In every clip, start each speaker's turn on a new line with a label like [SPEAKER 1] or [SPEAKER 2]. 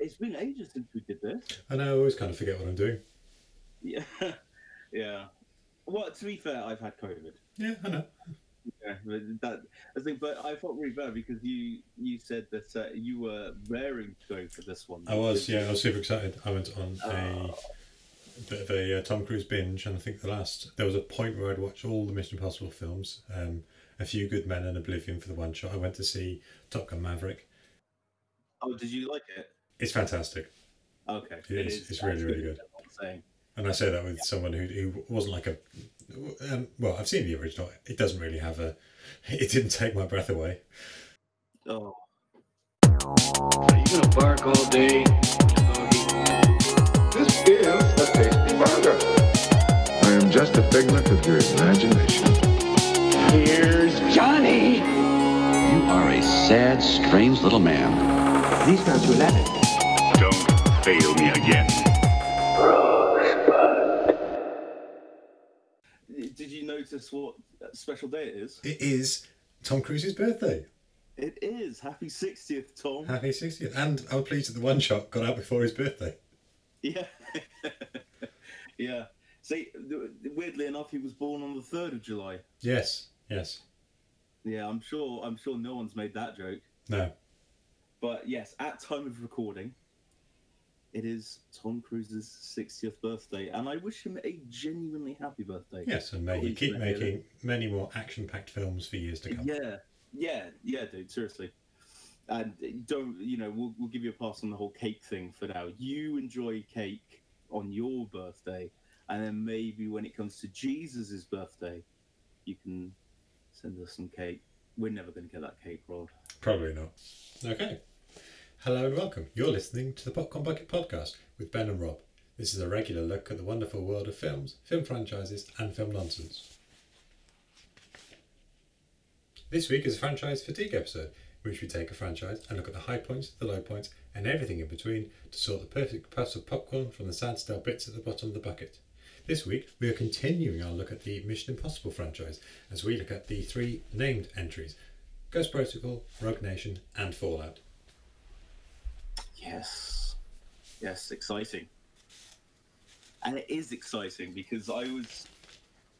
[SPEAKER 1] it's been ages since we did this.
[SPEAKER 2] I know I always kind of forget what I'm doing.
[SPEAKER 1] Yeah, yeah. Well, to be fair, I've had COVID.
[SPEAKER 2] Yeah, I know.
[SPEAKER 1] Yeah, but that I think, but I felt really bad because you you said that uh, you were raring to go for this one.
[SPEAKER 2] I was, yeah, I was super excited. I went on a
[SPEAKER 1] Oh.
[SPEAKER 2] bit of a uh, Tom Cruise binge, and I think the last there was a point where I'd watched all the Mission Impossible films, um, a few Good Men and Oblivion for the one shot. I went to see Top Gun Maverick.
[SPEAKER 1] Oh, did you like it?
[SPEAKER 2] It's fantastic,
[SPEAKER 1] Okay,
[SPEAKER 2] It is. It's really, really good.
[SPEAKER 1] that's what I'm saying.
[SPEAKER 2] and I say that with someone who who wasn't like a. Um, well, I've seen the original. It doesn't really have a. It didn't take my breath away.
[SPEAKER 1] Oh,
[SPEAKER 3] Are you gonna bark all day.
[SPEAKER 4] This is a tasty burger. I am just a figment of your imagination.
[SPEAKER 3] Here's Johnny.
[SPEAKER 5] You are a sad, strange little man.
[SPEAKER 6] These guys will let it.
[SPEAKER 7] Don't fail me again.
[SPEAKER 1] did you notice what special day it is?
[SPEAKER 2] It is Tom Cruise's birthday.
[SPEAKER 1] It is happy 60th, Tom.
[SPEAKER 2] Happy 60th. And I'm pleased that the one shot got out before his birthday.
[SPEAKER 1] Yeah, yeah. See, weirdly enough, he was born on the third of July.
[SPEAKER 2] Yes, yes.
[SPEAKER 1] Yeah, I'm sure. I'm sure no one's made that joke.
[SPEAKER 2] No.
[SPEAKER 1] But yes, at time of recording, it is Tom Cruise's 60th birthday, and I wish him a genuinely happy birthday.
[SPEAKER 2] Yes, and may he keep making many more action packed films for years to come.
[SPEAKER 1] Yeah, yeah, yeah, dude. Seriously, and don't you know? We'll we'll give you a pass on the whole cake thing for now. You enjoy cake on your birthday, and then maybe when it comes to Jesus's birthday, you can send us some cake. We're never going to get that cake, Rob.
[SPEAKER 2] Probably not. Okay. Hello and welcome. You're listening to the Popcorn Bucket Podcast with Ben and Rob. This is a regular look at the wonderful world of films, film franchises, and film nonsense. This week is a franchise fatigue episode, in which we take a franchise and look at the high points, the low points, and everything in between to sort the perfect puffs of popcorn from the sad stale bits at the bottom of the bucket. This week, we are continuing our look at the Mission Impossible franchise as we look at the three named entries Ghost Protocol, Rogue Nation, and Fallout.
[SPEAKER 1] Yes, yes, exciting. And it is exciting because I was,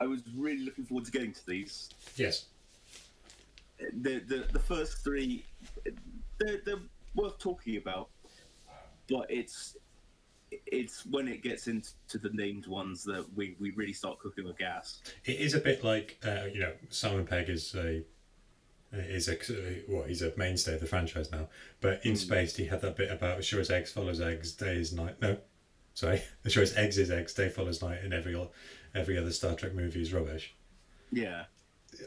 [SPEAKER 1] I was really looking forward to getting to these.
[SPEAKER 2] Yes,
[SPEAKER 1] the the, the first three they're, they're worth talking about but it's it's when it gets into the named ones that we, we really start cooking with gas
[SPEAKER 2] it is a bit like uh, you know Simon Pegg is a is a well he's a mainstay of the franchise now. But in Spaced he had that bit about sure as eggs follows eggs, day is night. No, sorry, sure as eggs is eggs, day follows night, and every every other Star Trek movie is rubbish.
[SPEAKER 1] yeah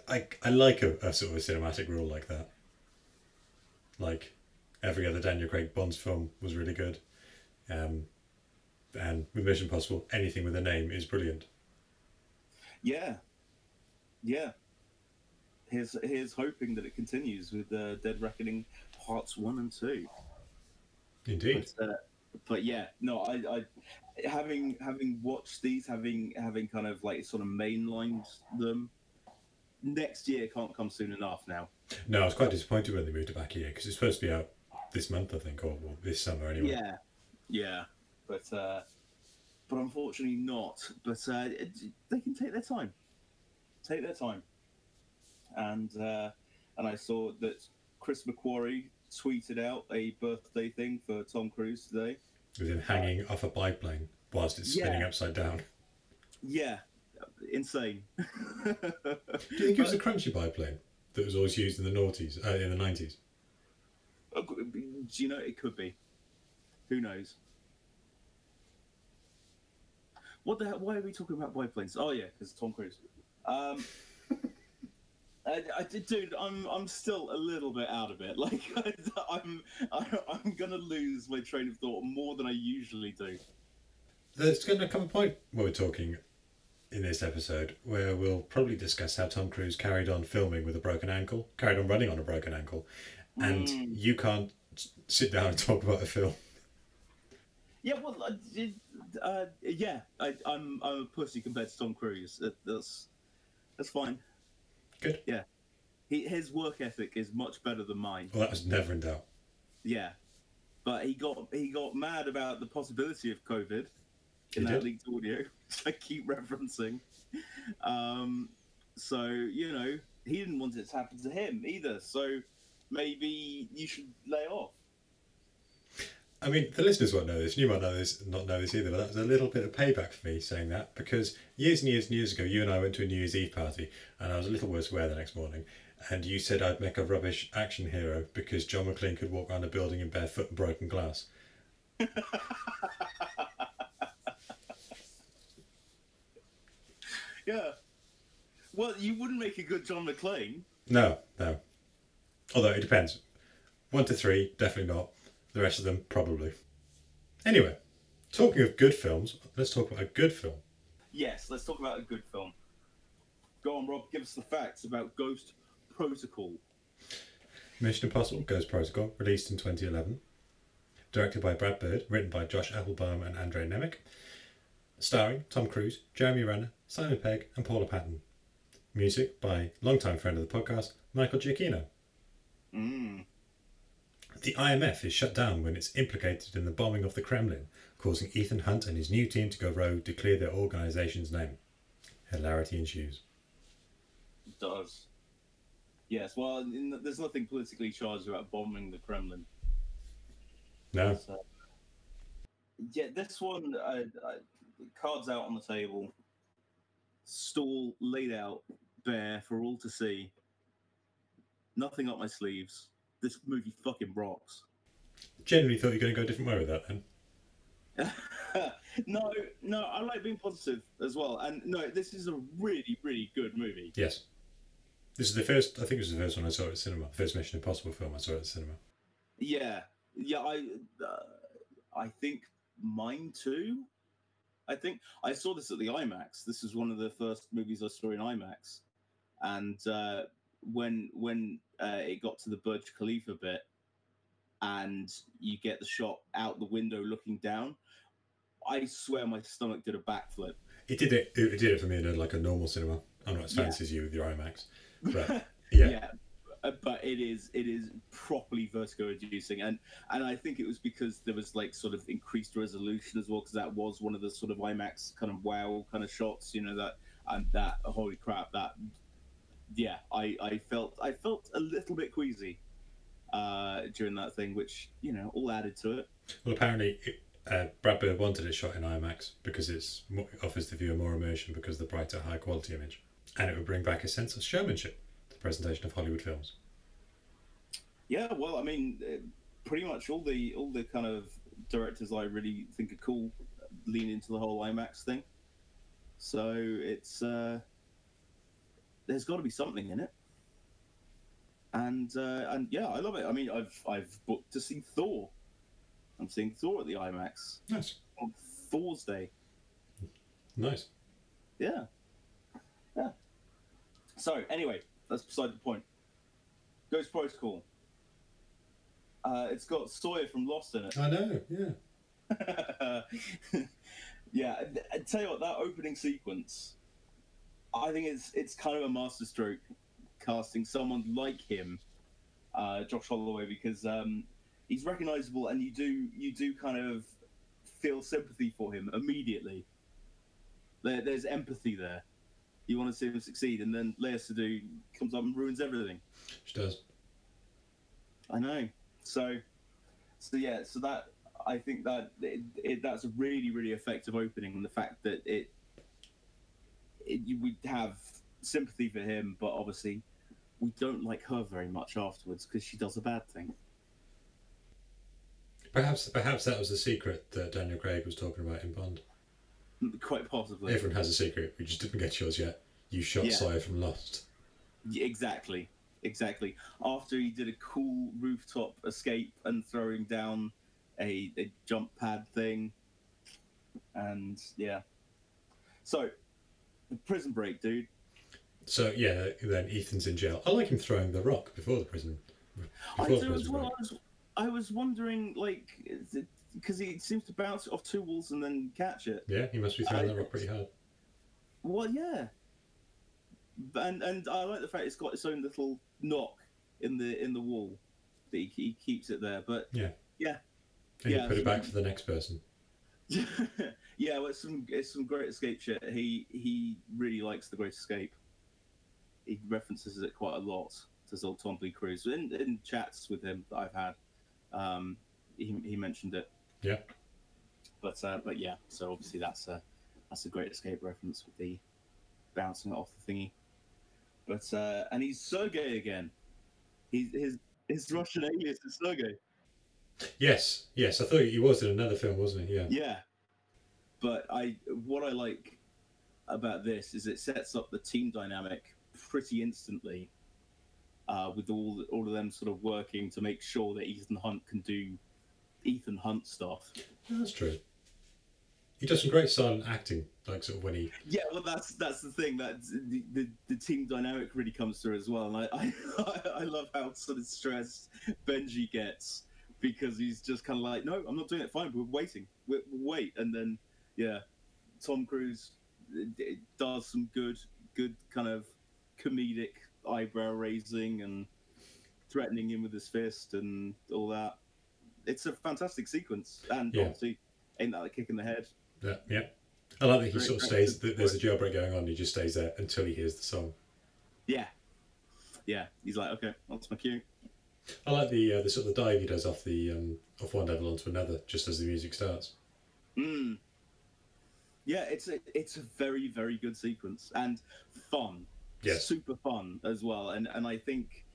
[SPEAKER 2] I I like a, a sort of a cinematic rule like that. Like every other Daniel Craig Bond's film was really good, um, and with Mission Possible, anything with a name is brilliant.
[SPEAKER 1] yeah yeah here's here's hoping that it continues with uh, dead reckoning parts one and two
[SPEAKER 2] Indeed.
[SPEAKER 1] but, uh, but yeah no I, I having having watched these having having kind of like sort of mainlined them next year can't come soon enough now
[SPEAKER 2] No, I was quite disappointed when they moved it back here because it's supposed to be out this month, I think, or well, this summer anyway.
[SPEAKER 1] Yeah, yeah, but uh, but unfortunately not. But uh, they can take their time, take their time, and uh, and I saw that Chris McQuarrie tweeted out a birthday thing for Tom Cruise today.
[SPEAKER 2] With him hanging off a biplane whilst it's spinning
[SPEAKER 1] Yeah.
[SPEAKER 2] upside down.
[SPEAKER 1] Yeah, insane.
[SPEAKER 2] Do you think it was a crunchy biplane that was always used in the noughties, uh, in the nineties?
[SPEAKER 1] Do you know it could be? Who knows? What the hell? Why are we talking about biplanes? Oh yeah, because Tom Cruise. Um, I, I dude. I'm I'm still a little bit out of it. Like I'm I, I'm gonna lose my train of thought more than I usually do.
[SPEAKER 2] There's going to come a point where we're talking in this episode where we'll probably discuss how Tom Cruise carried on filming with a broken ankle, carried on running on a broken ankle, and you can't sit down and talk about a film.
[SPEAKER 1] Yeah, well, I uh, yeah, I, I'm I'm a pussy compared to Tom Cruise. That, that's that's fine.
[SPEAKER 2] Good.
[SPEAKER 1] Yeah, he, his work ethic is much better than mine.
[SPEAKER 2] Well, that was never in doubt.
[SPEAKER 1] Yeah, but he got he got mad about the possibility of COVID
[SPEAKER 2] He
[SPEAKER 1] in that
[SPEAKER 2] did?
[SPEAKER 1] leaked audio, which I keep referencing. Um, so you know he didn't want it to happen to him either. So maybe you should lay off.
[SPEAKER 2] I mean, the listeners won't know this, and you might know this, not know this either, but that was a little bit of payback for me saying that because years and years and years ago, you and I went to a New Year's Eve party, and I was a little worse wear the next morning, and you said I'd make a rubbish action hero because John McClane could walk around a building in barefoot and broken glass.
[SPEAKER 1] Yeah. Well, you wouldn't make a good John McClane.
[SPEAKER 2] No, no. Although it depends. One to three, definitely not. The rest of them, probably. Anyway, talking of good films, let's talk about a good film.
[SPEAKER 1] Yes, let's talk about a good film. Go on, Rob. Give us the facts about Ghost Protocol.
[SPEAKER 2] Mission Impossible Ghost Protocol, released in 2011. Directed by Brad Bird, written by Josh Applebaum and Andre Nemec. Starring Tom Cruise, Jeremy Renner, Simon Pegg, and Paula Patton. Music by longtime friend of the podcast, Michael Giacchino.
[SPEAKER 1] Mm.
[SPEAKER 2] The IMF is shut down when it's implicated in the bombing of the Kremlin, causing Ethan Hunt and his new team to go rogue to clear their organisation's name. Hilarity ensues.
[SPEAKER 1] It does. Yes, well, in, there's nothing politically charged about bombing the Kremlin.
[SPEAKER 2] No,
[SPEAKER 1] So, yeah, this one, uh, uh, cards out on the table, stall laid out bare for all to see. Nothing up my sleeves. This movie fucking rocks.
[SPEAKER 2] generally thought you were going to go a different way with that then.
[SPEAKER 1] no, no, I like being positive as well. And no, this is a really, really good movie.
[SPEAKER 2] Yes. This is the first, I think it was the first one I saw at the cinema. First Mission Impossible film I saw at cinema.
[SPEAKER 1] Yeah, yeah, I, uh, I think mine too. I think I saw this at the IMAX. This is one of the first movies I saw in IMAX, and uh, when when uh, it got to the Burj Khalifa bit, and you get the shot out the window looking down, I swear my stomach did a backflip.
[SPEAKER 2] It did it, it did it for me in a, like a normal cinema. I'm not as
[SPEAKER 1] Yeah.
[SPEAKER 2] fancy as you with your IMAX. But yeah.
[SPEAKER 1] uh, but it is it is properly vertigo inducing and and i think it was because there was like sort of increased resolution as well because that was one of the sort of imax kind of wow kind of shots you know that and that holy crap that yeah i i felt i felt a little bit queasy uh during that thing which you know all added to it
[SPEAKER 2] Well, apparently, uh, Brad Bird wanted it shot in IMAX because it's more, it offers the viewer more immersion because of the brighter, high quality image, and it would bring back a sense of showmanship to the presentation of Hollywood films.
[SPEAKER 1] Yeah, well, I mean, uh, pretty much all the all the kind of directors I really think are cool lean into the whole IMAX thing. So it's uh, there's got to be something in it, and uh, and yeah, I love it. I mean, I've I've booked to see Thor. I'm seeing Thor at the IMAX
[SPEAKER 2] Nice,
[SPEAKER 1] on Thor's Day.
[SPEAKER 2] nice.
[SPEAKER 1] Yeah, yeah. So anyway, that's beside the point. Ghost Protocol. Uh, it's got Sawyer from Lost in it.
[SPEAKER 2] I know. Yeah.
[SPEAKER 1] yeah, I tell you what, that opening sequence, I think it's it's kind of a masterstroke casting someone like him, uh, Josh Holloway, because um, he's recognizable and you do you do kind of feel sympathy for him immediately. There, there's empathy there. You want to see him succeed, and then Léa Seydoux comes up and ruins everything.
[SPEAKER 2] She does.
[SPEAKER 1] I know. So, so yeah. So that I think that it, it, that's a really, really effective opening, and the fact that it, we have sympathy for him, but obviously we don't like her very much afterwards because she does a bad thing.
[SPEAKER 2] Perhaps, perhaps that was the secret that Daniel Craig was talking about in Bond.
[SPEAKER 1] Quite possibly.
[SPEAKER 2] Everyone has a secret. We just didn't get yours yet. You shot
[SPEAKER 1] Yeah.
[SPEAKER 2] From Lost.
[SPEAKER 1] Yeah, exactly. Exactly. After he did a cool rooftop escape and throwing down a, a jump pad thing. And yeah. So, prison break, dude.
[SPEAKER 2] So yeah, then Ethan's in jail. I like him throwing the rock before the prison.
[SPEAKER 1] I
[SPEAKER 2] Before the
[SPEAKER 1] do as well. I was, I was wondering, like, because he seems to bounce it off two walls and then catch it.
[SPEAKER 2] Yeah, he must be throwing
[SPEAKER 1] I-
[SPEAKER 2] that rock pretty hard.
[SPEAKER 1] Well, yeah. And and I like the fact it's got its own little knock in the in the wall that he, he keeps it there. But
[SPEAKER 2] Yeah.
[SPEAKER 1] yeah,
[SPEAKER 2] And
[SPEAKER 1] Yeah,
[SPEAKER 2] you put it back for the next person.
[SPEAKER 1] yeah, well, it's some it's some Great Escape shit. He he really likes the Great Escape. He references it quite a lot. Old Tom Lee Cruise in, in chats with him that I've had. Um, he, he mentioned it.
[SPEAKER 2] Yeah.
[SPEAKER 1] But uh, but yeah, so obviously that's a that's a Great Escape reference with the bouncing it off the thingy. But uh, and he's Sergey again. He's his his Russian alias is Sergey.
[SPEAKER 2] Yes, yes. I thought he was in another film, wasn't he? Yeah.
[SPEAKER 1] Yeah. But I what I like about this is it sets up the team dynamic pretty instantly. Uh, with all all of them sort of working to make sure that Ethan Hunt can do Ethan Hunt stuff.
[SPEAKER 2] That's true. He does some great silent acting, like sort of when he.
[SPEAKER 1] Yeah, well, that's that's the thing that the, the, the team dynamic really comes through as well, and I, I I love how sort of stressed Benji gets because he's just kind of like, no, I'm not doing it. Fine, we're waiting. we we'll wait, and then yeah, Tom Cruise does some good good kind of comedic eyebrow raising and threatening him with his fist and all that. It's a fantastic sequence, and
[SPEAKER 2] Yeah.
[SPEAKER 1] obviously, ain't that a kick in the head?
[SPEAKER 2] Yeah, yeah. I like that he sort of stays. There's a jailbreak going on. He just stays there until he hears the song.
[SPEAKER 1] Yeah, yeah. He's like, okay, that's my cue.
[SPEAKER 2] I like the uh, the sort of dive he does off the um, off one level onto another, just as the music starts.
[SPEAKER 1] Mm. Yeah, it's a it's a very very good sequence and fun.
[SPEAKER 2] Yes.
[SPEAKER 1] super fun as well. And and I think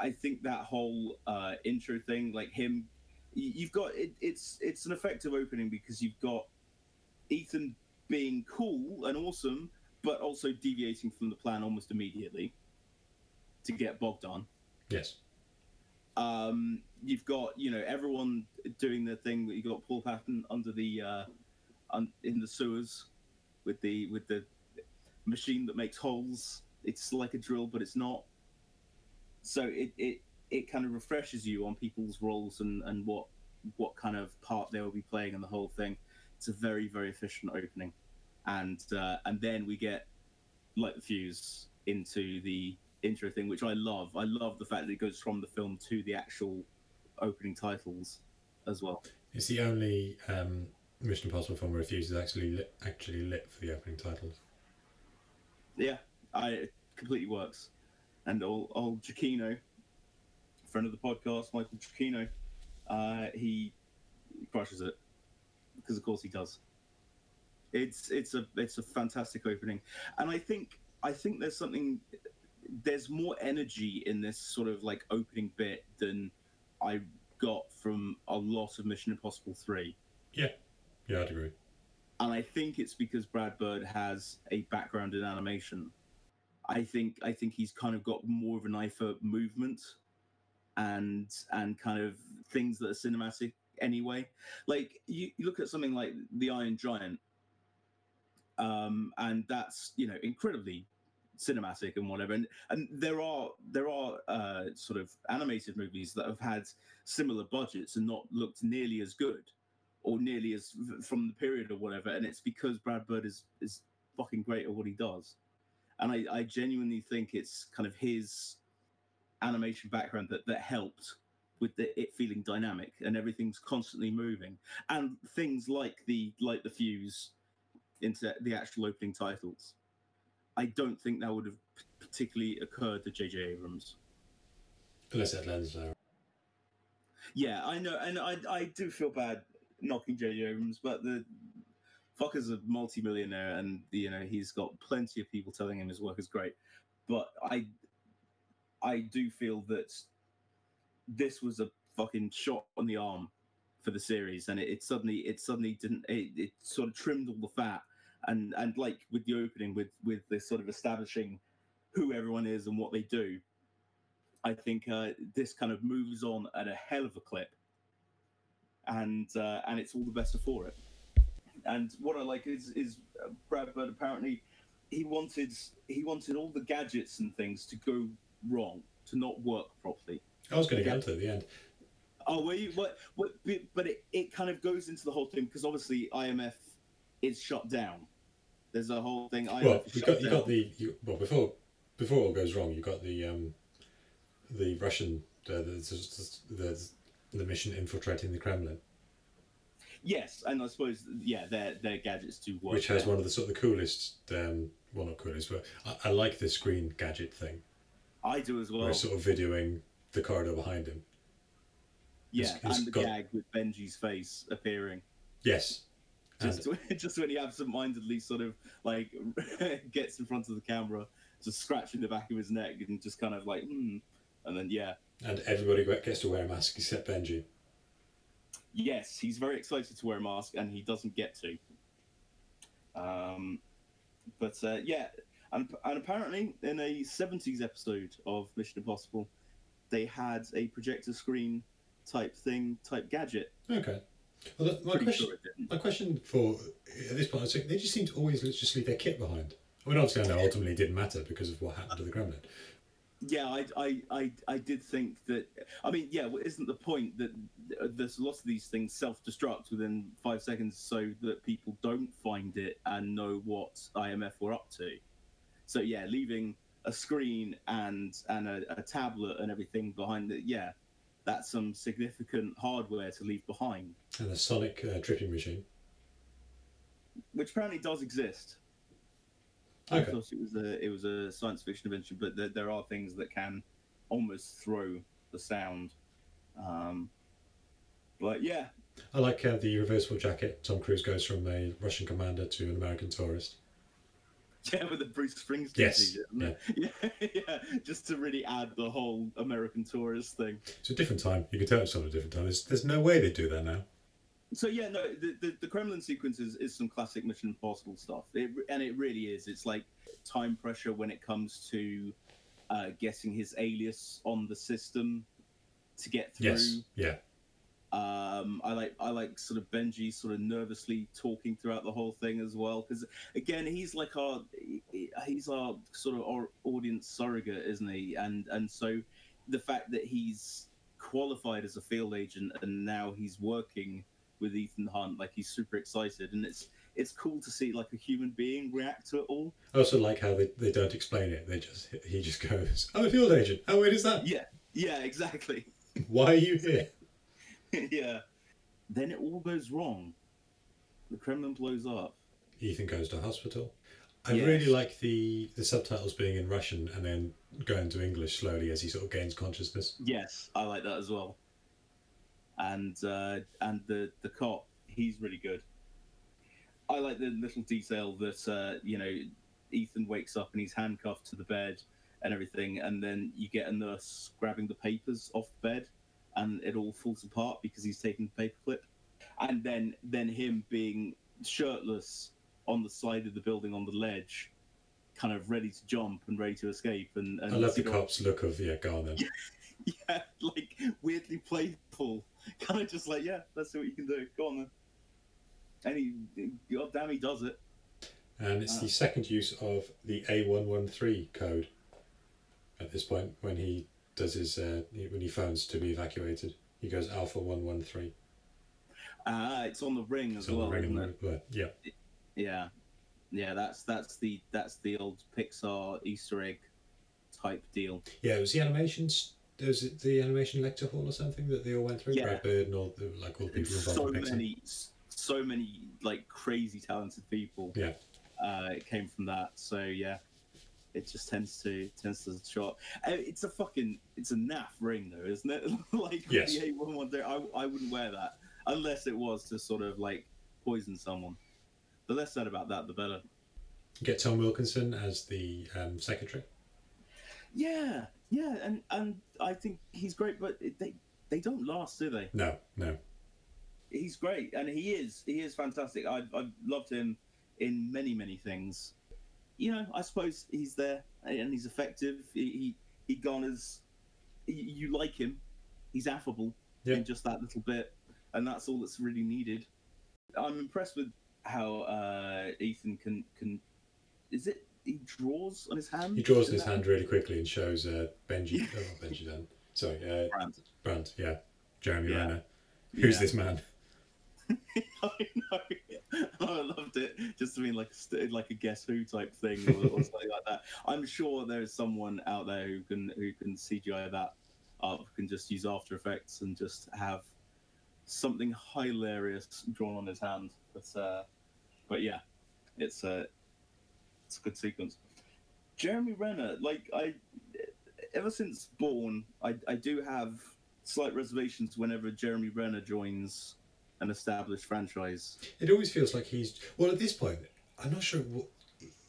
[SPEAKER 1] I think that whole uh, intro thing, like him, you've got it, it's it's an effective opening because you've got Ethan being cool and awesome, but also deviating from the plan almost immediately to get bogged on.
[SPEAKER 2] Yes.
[SPEAKER 1] Um, you've got you know everyone doing their thing. You've got Paul Patton under the uh, un- in the sewers with the with the machine that makes holes. It's like a drill, but it's not. So it it, it kind of refreshes you on people's roles and, and what what kind of part they will be playing in the whole thing. It's a very very efficient opening, and uh, and then we get light fuse into the intro thing, which I love. I love the fact that it goes from the film to the actual opening titles as well.
[SPEAKER 2] It's the only um, Mission Impossible film where Fuse is actually lit, actually lit for the opening titles.
[SPEAKER 1] Yeah, I it completely works. And old, old Giacchino, friend of the podcast, Michael Giacchino, uh, he crushes it because, of course, he does. It's it's a it's a fantastic opening, and I think I think there's something there's more energy in this sort of like opening bit than I got from a lot of Mission Impossible three.
[SPEAKER 2] Yeah, Yeah, I'd agree.
[SPEAKER 1] and I think it's because Brad Bird has a background in animation. I think I think he's kind of got more of an eye for movement and and kind of things that are cinematic anyway. Like you, you look at something like the Iron Giant, um, and that's you know incredibly cinematic and whatever. And and there are there are uh, sort of animated movies that have had similar budgets and not looked nearly as good or nearly as from the period or whatever. And it's because Brad Bird is is fucking great at what he does. And I, I genuinely think it's kind of his animation background that that helped with the, it feeling dynamic and everything's constantly moving and things like the like the fuse into the actual opening titles i don't think that would have particularly occurred to jj abrams
[SPEAKER 2] Unless it now.
[SPEAKER 1] Yeah, I know, and I I do feel bad knocking J.J. Abrams, but the fucker's a multi-millionaire, and you know he's got plenty of people telling him his work is great. But I I do feel that this was a fucking shot on the arm for the series, and it, it suddenly it suddenly didn't it, it sort of trimmed all the fat, and and like with the opening with with this sort of establishing who everyone is and what they do. I think uh, this kind of moves on at a hell of a clip, and uh, and it's all the better for it. And what I like is is uh, Brad Bird apparently he wanted he wanted all the gadgets and things to go wrong, to not work properly.
[SPEAKER 2] I was going to get at the end.
[SPEAKER 1] Oh, were you? What? What? But it, it kind of goes into the whole thing because obviously IMF is shut down. There's a whole thing. IMF
[SPEAKER 2] Well, you got you got the you, well before before all goes wrong. You got the um, the Russian uh, the, the the mission infiltrating the Kremlin.
[SPEAKER 1] Yes, and I suppose yeah, their their gadgets do work.
[SPEAKER 2] which has
[SPEAKER 1] there.
[SPEAKER 2] one of the sort of the coolest, um, well not coolest, but I, I like the screen gadget thing.
[SPEAKER 1] I do as well.
[SPEAKER 2] Where it's sort of videoing the corridor behind him.
[SPEAKER 1] yeah,
[SPEAKER 2] it's- it's
[SPEAKER 1] and the
[SPEAKER 2] got-
[SPEAKER 1] gag with Benji's face appearing.
[SPEAKER 2] Yes. And
[SPEAKER 1] Just just when he absentmindedly sort of like gets in front of the camera, just scratching the back of his neck and just kind of like hmm, and then yeah,
[SPEAKER 2] and everybody gets to wear a mask except Benji.
[SPEAKER 1] yes, he's very excited to wear a mask and he doesn't get to. Um, but uh, yeah, and, and apparently in a 70s episode of Mission Impossible, they had a projector screen type thing, type gadget.
[SPEAKER 2] Okay. Well, my
[SPEAKER 1] Pretty
[SPEAKER 2] question,
[SPEAKER 1] sure
[SPEAKER 2] my question for at this point, they just seem to always just leave their kit behind. I mean, obviously, I know ultimately it didn't matter because of what happened to the Kremlin.
[SPEAKER 1] Yeah, I, I, I, I did think that. I mean, yeah, well, isn't the point that there's lots of these things self-destruct within five seconds so that people don't find it and know what IMF were up to? So yeah, leaving a screen and and a, a tablet and everything behind it. Yeah, that's some significant hardware to leave behind,
[SPEAKER 2] And a sonic uh, dripping machine.
[SPEAKER 1] which apparently does exist.
[SPEAKER 2] Okay.
[SPEAKER 1] I thought it was a it was a science fiction invention, but there, there are things that can almost throw the sound. Um, but yeah,
[SPEAKER 2] I like uh, the reversible jacket. Tom Cruise goes from a Russian commander to an American tourist.
[SPEAKER 1] Yeah, with the Bruce Springsteen
[SPEAKER 2] Yes,
[SPEAKER 1] t-shirt, yeah, yeah, just to really add the whole American tourist thing.
[SPEAKER 2] It's a different time. You can tell it's on a different time. There's, there's no way they do that now.
[SPEAKER 1] So yeah, no, the, the, the Kremlin sequence is, is some classic Mission Impossible stuff, it, and it really is. It's like time pressure when it comes to uh, getting his alias on the system to get through.
[SPEAKER 2] Yes. Yeah.
[SPEAKER 1] Um, I like I like sort of Benji sort of nervously talking throughout the whole thing as well because again he's like our he's our sort of our audience surrogate, isn't he? And and so the fact that he's qualified as a field agent and now he's working with Ethan Hunt, like he's super excited, and it's it's cool to see like a human being react to it all.
[SPEAKER 2] I also like how they, they don't explain it. They just he just goes, "I'm a field agent." Oh, wait, is that?
[SPEAKER 1] Yeah, yeah, exactly.
[SPEAKER 2] Why are you here?
[SPEAKER 1] yeah. Then it all goes wrong. The Kremlin blows up.
[SPEAKER 2] Ethan goes to hospital. I
[SPEAKER 1] Yes.
[SPEAKER 2] really like the the subtitles being in Russian and then going to English slowly as he sort of gains consciousness.
[SPEAKER 1] Yes, I like that as well. And uh, and the the cop, he's really good. I like the little detail that uh, you know Ethan wakes up and he's handcuffed to the bed and everything, and then you get a nurse grabbing the papers off the bed, and it all falls apart because he's taking the paperclip, and then then him being shirtless on the side of the building on the ledge, kind of ready to jump and ready to escape, and, and
[SPEAKER 2] I love the cop's look of yeah, go on then.
[SPEAKER 1] yeah, like weirdly playful, kind of just like, yeah, let's see what you can do. Go on then. And he, god damn, he does it.
[SPEAKER 2] And it's the uh. second use of the A113 code at this point when he does his uh, when he phones to be evacuated. He goes Alpha 113.
[SPEAKER 1] Uh, it's on the ring as well,
[SPEAKER 2] the ring
[SPEAKER 1] isn't it?
[SPEAKER 2] yeah.
[SPEAKER 1] Yeah, yeah. That's that's the that's the old Pixar Easter egg type deal.
[SPEAKER 2] Yeah, it was the animations. Was it the animation lecture hall or something that they all went through?
[SPEAKER 1] Yeah.
[SPEAKER 2] Brad Bird and all the like all the people involved
[SPEAKER 1] so many, so many like crazy talented people.
[SPEAKER 2] Yeah.
[SPEAKER 1] uh, it came from that. So yeah, it just tends to tends to shot. Uh, It's a fucking it's a naff ring though, isn't it? like
[SPEAKER 2] Yes.
[SPEAKER 1] the A one one there, I I wouldn't wear that unless it was to sort of like poison someone. The less said about that, the better.
[SPEAKER 2] Get Tom Wilkinson as the um, secretary.
[SPEAKER 1] Yeah, yeah, and and I think he's great, but they they don't last, do they?
[SPEAKER 2] No, no.
[SPEAKER 1] he's great and he is he is fantastic I've, I've loved him in many many things you know i suppose he's there and he's effective he he, he garners you, you like him he's affable
[SPEAKER 2] Yeah.
[SPEAKER 1] in just that little bit and that's all that's really needed i'm impressed with how uh ethan can can is it he draws on his hand
[SPEAKER 2] He draws his
[SPEAKER 1] that-
[SPEAKER 2] hand really quickly and shows uh, Benji. oh, Benji then. Sorry, uh,
[SPEAKER 1] Brand.
[SPEAKER 2] Brandt. Yeah, Jeremy
[SPEAKER 1] Yeah.
[SPEAKER 2] Renner. Who's
[SPEAKER 1] Yeah.
[SPEAKER 2] this man?
[SPEAKER 1] I know. I loved it. Just to mean like like a Guess Who type thing or, or something like that. I'm sure there is someone out there who can who can CGI that up, who can just use After Effects and just have something hilarious drawn on his hand. But uh, but yeah, it's a it's a good sequence. Jeremy Renner, like I, ever since Bourne, I I do have slight reservations whenever Jeremy Renner joins an established franchise.
[SPEAKER 2] It always feels like he's well at this point. I'm not sure. What,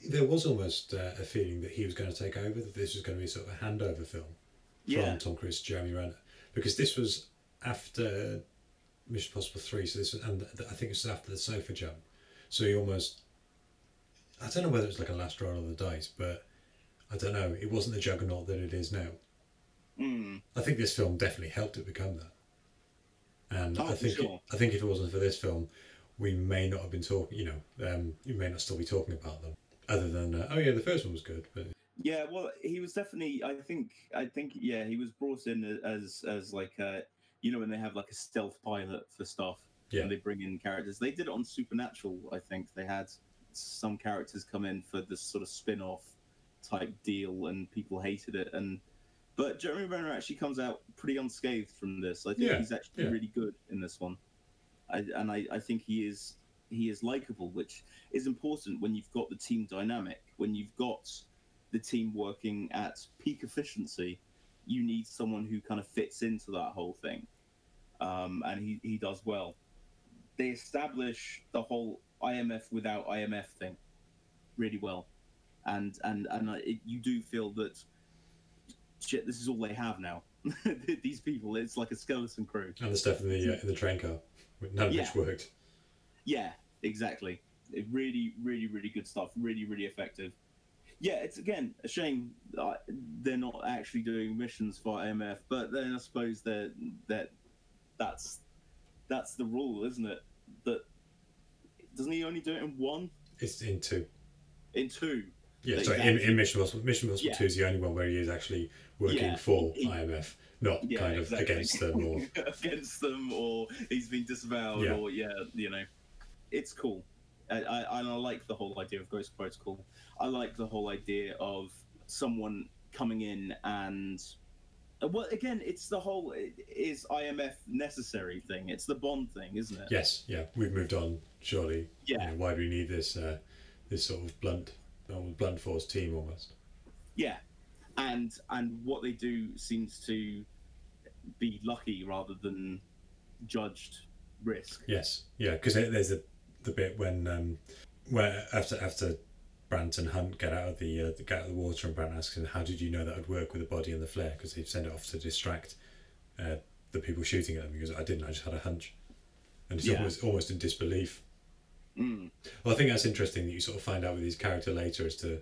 [SPEAKER 2] there was almost uh, a feeling that he was going to take over. That this was going to be sort of a handover film from
[SPEAKER 1] Yeah.
[SPEAKER 2] Tom Cruise to Jeremy Renner, because this was after Mission Possible three. So this was, and I think it was after the sofa jump. So he almost. I don't know whether it's like a last roll of the dice, but I don't know. It wasn't the juggernaut that it is now.
[SPEAKER 1] Mm.
[SPEAKER 2] I think this film definitely helped it become that. And
[SPEAKER 1] Oh,
[SPEAKER 2] I think
[SPEAKER 1] sure.
[SPEAKER 2] I think if it wasn't for this film, we may not have been talking. You know, um, we may not still be talking about them. Other than uh, oh yeah, the first one was good, but
[SPEAKER 1] Yeah, well, he was definitely. I think. I think. Yeah, he was brought in as as like uh you know when they have like a stealth pilot for stuff
[SPEAKER 2] Yeah.
[SPEAKER 1] and they bring in characters. They did it on Supernatural. I think they had some characters come in for this sort of spin-off type deal, and people hated it. And but Jeremy Renner actually comes out pretty unscathed from this. I think
[SPEAKER 2] Yeah,
[SPEAKER 1] he's actually
[SPEAKER 2] yeah.
[SPEAKER 1] really good in this one, I, and I, I think he is he is likable, which is important when you've got the team dynamic, when you've got the team working at peak efficiency. You need someone who kind of fits into that whole thing, um, and he, he does well. They establish the whole IMF without IMF thing really well, and and and it, you do feel that shit. This is all they have now. These people, it's like a skeleton crew.
[SPEAKER 2] and the stuff in the uh, in the train car, none of
[SPEAKER 1] Yeah.
[SPEAKER 2] which worked.
[SPEAKER 1] Yeah, exactly. It really, really, really good stuff. Really, really effective. Yeah, it's again a shame they're not actually doing missions for IMF, but then I suppose that that that's that's the rule, isn't it? That doesn't he only do it in one,
[SPEAKER 2] It's in two.
[SPEAKER 1] in two?
[SPEAKER 2] Yeah, sorry. In, in Mission Impossible, Mission Impossible
[SPEAKER 1] Yeah.
[SPEAKER 2] Two is the only one where he is actually working
[SPEAKER 1] Yeah,
[SPEAKER 2] for IMF, not
[SPEAKER 1] Yeah,
[SPEAKER 2] kind of
[SPEAKER 1] exactly.
[SPEAKER 2] against them or
[SPEAKER 1] against them, or he's been disavowed, or yeah, you know, it's cool. I, I, and I like the whole idea of Ghost Protocol. I like the whole idea of someone coming in and uh, well, again, it's the whole is IMF necessary thing. It's the Bond thing, isn't it?
[SPEAKER 2] yes, yeah. We've moved on. Surely, you
[SPEAKER 1] Yeah.
[SPEAKER 2] know, why do we need this uh, this sort of blunt, uh, blunt force team almost?
[SPEAKER 1] Yeah, and and what they do seems to be lucky rather than judged risk.
[SPEAKER 2] Yes, yeah, because there's a, the bit when um, where after after Brandt and Hunt get out of the uh, get out of the water, and Brandt asks him, "How did you know that would work with the body and the flare?" Because they've sent it off to distract uh, the people shooting at them. Because I didn't, I just had a hunch, and it's
[SPEAKER 1] Yeah.
[SPEAKER 2] almost almost in disbelief.
[SPEAKER 1] Mm.
[SPEAKER 2] Well, I think that's interesting that you sort of find out with his character later as to,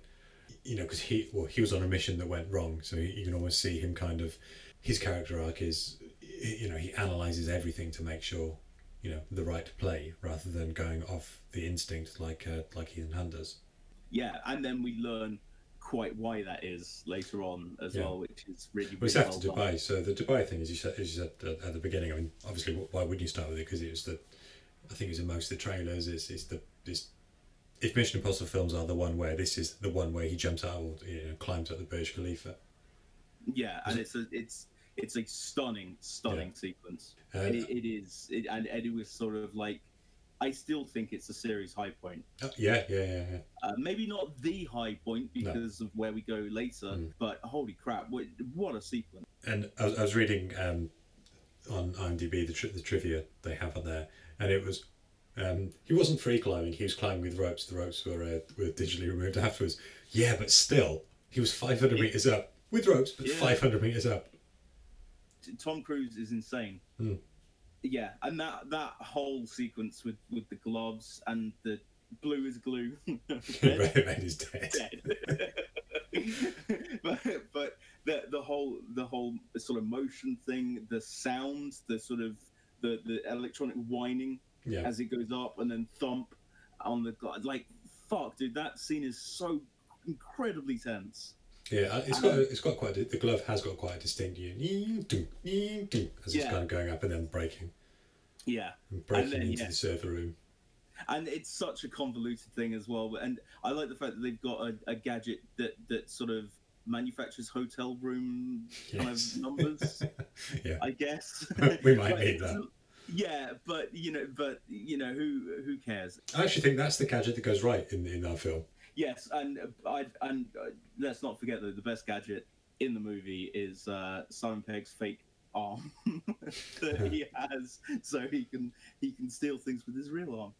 [SPEAKER 2] you know, because he well he was on a mission that went wrong, so you can almost see him kind of his character arc is, you know, he analyzes everything to make sure, you know, the right play rather than going off the instinct like uh, like Ethan Hunt does.
[SPEAKER 1] Yeah, and then we learn quite why that is later on as
[SPEAKER 2] Yeah.
[SPEAKER 1] well, which is really,
[SPEAKER 2] Well,
[SPEAKER 1] really
[SPEAKER 2] it's
[SPEAKER 1] well
[SPEAKER 2] after
[SPEAKER 1] done.
[SPEAKER 2] Dubai, so the Dubai thing, as you said, as you said at, at the beginning. I mean, obviously, why wouldn't you start with it? Because it was the, I think it was in most of the trailers. It's, it's the it's, if Mission Impossible films are the one where this is the one where he jumps out, or, you know, climbs up the Burj Khalifa.
[SPEAKER 1] Yeah, and it's a it's it's a stunning, stunning sequence.
[SPEAKER 2] Uh,
[SPEAKER 1] it, it is, it, and it was sort of like, I still think it's a series high point.
[SPEAKER 2] Oh, yeah, yeah, yeah, yeah.
[SPEAKER 1] Uh, maybe not the high point because of where we go later,
[SPEAKER 2] Mm.
[SPEAKER 1] but holy crap, what, what a sequence!
[SPEAKER 2] And I was, I was reading um, on IMDb the, tri- the trivia they have on there, and it was um, he wasn't free climbing; he was climbing with ropes. The ropes were uh, were digitally removed afterwards. Yeah, but still, he was five hundred meters up with ropes, but
[SPEAKER 1] Yeah.
[SPEAKER 2] five hundred meters up.
[SPEAKER 1] Tom Cruise is insane.
[SPEAKER 2] Hmm.
[SPEAKER 1] Yeah, and that that whole sequence with with the gloves and the blue is glue.
[SPEAKER 2] Red Red is dead.
[SPEAKER 1] dead. but but the the whole the whole sort of motion thing, the sounds, the sort of the the electronic whining
[SPEAKER 2] Yeah,
[SPEAKER 1] as it goes up and then thump on the like fuck, dude, that scene is so incredibly tense.
[SPEAKER 2] yeah. uh, It's got it's got quite a, the glove has got quite a distinct you as it's
[SPEAKER 1] Yeah.
[SPEAKER 2] kind of going up and then breaking
[SPEAKER 1] Yeah.
[SPEAKER 2] and breaking
[SPEAKER 1] then,
[SPEAKER 2] into
[SPEAKER 1] yeah.
[SPEAKER 2] the server room.
[SPEAKER 1] and it's such a convoluted thing as well. And I like the fact that they've got a, a gadget that that sort of manufactures hotel room kind
[SPEAKER 2] Yes.
[SPEAKER 1] of numbers.
[SPEAKER 2] Yeah.
[SPEAKER 1] I guess
[SPEAKER 2] We might need that.
[SPEAKER 1] yeah, but you know, but you know, who who cares?
[SPEAKER 2] I actually think that's the gadget that goes right in in our film.
[SPEAKER 1] Yes, and uh, I and uh, let's not forget that the best gadget in the movie is uh, Simon Pegg's fake arm that he has, so he can he can steal things with his real arm.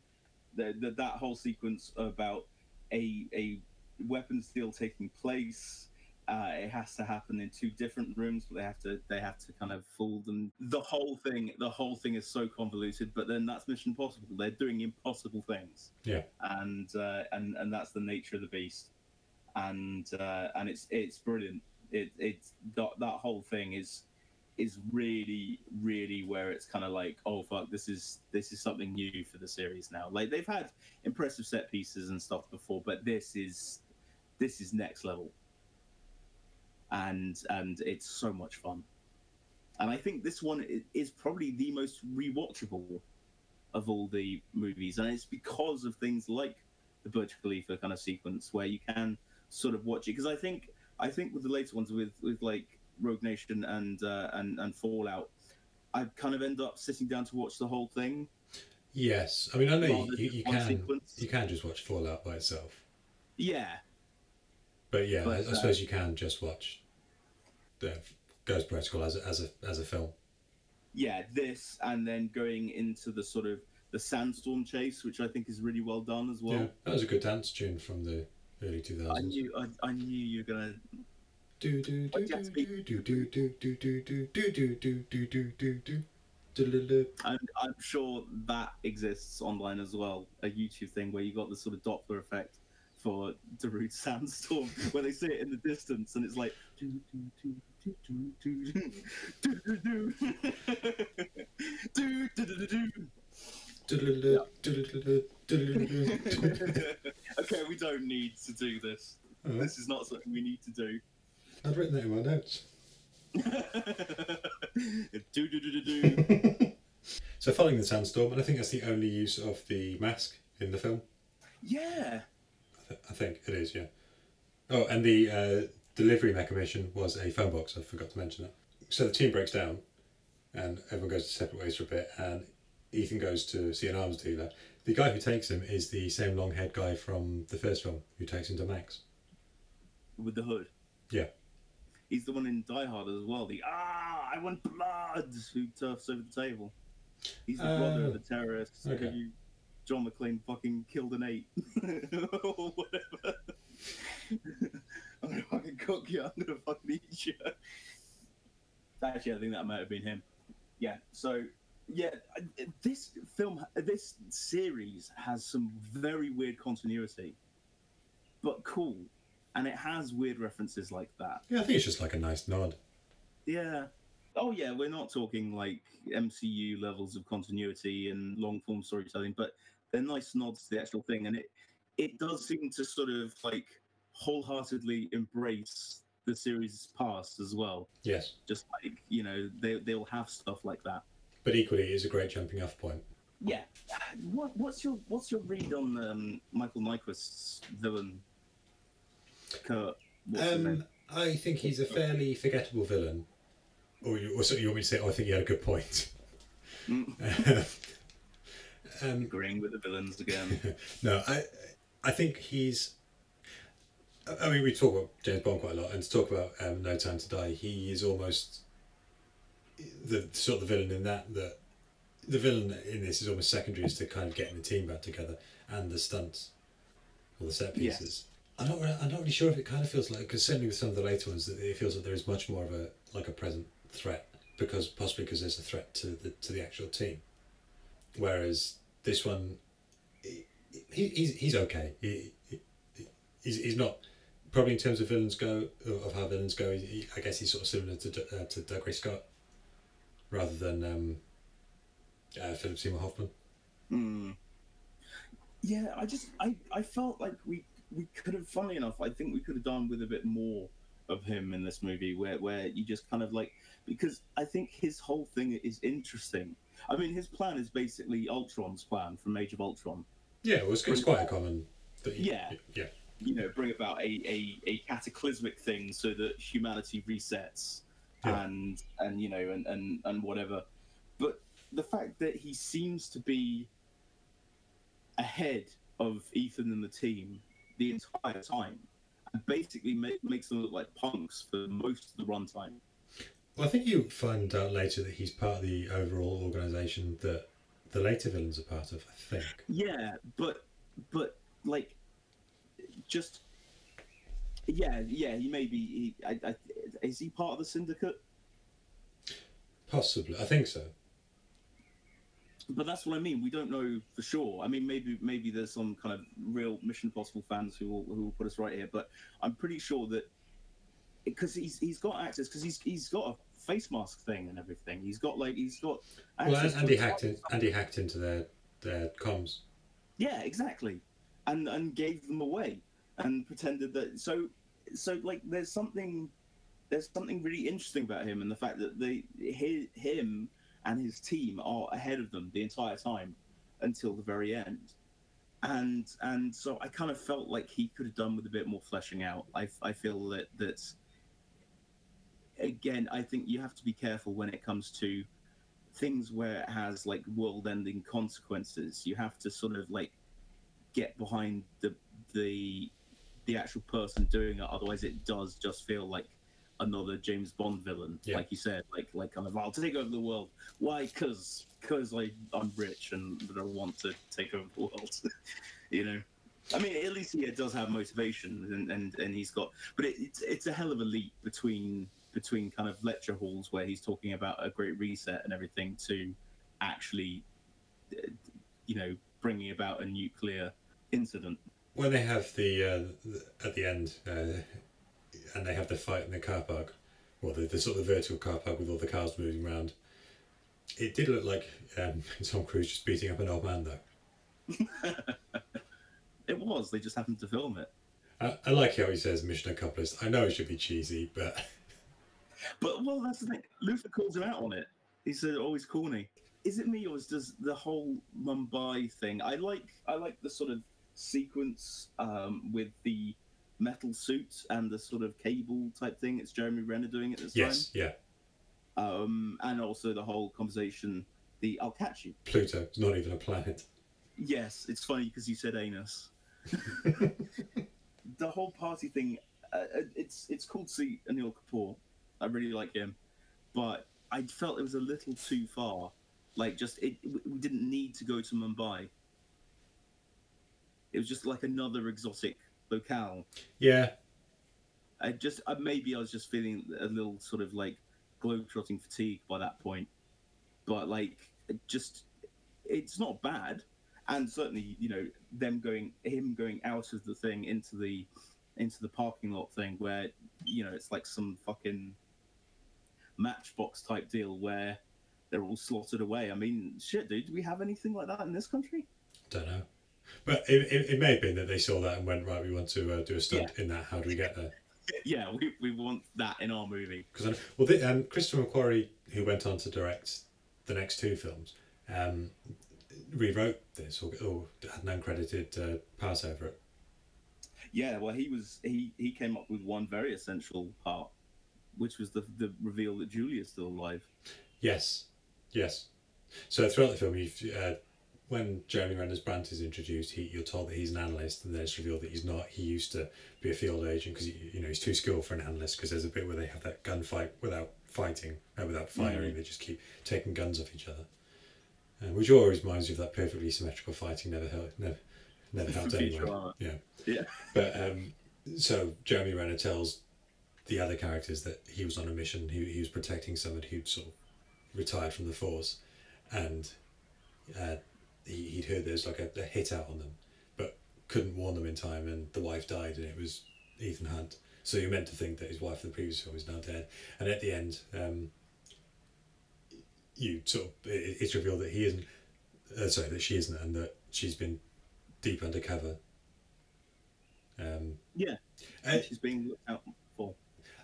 [SPEAKER 1] That the, that whole sequence about a a weapon steal taking place. Uh, it has to happen in two different rooms, but they have to they have to kind of fool them. The whole thing, the whole thing is so convoluted. But then that's Mission Impossible. They're doing impossible things
[SPEAKER 2] Yeah.
[SPEAKER 1] and uh, and and that's the nature of the beast, and uh, and it's it's brilliant. It it's that that whole thing is is really really where it's kind of like oh fuck this is this is something new for the series now. Like they've had impressive set pieces and stuff before, but this is this is next level, and and it's so much fun. And I think this one is probably the most rewatchable of all the movies, and it's because of things like the Burj Khalifa kind of sequence where you can sort of watch it. Because I think I think with the later ones, with with like Rogue Nation and uh, and and Fallout, I kind of end up sitting down to watch the whole thing.
[SPEAKER 2] Yes. I mean, I know you, you, you can
[SPEAKER 1] sequence.
[SPEAKER 2] you can just watch Fallout by itself,
[SPEAKER 1] Yeah,
[SPEAKER 2] but yeah,
[SPEAKER 1] But,
[SPEAKER 2] I, I
[SPEAKER 1] uh,
[SPEAKER 2] suppose you can just watch the Ghost Protocol as a, as a as a film.
[SPEAKER 1] yeah, this and then going into the sort of the sandstorm chase, which I think is really well done as well.
[SPEAKER 2] yeah, that was a good dance tune from the early two
[SPEAKER 1] I knew I, I knew you were gonna
[SPEAKER 2] Do do do do do do do do do do do do do do do do. Do-do-do.
[SPEAKER 1] I'm, I'm sure that exists online as well. A YouTube thing where you got the sort of Doppler effect for Darude Sandstorm, where they see it in the distance and it's like. "Do, do, do, okay, we don't need to do this. This is not something we need to do.
[SPEAKER 2] I've written that in my notes. so, following the sandstorm, and I think that's the only use of the mask in the film.
[SPEAKER 1] Yeah.
[SPEAKER 2] I, th- I think it is, yeah. Oh, and the uh, delivery mechanism was a phone box. I forgot to mention that. So the team breaks down, and everyone goes to separate ways for a bit. And Ethan goes to see an arms dealer. The guy who takes him is the same long haired guy from the first film who takes him to Max.
[SPEAKER 1] With the hood.
[SPEAKER 2] Yeah.
[SPEAKER 1] He's the one in Die Hard as well. The ah, I want blood who turfs over the table. He's the brother
[SPEAKER 2] Oh,
[SPEAKER 1] of the terrorist
[SPEAKER 2] okay.
[SPEAKER 1] who John McClane fucking killed an ape or whatever. I'm gonna fucking cook you. I'm gonna fucking eat you. Actually, I think that might have been him. Yeah. So yeah, this film, this series has some very weird continuity, but cool, and it has weird references like that.
[SPEAKER 2] Yeah, I think it's just like a nice nod.
[SPEAKER 1] Yeah. Oh yeah, we're not talking like MCU levels of continuity and long form storytelling, but they're nice nods to the actual thing, and it it does seem to sort of like wholeheartedly embrace the series' past as well.
[SPEAKER 2] Yes,
[SPEAKER 1] Just like you know, they they'll have stuff like that.
[SPEAKER 2] but equally, it is a great jumping off point.
[SPEAKER 1] Yeah. What what's your what's your read on um, Michael Nyqvist's villain? Kurt.
[SPEAKER 2] Um. I think he's a fairly forgettable villain. Or you, or so you want me to say, oh, I think he had a good point. um,
[SPEAKER 1] Agreeing with the villains again.
[SPEAKER 2] no, I, I think he's. I mean, we talk about James Bond quite a lot, and to talk about um, No Time to Die, he is almost the sort of the villain in that. That the villain in this is almost secondary as to kind of getting the team back together and the stunts or the set pieces. I'm not. re- I'm not really sure if it kind of feels like because certainly with some of the later ones, that it feels like there is much more of a like a present threat because possibly because there's a threat to the to the actual team, whereas this one, he, he, he's he's okay. He, he, he's, he's not probably in terms of villains go of how villains go. He, I guess he's sort of similar to D- uh, to Dougray Scott, rather than um, uh, Philip Seymour Hoffman.
[SPEAKER 1] Hmm. Yeah, I just I, I felt like we we could have funnily enough, I think we could have done with a bit more of him in this movie where where you just kind of like because I think his whole thing is interesting. I mean his plan is basically Ultron's plan from Age of Ultron.
[SPEAKER 2] Yeah, it was, it's quite a common. That he-
[SPEAKER 1] Yeah.
[SPEAKER 2] yeah.
[SPEAKER 1] You know, bring about a, a, a cataclysmic thing so that humanity resets
[SPEAKER 2] Yeah.
[SPEAKER 1] and and you know and, and, and whatever. But the fact that he seems to be ahead of Ethan and the team the entire time, and basically ma- makes them look like punks for most of the runtime.
[SPEAKER 2] Well, I think you find out later that he's part of the overall organisation that the later villains are part of. I think.
[SPEAKER 1] Yeah, but but like just yeah yeah he may be he, I, I, is he part of the syndicate?
[SPEAKER 2] Possibly, I think so.
[SPEAKER 1] But that's what I mean. We don't know for sure. I mean, maybe maybe there's some kind of real Mission Possible fans who will who will put us right here. But I'm pretty sure that because he's he's got access because he's he's got a face mask thing and everything. He's got like he's got.
[SPEAKER 2] Well, Andy hacked in, Andy hacked into their their comms.
[SPEAKER 1] Yeah, exactly, and and gave them away and pretended that. So so like there's something there's something really interesting about him and the fact that they hi him and his team are ahead of them the entire time until the very end. And and so I kind of felt like he could have done with a bit more fleshing out. I, I feel that that again I think you have to be careful when it comes to things where it has like world-ending consequences. You have to sort of like get behind the the the actual person doing it. Otherwise, it does just feel like another James Bond villain,
[SPEAKER 2] Yeah.
[SPEAKER 1] like you said, like like kind of I'll take over the world. Why? Because because I I'm rich and I want to take over the world. you know. I mean, at least he does have motivation, and, and, and he's got. But it, it's it's a hell of a leap between between kind of lecture halls where he's talking about a great reset and everything to actually, uh, you know, bringing about a nuclear incident.
[SPEAKER 2] When they have the, uh, the at the end, uh, and they have the fight in the car park, or the, the sort of vertical car park with all the cars moving around. It did look like um, Tom Cruise just beating up an old man, though.
[SPEAKER 1] It was. They just happened to film it.
[SPEAKER 2] I, I like how he says mission accomplished. I know it should be cheesy, but
[SPEAKER 1] But well, that's the thing. Luther calls him out on it. He said, "Always corny." Is it me or is does the whole Mumbai thing? I like I like the sort of sequence um, with the metal suits and the sort of cable type thing. It's Jeremy Renner doing it this time.
[SPEAKER 2] yes, yeah.
[SPEAKER 1] Um, and also the whole conversation. The I'll catch you.
[SPEAKER 2] Pluto is not even a planet.
[SPEAKER 1] Yes, it's funny because you said anus. the whole party thing. Uh, uh, it's it's cool to see Anil Kapoor. I really like him, but I felt it was a little too far. Like, just it, we didn't need to go to Mumbai. It was just like another exotic locale.
[SPEAKER 2] Yeah,
[SPEAKER 1] I just uh, maybe I was just feeling a little sort of like globetrotting fatigue by that point, but like it just it's not bad, and certainly you know them going him going out of the thing into the into the parking lot thing where you know it's like some fucking matchbox type deal where they're all slotted away. I mean, shit, dude, do we have anything like that in this country?
[SPEAKER 2] don't know. But it, it, it may have been that they saw that and went right. We want to uh, do a stunt in that. How do we get there?
[SPEAKER 1] Yeah, we, we want that in our movie.
[SPEAKER 2] Because well, the, um, Christopher McQuarrie, who went on to direct the next two films, um, rewrote this or, or had an uncredited uh, pass over it.
[SPEAKER 1] Yeah, well, he was he he came up with one very essential part, which was the the reveal that Julia's still alive.
[SPEAKER 2] Yes, yes. So throughout the film, you've, uh, when Jeremy Renner's Brandt is introduced, he, you're told that he's an analyst, and then it's revealed that he's not. He used to be a field agent because you know he's too skilled for an analyst. Because there's a bit where they have that gunfight without fighting, uh, without firing. They just keep taking guns off each other, uh, which always reminds you of that perfectly symmetrical fighting never helped, never, never helped anyone. Yeah.
[SPEAKER 1] Yeah,
[SPEAKER 2] But um, so Jeremy Renner tells the other characters that he was on a mission. He, he was protecting someone who'd sort of retired from the force, and uh, he, he'd heard there's like a, a hit out on them, but couldn't warn them in time, and the wife died, and it was Ethan Hunt. So you're meant to think that his wife in the previous film is now dead, and at the end, um, you sort of it, it's revealed that he isn't. Uh, sorry, that she isn't, and that she's been deep undercover. Um,
[SPEAKER 1] yeah.
[SPEAKER 2] uh,
[SPEAKER 1] She's being looked out for.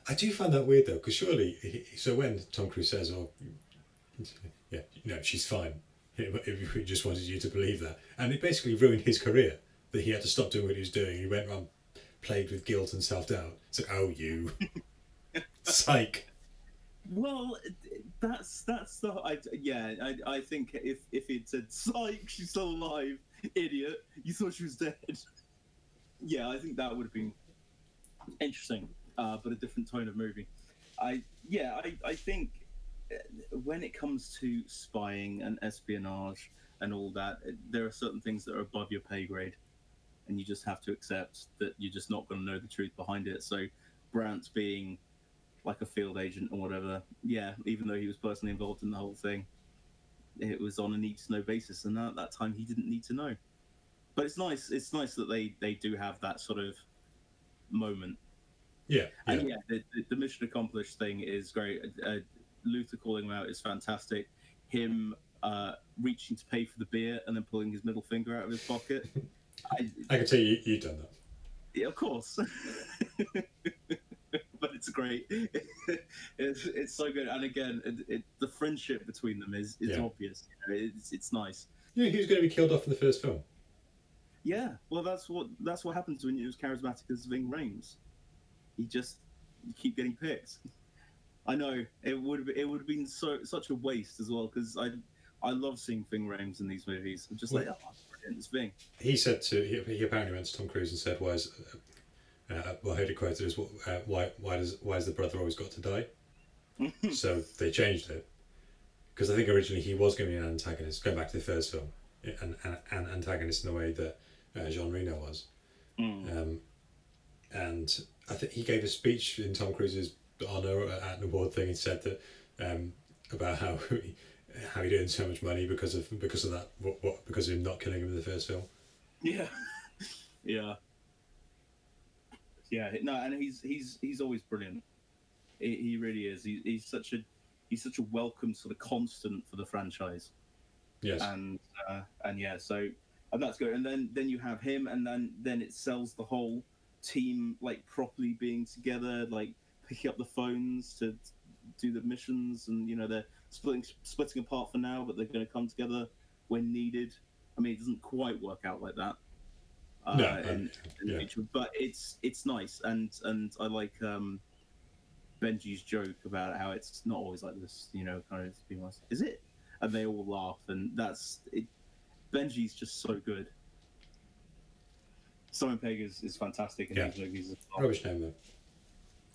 [SPEAKER 2] I do find that weird though, because surely, he- so when Tom Cruise says, "Oh, yeah, no, she's fine," if he just wanted you to believe that, and it basically ruined his career that he had to stop doing what he was doing. He went around plagued with guilt and self doubt. It's like, oh, you, psych.
[SPEAKER 1] Well, that's that's the I, yeah. I, I think if if it said "Psych, she's still alive," idiot, you thought she was dead. yeah, I think that would have been interesting, uh, but a different tone of movie. I yeah, I I think when it comes to spying and espionage and all that, there are certain things that are above your pay grade, and you just have to accept that you're just not going to know the truth behind it. So, Brandt being like a field agent or whatever. Yeah, even though he was personally involved in the whole thing, it was on a need to know basis, and at that time he didn't need to know. But it's nice. It's nice that they they do have that sort of moment.
[SPEAKER 2] Yeah, yeah.
[SPEAKER 1] And yeah, the, the, the mission accomplished thing is great. Uh, Luther calling him out is fantastic. Him uh, reaching to pay for the beer and then pulling his middle finger out of his pocket. I,
[SPEAKER 2] I can tell you, you've done that.
[SPEAKER 1] yeah, of course. but it's great. it's, it's so good, and again, it, it, the friendship between them is is
[SPEAKER 2] Yeah.
[SPEAKER 1] obvious. You know, it's it's nice.
[SPEAKER 2] You know, he was going to be killed off in the first film.
[SPEAKER 1] Yeah, well, that's what that's what happens when you're as charismatic as Ving Rhames. You just you keep getting picked. I know it would have it would have been so such a waste as well because I I love seeing Ving Rhames in these movies. I'm just like, oh, brilliant, it's Ving.
[SPEAKER 2] He said to he, he apparently went to Tom Cruise and said, "Why is uh, well, I heard it quoted as uh, why why does why has the brother always got to die?" so they changed it because I think originally he was going to be an antagonist, going back to the first film, an, an, an antagonist in the way that uh, Jean Reno was. Um, and I think he gave a speech in Tom Cruise's honor at an award thing. He said that um, about how he, how he earned so much money because of because of that what, what because of him not killing him in the first film.
[SPEAKER 1] Yeah, yeah, yeah. No, and he's he's he's always brilliant. He, he really is. He, he's such a he's such a welcome sort of constant for the franchise.
[SPEAKER 2] Yes.
[SPEAKER 1] and uh, and yeah, so and that's good. And then then you have him, and then then it sells the whole team like properly being together, like picking up the phones to do the missions, and you know they're splitting splitting apart for now, but they're going to come together when needed. I mean, it doesn't quite work out like that. Uh,
[SPEAKER 2] No,
[SPEAKER 1] in, in
[SPEAKER 2] yeah.
[SPEAKER 1] future, but it's it's nice, and and I like um, Benji's joke about how it's not always like this, you know, kind of honest. Is it? And they all laugh, and that's it. Benji's just so good. Simon Pegg is, is fantastic in
[SPEAKER 2] Yeah.
[SPEAKER 1] these movies as well.
[SPEAKER 2] Rubbish name though.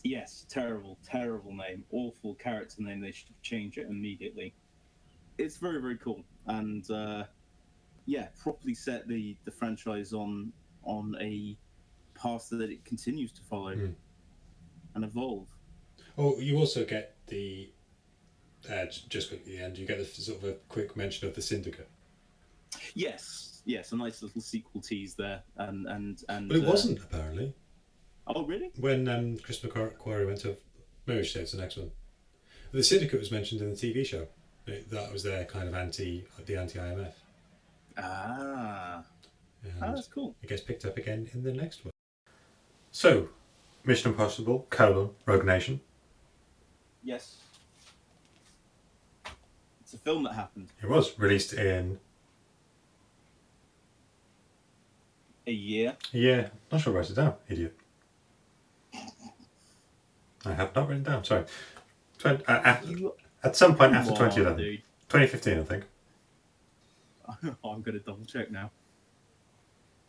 [SPEAKER 1] Yes, terrible, terrible name, awful character name. They should change it immediately. It's very, very cool, and uh, yeah, properly set the the franchise on on a path that it continues to follow
[SPEAKER 2] Mm.
[SPEAKER 1] and evolve.
[SPEAKER 2] Oh, you also get the uh, just quickly at the end. You get the sort of a quick mention of the syndicate,
[SPEAKER 1] Yes, yes, a nice little sequel tease there, and and and.
[SPEAKER 2] but it
[SPEAKER 1] uh,
[SPEAKER 2] wasn't apparently
[SPEAKER 1] Oh, really?
[SPEAKER 2] when um, Chris McQuarrie went to Marriage State's the next one. The syndicate was mentioned in the TV show. It- that was their kind of anti the anti IMF.
[SPEAKER 1] Ah, oh, that's cool.
[SPEAKER 2] it gets picked up again in the next one. So, Mission Impossible: colon Rogue Nation.
[SPEAKER 1] Yes. It's a film that happened
[SPEAKER 2] It was released in
[SPEAKER 1] a year.
[SPEAKER 2] yeah. Not sure I wrote it down. Idiot. I have not written down. Sorry. Uh,
[SPEAKER 1] You-
[SPEAKER 2] at some point after
[SPEAKER 1] Come on,
[SPEAKER 2] 2011.
[SPEAKER 1] dude.
[SPEAKER 2] 2015, I think.
[SPEAKER 1] I'm going to double check now.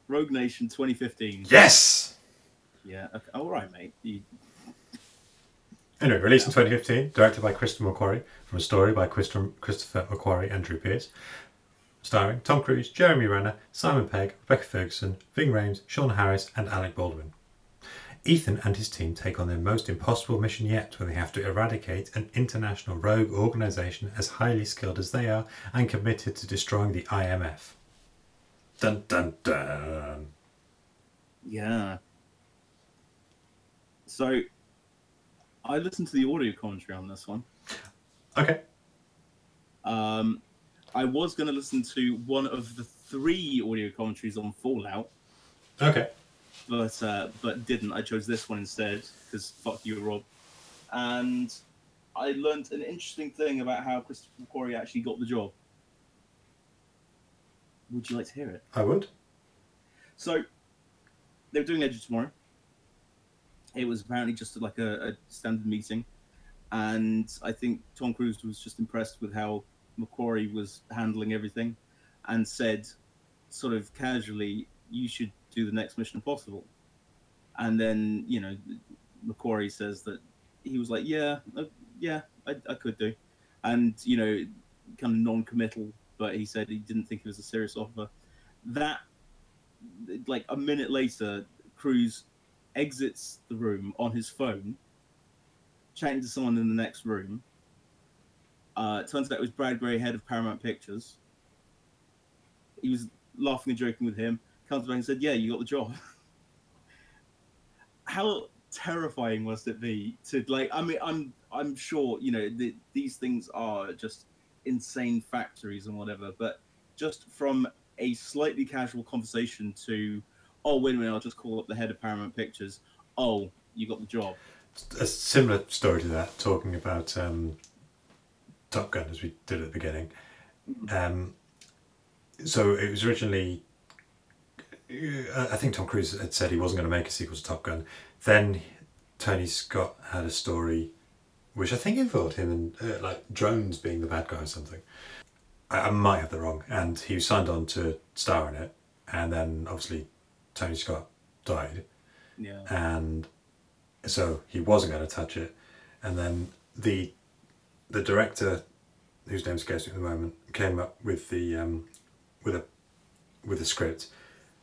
[SPEAKER 1] Rogue Nation 2015.
[SPEAKER 2] Yes!
[SPEAKER 1] Yeah. Okay. All right, mate. You,
[SPEAKER 2] Anyway, released in 2015, directed by Christopher McQuarrie, from a story by Christopher Christopher McQuarrie and Drew Pearce. Starring Tom Cruise, Jeremy Renner, Simon Pegg, Rebecca Ferguson, Ving Rhames, Sean Harris, and Alec Baldwin. Ethan and his team take on their most impossible mission yet when they have to eradicate an international rogue organisation as highly skilled as they are and committed to destroying the IMF. Dun dun dun.
[SPEAKER 1] yeah. So, I listened to the audio commentary on this one.
[SPEAKER 2] Okay.
[SPEAKER 1] Um, I was going to listen to one of the three audio commentaries on Fallout,
[SPEAKER 2] Okay.
[SPEAKER 1] But uh, but didn't. I chose this one instead because fuck you, Rob. And I learned an interesting thing about how Christopher McQuarrie actually got the job. Would you like to hear it?
[SPEAKER 2] I would.
[SPEAKER 1] So they were doing Edge of Tomorrow. It was apparently just like a, a standard meeting, and I think Tom Cruise was just impressed with how McQuarrie was handling everything, and said, sort of casually, "You should do the next Mission Impossible." And then you know, McQuarrie says that he was like, "Yeah, uh, yeah, I, I could do," and you know, kind of non-committal, but he said he didn't think it was a serious offer. That, like a minute later, Cruise exits the room on his phone, chatting to someone in the next room. Uh, turns out it was Brad Grey, head of Paramount Pictures. He was laughing and joking with him. Comes back and said, "Yeah, you got the job." How terrifying must it be to like? I mean, I'm I'm sure you know the, these things are just insane factories and whatever, but just from a slightly casual conversation to, oh wait a minute, I'll just call up the head of Paramount Pictures. Oh, you got the job.
[SPEAKER 2] a similar story to that, talking about um, Top Gun as we did at the beginning. Um, so it was originally, I think Tom Cruise had said he wasn't going to make a sequel to Top Gun. Then Tony Scott had a story, which I think involved him and uh, like drones being the bad guy or something. I, I might have that wrong. And he was signed on to star in it, and then obviously Tony Scott died
[SPEAKER 1] Yeah.
[SPEAKER 2] and so he wasn't going to touch it. And then the the director, whose name escapes me at the moment, came up with the um, with a with a script,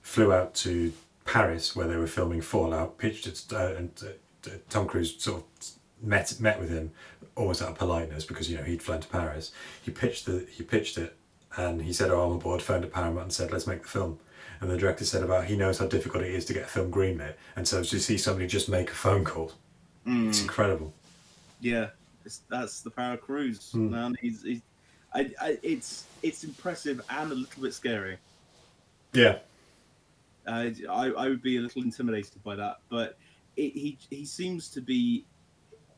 [SPEAKER 2] flew out to Paris where they were filming Fallout, pitched it, uh, and uh, Tom Cruise sort of met met with him almost out of politeness because you know he'd flown to Paris. He pitched the he pitched it, and he said, "Oh, I'm aboard." Phoned to Paramount and said, "Let's make the film." And the director said about he knows how difficult it is to get a film greenlit, and so to see somebody just make a phone call, it's incredible.
[SPEAKER 1] Yeah, it's, that's the power of Cruise,
[SPEAKER 2] Hmm.
[SPEAKER 1] man. He's, he's I, I, it's it's impressive and a little bit scary.
[SPEAKER 2] Yeah,
[SPEAKER 1] Uh, I, I would be a little intimidated by that, but it, he he seems to be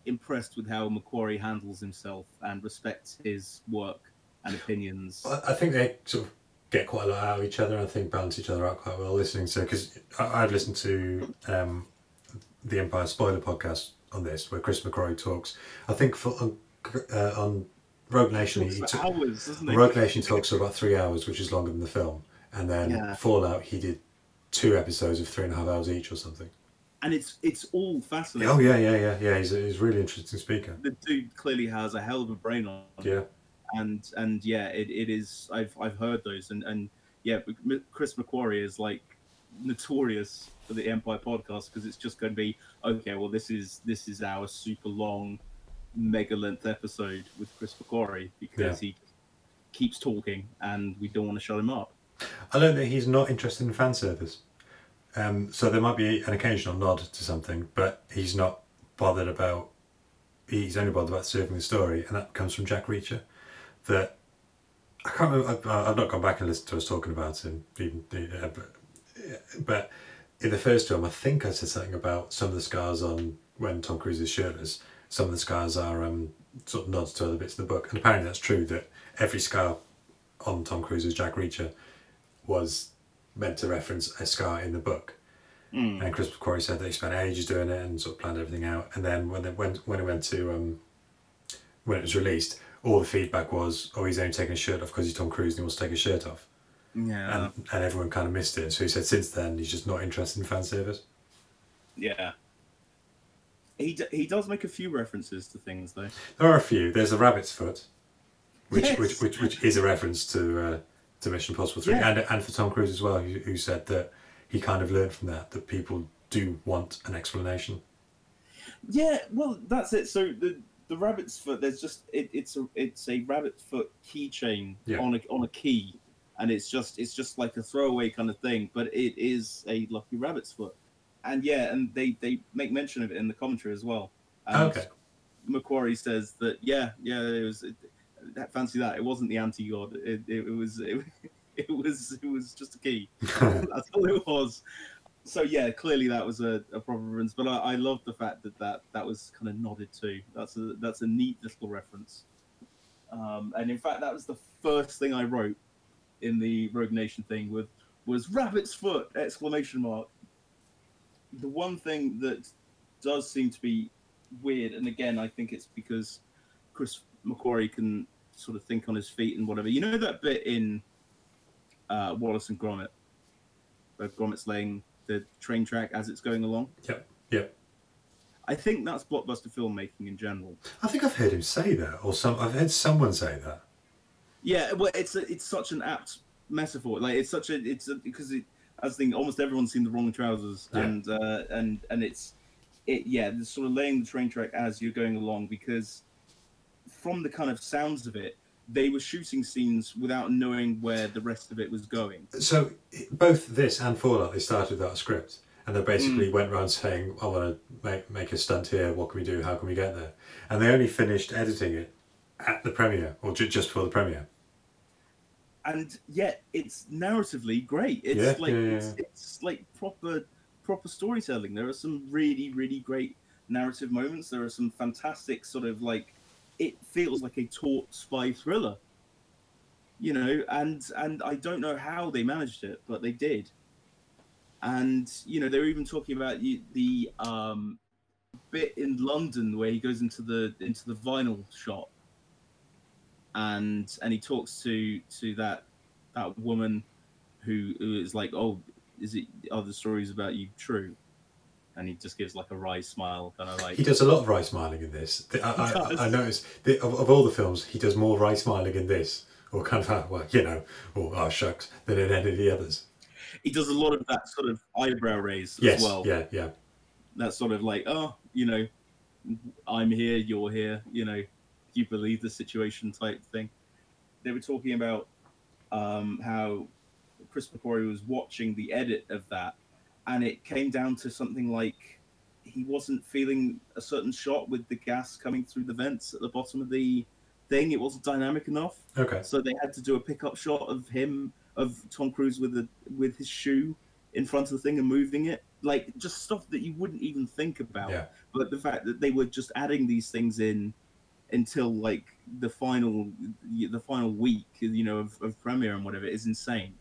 [SPEAKER 1] impressed with how McQuarrie handles himself and respects his work and opinions.
[SPEAKER 2] I think they sort of get quite a lot out of each other. and I think balance each other out quite well listening to because I've listened to um, the Empire Spoiler podcast on this where Chris McQuarrie talks. I think for, on uh, on Rogue Nation, he, took-
[SPEAKER 1] hours?
[SPEAKER 2] Rogue Nation talks for about three hours, which is longer than the film. And then
[SPEAKER 1] Yeah.
[SPEAKER 2] Fallout, he did two episodes of three and a half hours each or something.
[SPEAKER 1] and it's it's all fascinating.
[SPEAKER 2] Oh yeah, yeah, yeah, yeah. He's a, he's a really interesting speaker.
[SPEAKER 1] The dude clearly has a hell of a brain on. him.
[SPEAKER 2] Yeah,
[SPEAKER 1] and and yeah, it, it is. I've I've heard those, and and yeah, Chris McQuarrie is like notorious for the Empire podcast because it's just going to be okay. Well, this is this is our super long, mega length episode with Chris McQuarrie because he keeps talking, and we don't want to shut him up.
[SPEAKER 2] I learned that he's not interested in fan service. Um, so there might be an occasional nod to something, but he's not bothered about. He's only bothered about serving the story, and that comes from Jack Reacher. That I can't remember. I've, I've not gone back and listened to us talking about him, even, uh, but, but in the first film, I think I said something about some of the scars on when Tom Cruise is shirtless. Some of the scars are um, sort of nods to other bits of the book, and apparently that's true. That every scar on Tom Cruise's Jack Reacher was meant to reference a scar in the book. And Chris McQuarrie said that he spent ages doing it and sort of planned everything out. And then when it went when it went to um, when it was released, all the feedback was, "Oh, he's only taking his shirt off because he's Tom Cruise and he wants to take his shirt off."
[SPEAKER 1] Yeah,
[SPEAKER 2] And and everyone kind of missed it. So he said since then he's just not interested in fan service.
[SPEAKER 1] yeah. He d- he does make a few references to things though.
[SPEAKER 2] There are a few. There's a rabbit's foot, which
[SPEAKER 1] Yes.
[SPEAKER 2] which, which which is a reference to uh, to Mission Impossible three,
[SPEAKER 1] Yeah.
[SPEAKER 2] and and for Tom Cruise as well, who, who said that he kind of learned from that that people do want an explanation.
[SPEAKER 1] Yeah, well, that's it. So the the rabbit's foot, there's just it, it's a it's a rabbit foot keychain
[SPEAKER 2] Yeah.
[SPEAKER 1] on a on a key, and it's just it's just like a throwaway kind of thing, but it is a lucky rabbit's foot, and yeah, and they they make mention of it in the commentary as well. And
[SPEAKER 2] Okay.
[SPEAKER 1] McQuarrie says that yeah yeah it was fancy that it wasn't the anti god it, it, was it, it was it was just a key that's all it was. So yeah, clearly that was a, a proper reference, but I, I love the fact that, that that was kind of nodded to. That's a that's a neat little reference. Um, and in fact, that was the first thing I wrote in the Rogue Nation thing with was rabbit's foot exclamation mark. The one thing that does seem to be weird. And again, I think it's because Chris McQuarrie can sort of think on his feet and whatever. You know that bit in uh, Wallace and Gromit, where Gromit's laying the train track as it's going along.
[SPEAKER 2] Yep. Yep.
[SPEAKER 1] I think that's blockbuster filmmaking in general.
[SPEAKER 2] I think I've heard him say that, or some. I've heard someone say that.
[SPEAKER 1] Yeah, well, it's a, it's such an apt metaphor. Like it's such a it's a, because it. I thinking almost everyone's seen the wrong trousers,
[SPEAKER 2] Yeah.
[SPEAKER 1] and uh, and and it's it yeah, sort of laying the train track as you're going along because from the kind of sounds of it, they were shooting scenes without knowing where the rest of it was going.
[SPEAKER 2] So both this and Fallout, they started without a script, and they basically
[SPEAKER 1] Mm.
[SPEAKER 2] went around saying, "I want to make make a stunt here. What can we do? How can we get there?" And they only finished editing it at the premiere, or ju- just before the premiere.
[SPEAKER 1] and yet it's narratively great. It's
[SPEAKER 2] Yeah,
[SPEAKER 1] like
[SPEAKER 2] yeah, yeah,
[SPEAKER 1] It's, it's like proper proper storytelling. There are some really really great narrative moments. There are some fantastic sort of like it feels like a taut spy thriller. You know, and and I don't know how they managed it, but they did. And you know, they were even talking about the, um, bit in London where he goes into the into the vinyl shop and and he talks to to that that woman who, who is like, oh, is it are the stories about you true? And he just gives like a wry smile, kind of like
[SPEAKER 2] He does a lot of wry smiling in this. I, I. I noticed the, of, of all the films, he does more wry smiling in this, or kind of well, you know, or oh shucks, than in any of the others.
[SPEAKER 1] he does a lot of that sort of eyebrow raise
[SPEAKER 2] Yes,
[SPEAKER 1] as well.
[SPEAKER 2] yeah, yeah.
[SPEAKER 1] That sort of like, oh, you know, I'm here, you're here, you know, you believe the situation type thing. They were talking about um, how Chris McQuarrie was watching the edit of that, and it came down to something like he wasn't feeling a certain shot with the gas coming through the vents at the bottom of the thing. It wasn't dynamic enough.
[SPEAKER 2] Okay.
[SPEAKER 1] So they had to do a pickup shot of him, of Tom Cruise with a with his shoe in front of the thing and moving it, like just stuff that you wouldn't even think about.
[SPEAKER 2] Yeah.
[SPEAKER 1] But the fact that they were just adding these things in until like the final the final week, you know, of, of premiere and whatever is insane.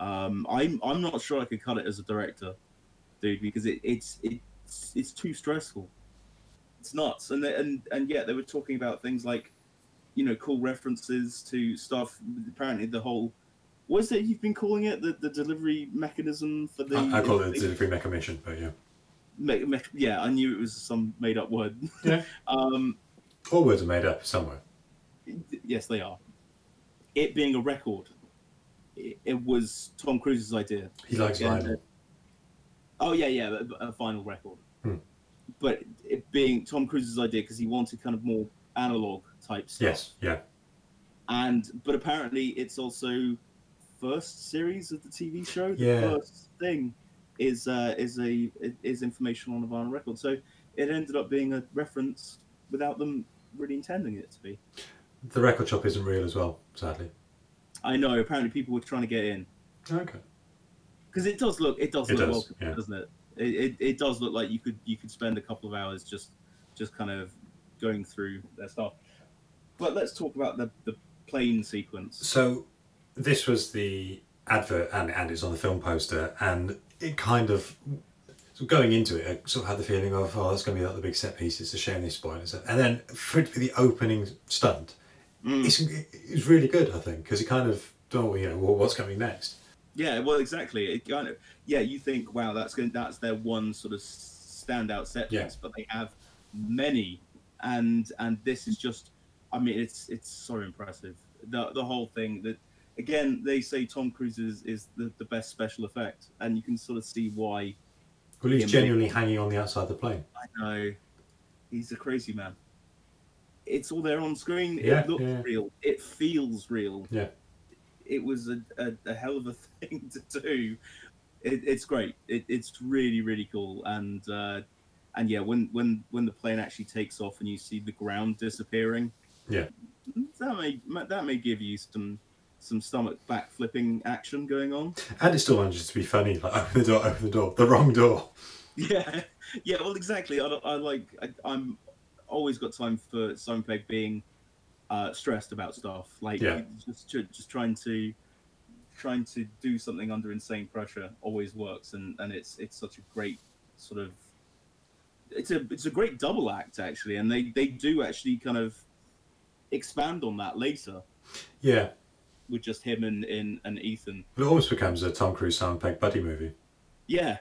[SPEAKER 1] Um, I'm I'm not sure I could cut it as a director, dude, because it, it's it's it's too stressful. It's nuts, and they- and and yet they were talking about things like, you know, cool references to stuff. Apparently, the whole what is it you've been calling it the, the delivery mechanism for the
[SPEAKER 2] I, I call it the delivery mechanism, but yeah.
[SPEAKER 1] me- me- yeah, I knew it was some made up word.
[SPEAKER 2] Yeah.
[SPEAKER 1] um,
[SPEAKER 2] All words are made up somewhere.
[SPEAKER 1] yes, they are. It being a record, it, it was Tom Cruise's idea.
[SPEAKER 2] He likes
[SPEAKER 1] And,
[SPEAKER 2] vinyl.
[SPEAKER 1] uh, oh yeah, yeah, a, a vinyl record.
[SPEAKER 2] Hmm.
[SPEAKER 1] But it being Tom Cruise's idea because he wanted kind of more analog type stuff.
[SPEAKER 2] Yes, yeah.
[SPEAKER 1] And but apparently it's also first series of the TV show. The
[SPEAKER 2] Yeah.
[SPEAKER 1] first thing is uh, is a is information on a vinyl record. So it ended up being a reference without them really intending it to be.
[SPEAKER 2] The record shop isn't real as well, sadly.
[SPEAKER 1] I know. Apparently, people were trying to get in
[SPEAKER 2] Okay.
[SPEAKER 1] because it does look it does
[SPEAKER 2] It
[SPEAKER 1] look
[SPEAKER 2] does,
[SPEAKER 1] well,
[SPEAKER 2] yeah.
[SPEAKER 1] doesn't it? It, it? it does look like you could you could spend a couple of hours just just kind of going through their stuff. But let's talk about the the plane sequence.
[SPEAKER 2] So this was the advert, and, and it's on the film poster, and it kind of so going into it, I sort of had the feeling of, oh, that's going to be like the big set piece. It's a shame they spoil it. And then for it to be the opening stunt, Mm. it's, it's really good, I think, because it kind of, oh, you know, well, what's coming next?
[SPEAKER 1] Yeah, well, exactly. It kind of yeah, you think wow, that's going that's their one sort of standout set piece,
[SPEAKER 2] Yeah.
[SPEAKER 1] but they have many, and and this is just, I mean, it's it's so impressive. The the whole thing that again they say Tom Cruise is, is the, the best special effect, and you can sort of see why.
[SPEAKER 2] Well, he's genuinely hanging on the outside of the plane.
[SPEAKER 1] I know he's a crazy man. It's all there on screen.
[SPEAKER 2] Yeah,
[SPEAKER 1] it looks
[SPEAKER 2] yeah.
[SPEAKER 1] real. It feels real.
[SPEAKER 2] Yeah.
[SPEAKER 1] it was a, a, a hell of a thing to do. It, it's great. It, it's really really cool. And uh, and yeah, when when when the plane actually takes off and you see the ground disappearing,
[SPEAKER 2] Yeah.
[SPEAKER 1] that may that may give you some some stomach back flipping action going on.
[SPEAKER 2] And it still manages to be funny, like open the door, open the door, the wrong door.
[SPEAKER 1] Yeah, yeah. Well, exactly. I, I like. I, I'm always got time for Simon Pegg being uh, stressed about stuff. Like
[SPEAKER 2] Yeah.
[SPEAKER 1] just just trying to trying to do something under insane pressure always works, and and it's it's such a great sort of it's a it's a great double act actually, and they they do actually kind of expand on that later
[SPEAKER 2] Yeah,
[SPEAKER 1] with just him and and, and Ethan.
[SPEAKER 2] it almost becomes a Tom Cruise Simon Pegg buddy movie.
[SPEAKER 1] Yeah.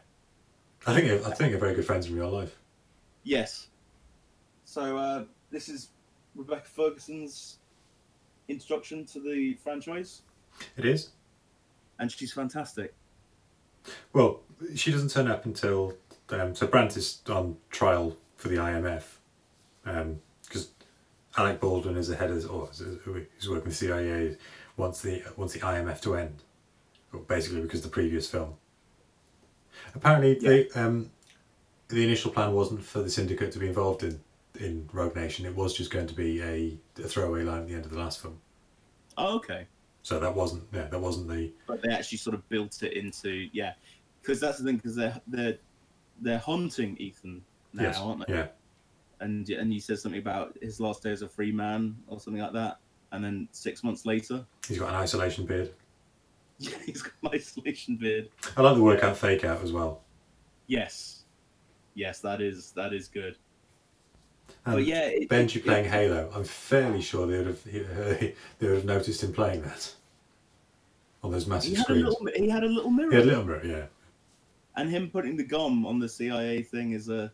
[SPEAKER 2] I think I think they're very good friends in real life.
[SPEAKER 1] Yes. So uh, this is Rebecca Ferguson's introduction to the franchise,
[SPEAKER 2] It is.
[SPEAKER 1] and she's fantastic.
[SPEAKER 2] Well, she doesn't turn up until um, so Brandt is on trial for the IMF because Alec Baldwin is the head of or who's working with CIA wants the wants the IMF to end, basically because of the previous film. Apparently, they um, the initial plan wasn't for the syndicate to be involved in in Rogue Nation. It was just going to be a, a throwaway line at the end of the last film.
[SPEAKER 1] Oh, okay.
[SPEAKER 2] So that wasn't yeah that wasn't the
[SPEAKER 1] But they actually sort of built it into yeah, because that's the thing because they're they're they're hunting Ethan now,
[SPEAKER 2] yes
[SPEAKER 1] aren't they?
[SPEAKER 2] yeah
[SPEAKER 1] And and he says something about his last day as a free man or something like that, and then six months later,
[SPEAKER 2] he's got an isolation beard.
[SPEAKER 1] yeah, he's got an isolation beard.
[SPEAKER 2] I like the workout fake out as well.
[SPEAKER 1] Yes, yes, that is that is good.
[SPEAKER 2] And
[SPEAKER 1] but yeah, it,
[SPEAKER 2] Benji
[SPEAKER 1] it-
[SPEAKER 2] playing
[SPEAKER 1] it-
[SPEAKER 2] Halo, I'm fairly sure they would have they would have noticed him playing that on those massive
[SPEAKER 1] He
[SPEAKER 2] screens.
[SPEAKER 1] little, he had a little mirror.
[SPEAKER 2] Yeah, a little bit, yeah.
[SPEAKER 1] and him putting the gum on the CIA thing is a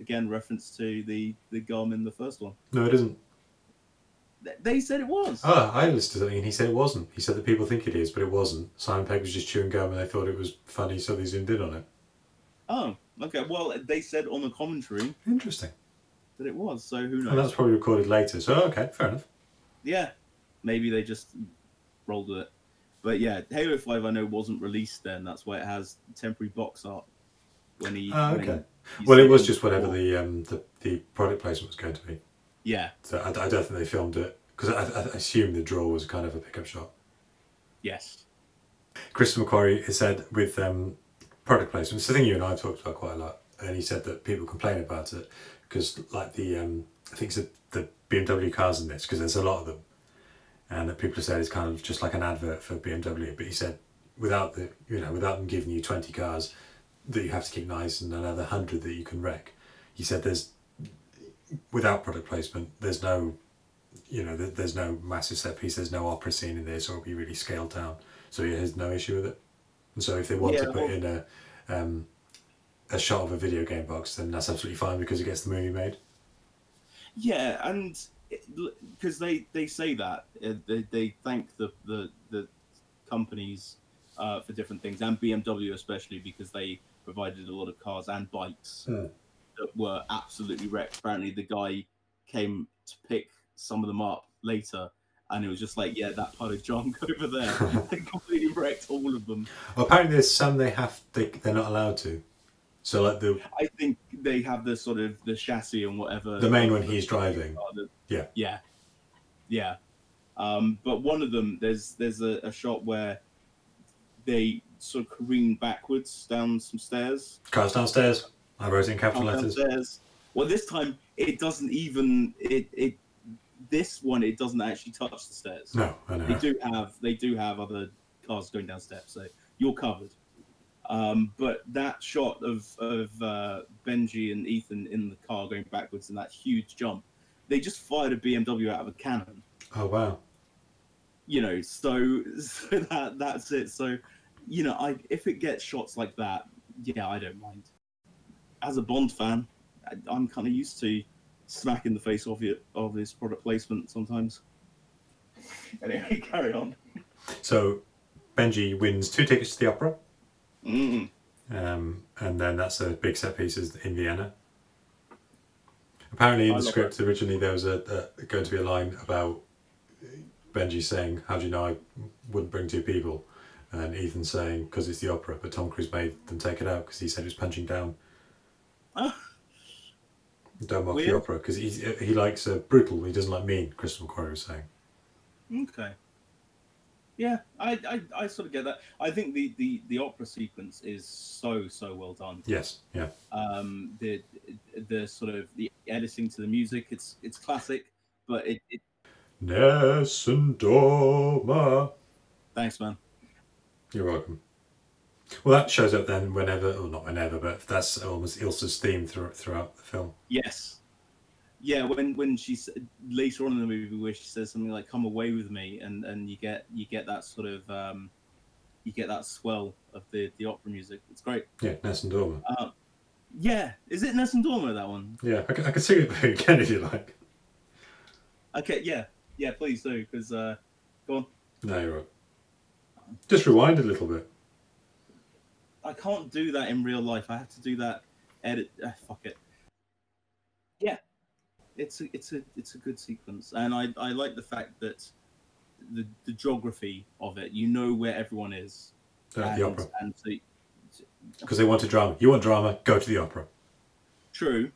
[SPEAKER 1] again reference to the the gum in the first one.
[SPEAKER 2] No, it isn't.
[SPEAKER 1] They said it was.
[SPEAKER 2] Ah, I listened to something and he said it wasn't. He said that people think it is, but it wasn't. Simon Pegg was just chewing gum and they thought it was funny, so they zoomed in on it.
[SPEAKER 1] Oh, okay. Well, they said on the commentary
[SPEAKER 2] Interesting.
[SPEAKER 1] That it was. So who knows?
[SPEAKER 2] And that's probably recorded later. So okay, fair enough.
[SPEAKER 1] Yeah, maybe they just rolled with it. But yeah, Halo Five I know wasn't released then. That's why it has temporary box art. When he.
[SPEAKER 2] Ah,
[SPEAKER 1] when
[SPEAKER 2] okay.
[SPEAKER 1] he
[SPEAKER 2] Well, it was just whatever the um the, the product placement was going to be.
[SPEAKER 1] Yeah.
[SPEAKER 2] So I, I don't think they filmed it because I, I assume the draw was kind of a pickup shot.
[SPEAKER 1] Yes.
[SPEAKER 2] Christopher McQuarrie said with um, product placement, it's the thing you and I have talked about quite a lot, and he said that people complain about it because, like the, um, I think it's the BMW cars in this, because there's a lot of them, and that people have said it's kind of just like an advert for BMW. But he said without the, you know, without them giving you twenty cars that you have to keep nice and another hundred that you can wreck, he said there's without product placement, there's no, you know, there's no massive set piece, there's no opera scene in this, or it'll be really scaled down. So he has no issue with it. And so if they want
[SPEAKER 1] Yeah,
[SPEAKER 2] to put
[SPEAKER 1] well-
[SPEAKER 2] in a um, a shot of a video game box, then that's absolutely fine because it gets the movie made.
[SPEAKER 1] Yeah, and because they they say that uh, they, they thank the the the companies uh, for different things and BMW especially because they provided a lot of cars and bikes
[SPEAKER 2] Hmm.
[SPEAKER 1] that were absolutely wrecked. Apparently, the guy came to pick some of them up later. And it was just like, yeah, that pile of junk over there. they completely wrecked all of them.
[SPEAKER 2] Well, apparently there's some they have they they're not allowed to. So like the
[SPEAKER 1] I think they have the sort of the chassis and whatever.
[SPEAKER 2] the main one he's driving.
[SPEAKER 1] the-
[SPEAKER 2] Yeah.
[SPEAKER 1] yeah, yeah. Um, but one of them, there's there's a, a shot where they sort of careen backwards down some stairs.
[SPEAKER 2] Cars downstairs. I wrote in capital
[SPEAKER 1] Down
[SPEAKER 2] letters.
[SPEAKER 1] stairs. Well, this time it doesn't even it it. This one it doesn't actually touch the stairs.
[SPEAKER 2] No, I know.
[SPEAKER 1] They do have they do have other cars going down steps, so you're covered. Um, but that shot of of uh, Benji and Ethan in the car going backwards in that huge jump, they just fired a BMW out of a cannon.
[SPEAKER 2] Oh wow.
[SPEAKER 1] You know, so, so that that's it. So, you know, I if it gets shots like that, yeah, I don't mind. As a Bond fan, I, I'm kind of used to smacking the face off it of his product placement sometimes. Anyway, carry on.
[SPEAKER 2] So Benji wins two tickets to the opera.
[SPEAKER 1] Mm.
[SPEAKER 2] Um, and then that's a big set pieces in Vienna. Apparently, in
[SPEAKER 1] I
[SPEAKER 2] the script originally there was a, a going to be a line about Benji saying, "How do you know I wouldn't bring two people?" And Ethan saying, "Because it's the opera." But Tom Cruise made them take it out because he said it was punching down.
[SPEAKER 1] Ah.
[SPEAKER 2] Don't mock the opera because he he likes uh, brutal. He doesn't like mean. Christopher McQuarrie was saying.
[SPEAKER 1] Okay. Yeah, I, I, I sort of get that. I think the, the, the opera sequence is so so well done.
[SPEAKER 2] Yes, yeah,
[SPEAKER 1] Um, the the sort of the editing to the music, it's it's classic, but it, it
[SPEAKER 2] Ness and Doma.
[SPEAKER 1] thanks man.
[SPEAKER 2] You're welcome. Well, that shows up then whenever, or not whenever, but that's almost Ilsa's theme through, throughout the film.
[SPEAKER 1] Yes. Yeah, when when she's later on in the movie where she says something like "Come away with me," and and you get you get that sort of um, you get that swell of the the opera music. It's great.
[SPEAKER 2] Yeah, Nessun Dorma.
[SPEAKER 1] Uh, yeah, is it Nessun Dorma that one?
[SPEAKER 2] Yeah, I can, I can sing it again if you like.
[SPEAKER 1] Okay, yeah, yeah, please do because uh, go on.
[SPEAKER 2] No, you're right. Just rewind a little bit.
[SPEAKER 1] I can't do that in real life. I have to do that edit. Uh, fuck it. It's a it's a it's a good sequence, and I I like the fact that the the geography of it. You know where everyone is.
[SPEAKER 2] At the opera.
[SPEAKER 1] So,
[SPEAKER 2] Because they wanted drama. You want drama, go to the opera.
[SPEAKER 1] true,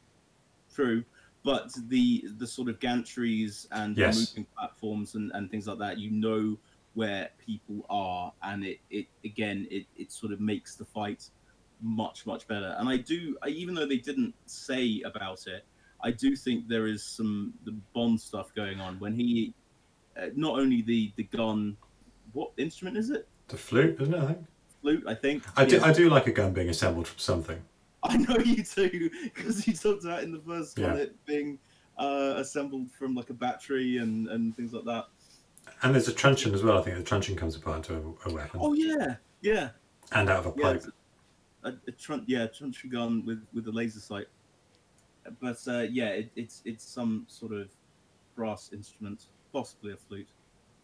[SPEAKER 1] true. But the the sort of gantries and
[SPEAKER 2] Yes.
[SPEAKER 1] moving platforms and, and things like that, you know where people are, and it, it again it, it sort of makes the fight much much better. And I do, I, even though they didn't say about it, I do think there is some the Bond stuff going on when he uh, not only the the gun, what instrument is it?
[SPEAKER 2] The flute, isn't it? I think.
[SPEAKER 1] Flute, I think.
[SPEAKER 2] I do. I do like a gun being assembled from something.
[SPEAKER 1] I know you do because you talked about in the first one
[SPEAKER 2] Yeah.
[SPEAKER 1] it being uh, assembled from like a battery and and things like that.
[SPEAKER 2] And there's a truncheon as well. I think the truncheon comes apart into a, a weapon
[SPEAKER 1] Oh yeah, yeah,
[SPEAKER 2] and out of a
[SPEAKER 1] yeah.
[SPEAKER 2] pipe.
[SPEAKER 1] it's A, a trun- yeah, truncheon gun with with a laser sight. But uh, yeah, it, it's it's some sort of brass instrument, possibly a flute,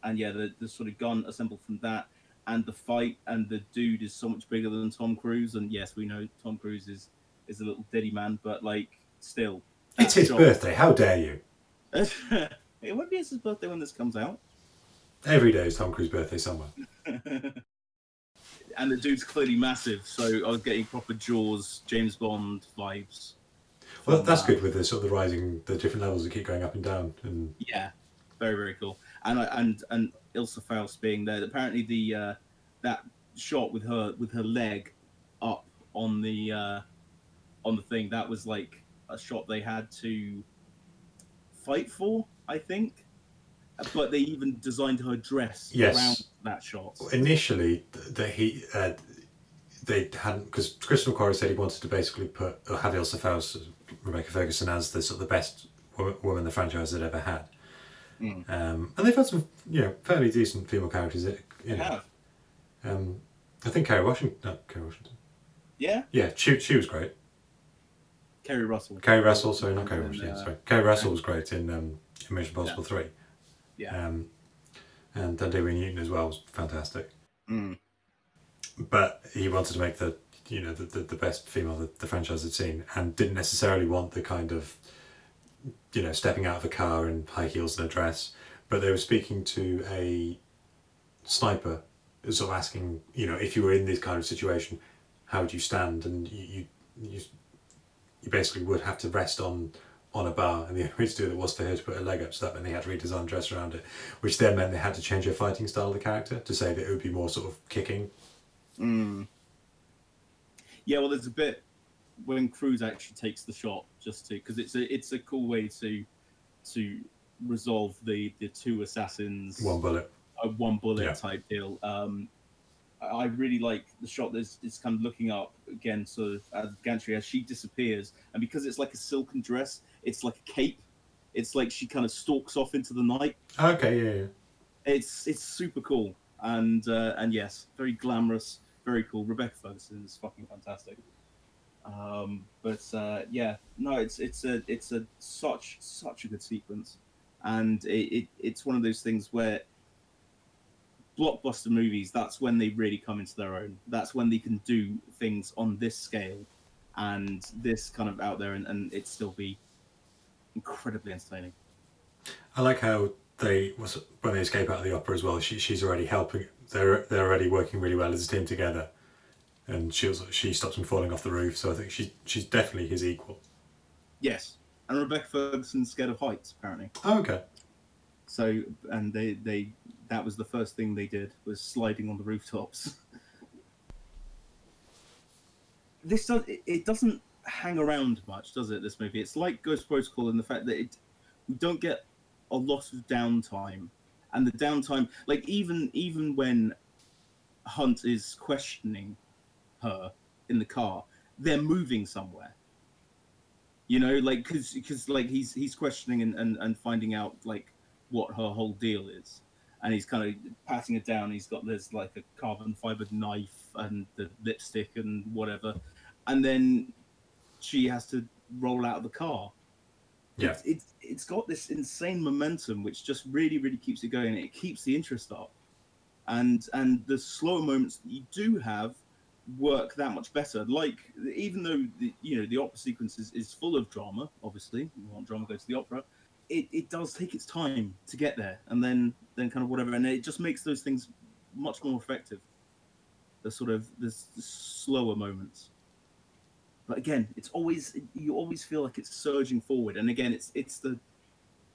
[SPEAKER 1] and yeah, the the sort of gun assembled from that. And the fight and the dude is so much bigger than Tom Cruise, and yes, we know Tom Cruise is is a little diddy man, but like still,
[SPEAKER 2] It's his
[SPEAKER 1] shot-
[SPEAKER 2] birthday. How dare you?
[SPEAKER 1] it won't be his birthday when this comes out.
[SPEAKER 2] Every day is Tom Cruise's birthday somewhere.
[SPEAKER 1] and the dude's clearly massive, so I was getting proper Jaws, James Bond vibes.
[SPEAKER 2] Well,
[SPEAKER 1] from
[SPEAKER 2] that's
[SPEAKER 1] that.
[SPEAKER 2] good with the sort of the rising, the different levels that keep going up and down. And
[SPEAKER 1] Yeah, very very cool. And I and and Ilsa Faust being there. Apparently the uh, that shot with her with her leg up on the uh, on the thing that was like a shot they had to fight for, I think. But they even designed her dress
[SPEAKER 2] Yes.
[SPEAKER 1] around that shot.
[SPEAKER 2] initially, that he uh, they hadn't because Christopher Quarry said he wanted to basically put or have Ilsa Faust, Rebecca Ferguson as the sort of the best wo- woman the franchise had ever had.
[SPEAKER 1] Mm.
[SPEAKER 2] Um, and they've had some, you know, fairly decent female characters. You
[SPEAKER 1] They
[SPEAKER 2] know,
[SPEAKER 1] have.
[SPEAKER 2] um, I think Kerry Washington. No, Kerry Washington.
[SPEAKER 1] Yeah,
[SPEAKER 2] Yeah, she she was great.
[SPEAKER 1] Keri Russell.
[SPEAKER 2] Keri Russell, sorry, not Kerry Washington.
[SPEAKER 1] uh,
[SPEAKER 2] sorry, Keri Russell was great in um, in Mission Impossible Three.
[SPEAKER 1] Yeah.
[SPEAKER 2] Um, and Thandie Newton as well was fantastic.
[SPEAKER 1] Mm.
[SPEAKER 2] But he wanted to make the you know the, the, the best female that the franchise had seen, and didn't necessarily want the kind of you know stepping out of a car in high heels and a dress. But they were speaking to a sniper, sort of asking you know if you were in this kind of situation, how would you stand? And you you you, basically would have to rest on on a bar, and the only way to do that was for her to put her leg up, so that meant they had to redesign dress around it, which then meant they had to change her fighting style of the character to say that it would be more sort of kicking.
[SPEAKER 1] Mm. Yeah, well, there's a bit when Cruise actually takes the shot, just to because it's a it's a cool way to to resolve the the two assassins
[SPEAKER 2] One bullet.
[SPEAKER 1] a one bullet
[SPEAKER 2] Yeah.
[SPEAKER 1] type deal. Um, I really like the shot that's it's kind of looking up again, sort of as Gantry as she disappears, and because it's like a silken dress, it's like a cape. It's like she kind of stalks off into the night.
[SPEAKER 2] Okay, yeah, yeah.
[SPEAKER 1] It's it's super cool, and uh, and yes, very glamorous, very cool. Rebecca Ferguson is fucking fantastic. Um, but uh, yeah, no, it's it's a it's a such such a good sequence, and it, it it's one of those things where blockbuster movies that's when they really come into their own. That's when they can do things on this scale, and this kind of out there, and, and it still be incredibly entertaining.
[SPEAKER 2] I like how they was when they escape out of the opera as well. She she's already helping. They're they're already working really well as a team together, and she was, she stops him falling off the roof. So I think she she's definitely his equal.
[SPEAKER 1] Yes, and Rebecca Ferguson's scared of heights apparently.
[SPEAKER 2] Oh, okay.
[SPEAKER 1] So and they they that was the first thing they did was sliding on the rooftops. this does it, it doesn't hang around much, does it? This movie, it's like Ghost Protocol in the fact that it we don't get a lot of downtime, and the downtime, like even even when Hunt is questioning her in the car, they're moving somewhere. You know, like because because like he's he's questioning and, and and finding out like what her whole deal is, and he's kind of patting it down. He's got this like a carbon fibered knife and the lipstick and whatever, and then she has to roll out of the car.
[SPEAKER 2] Yeah.
[SPEAKER 1] It's, it's it's got this insane momentum which just really really keeps it going. It keeps the interest up, and and the slower moments that you do have work that much better. Like even though the you know the opera sequence is, is full of drama, obviously you want drama go to the opera. It, it does take its time to get there, and then then kind of whatever, and it just makes those things much more effective. The sort of the, the slower moments. But again, it's always you always feel like it's surging forward, and again, it's it's the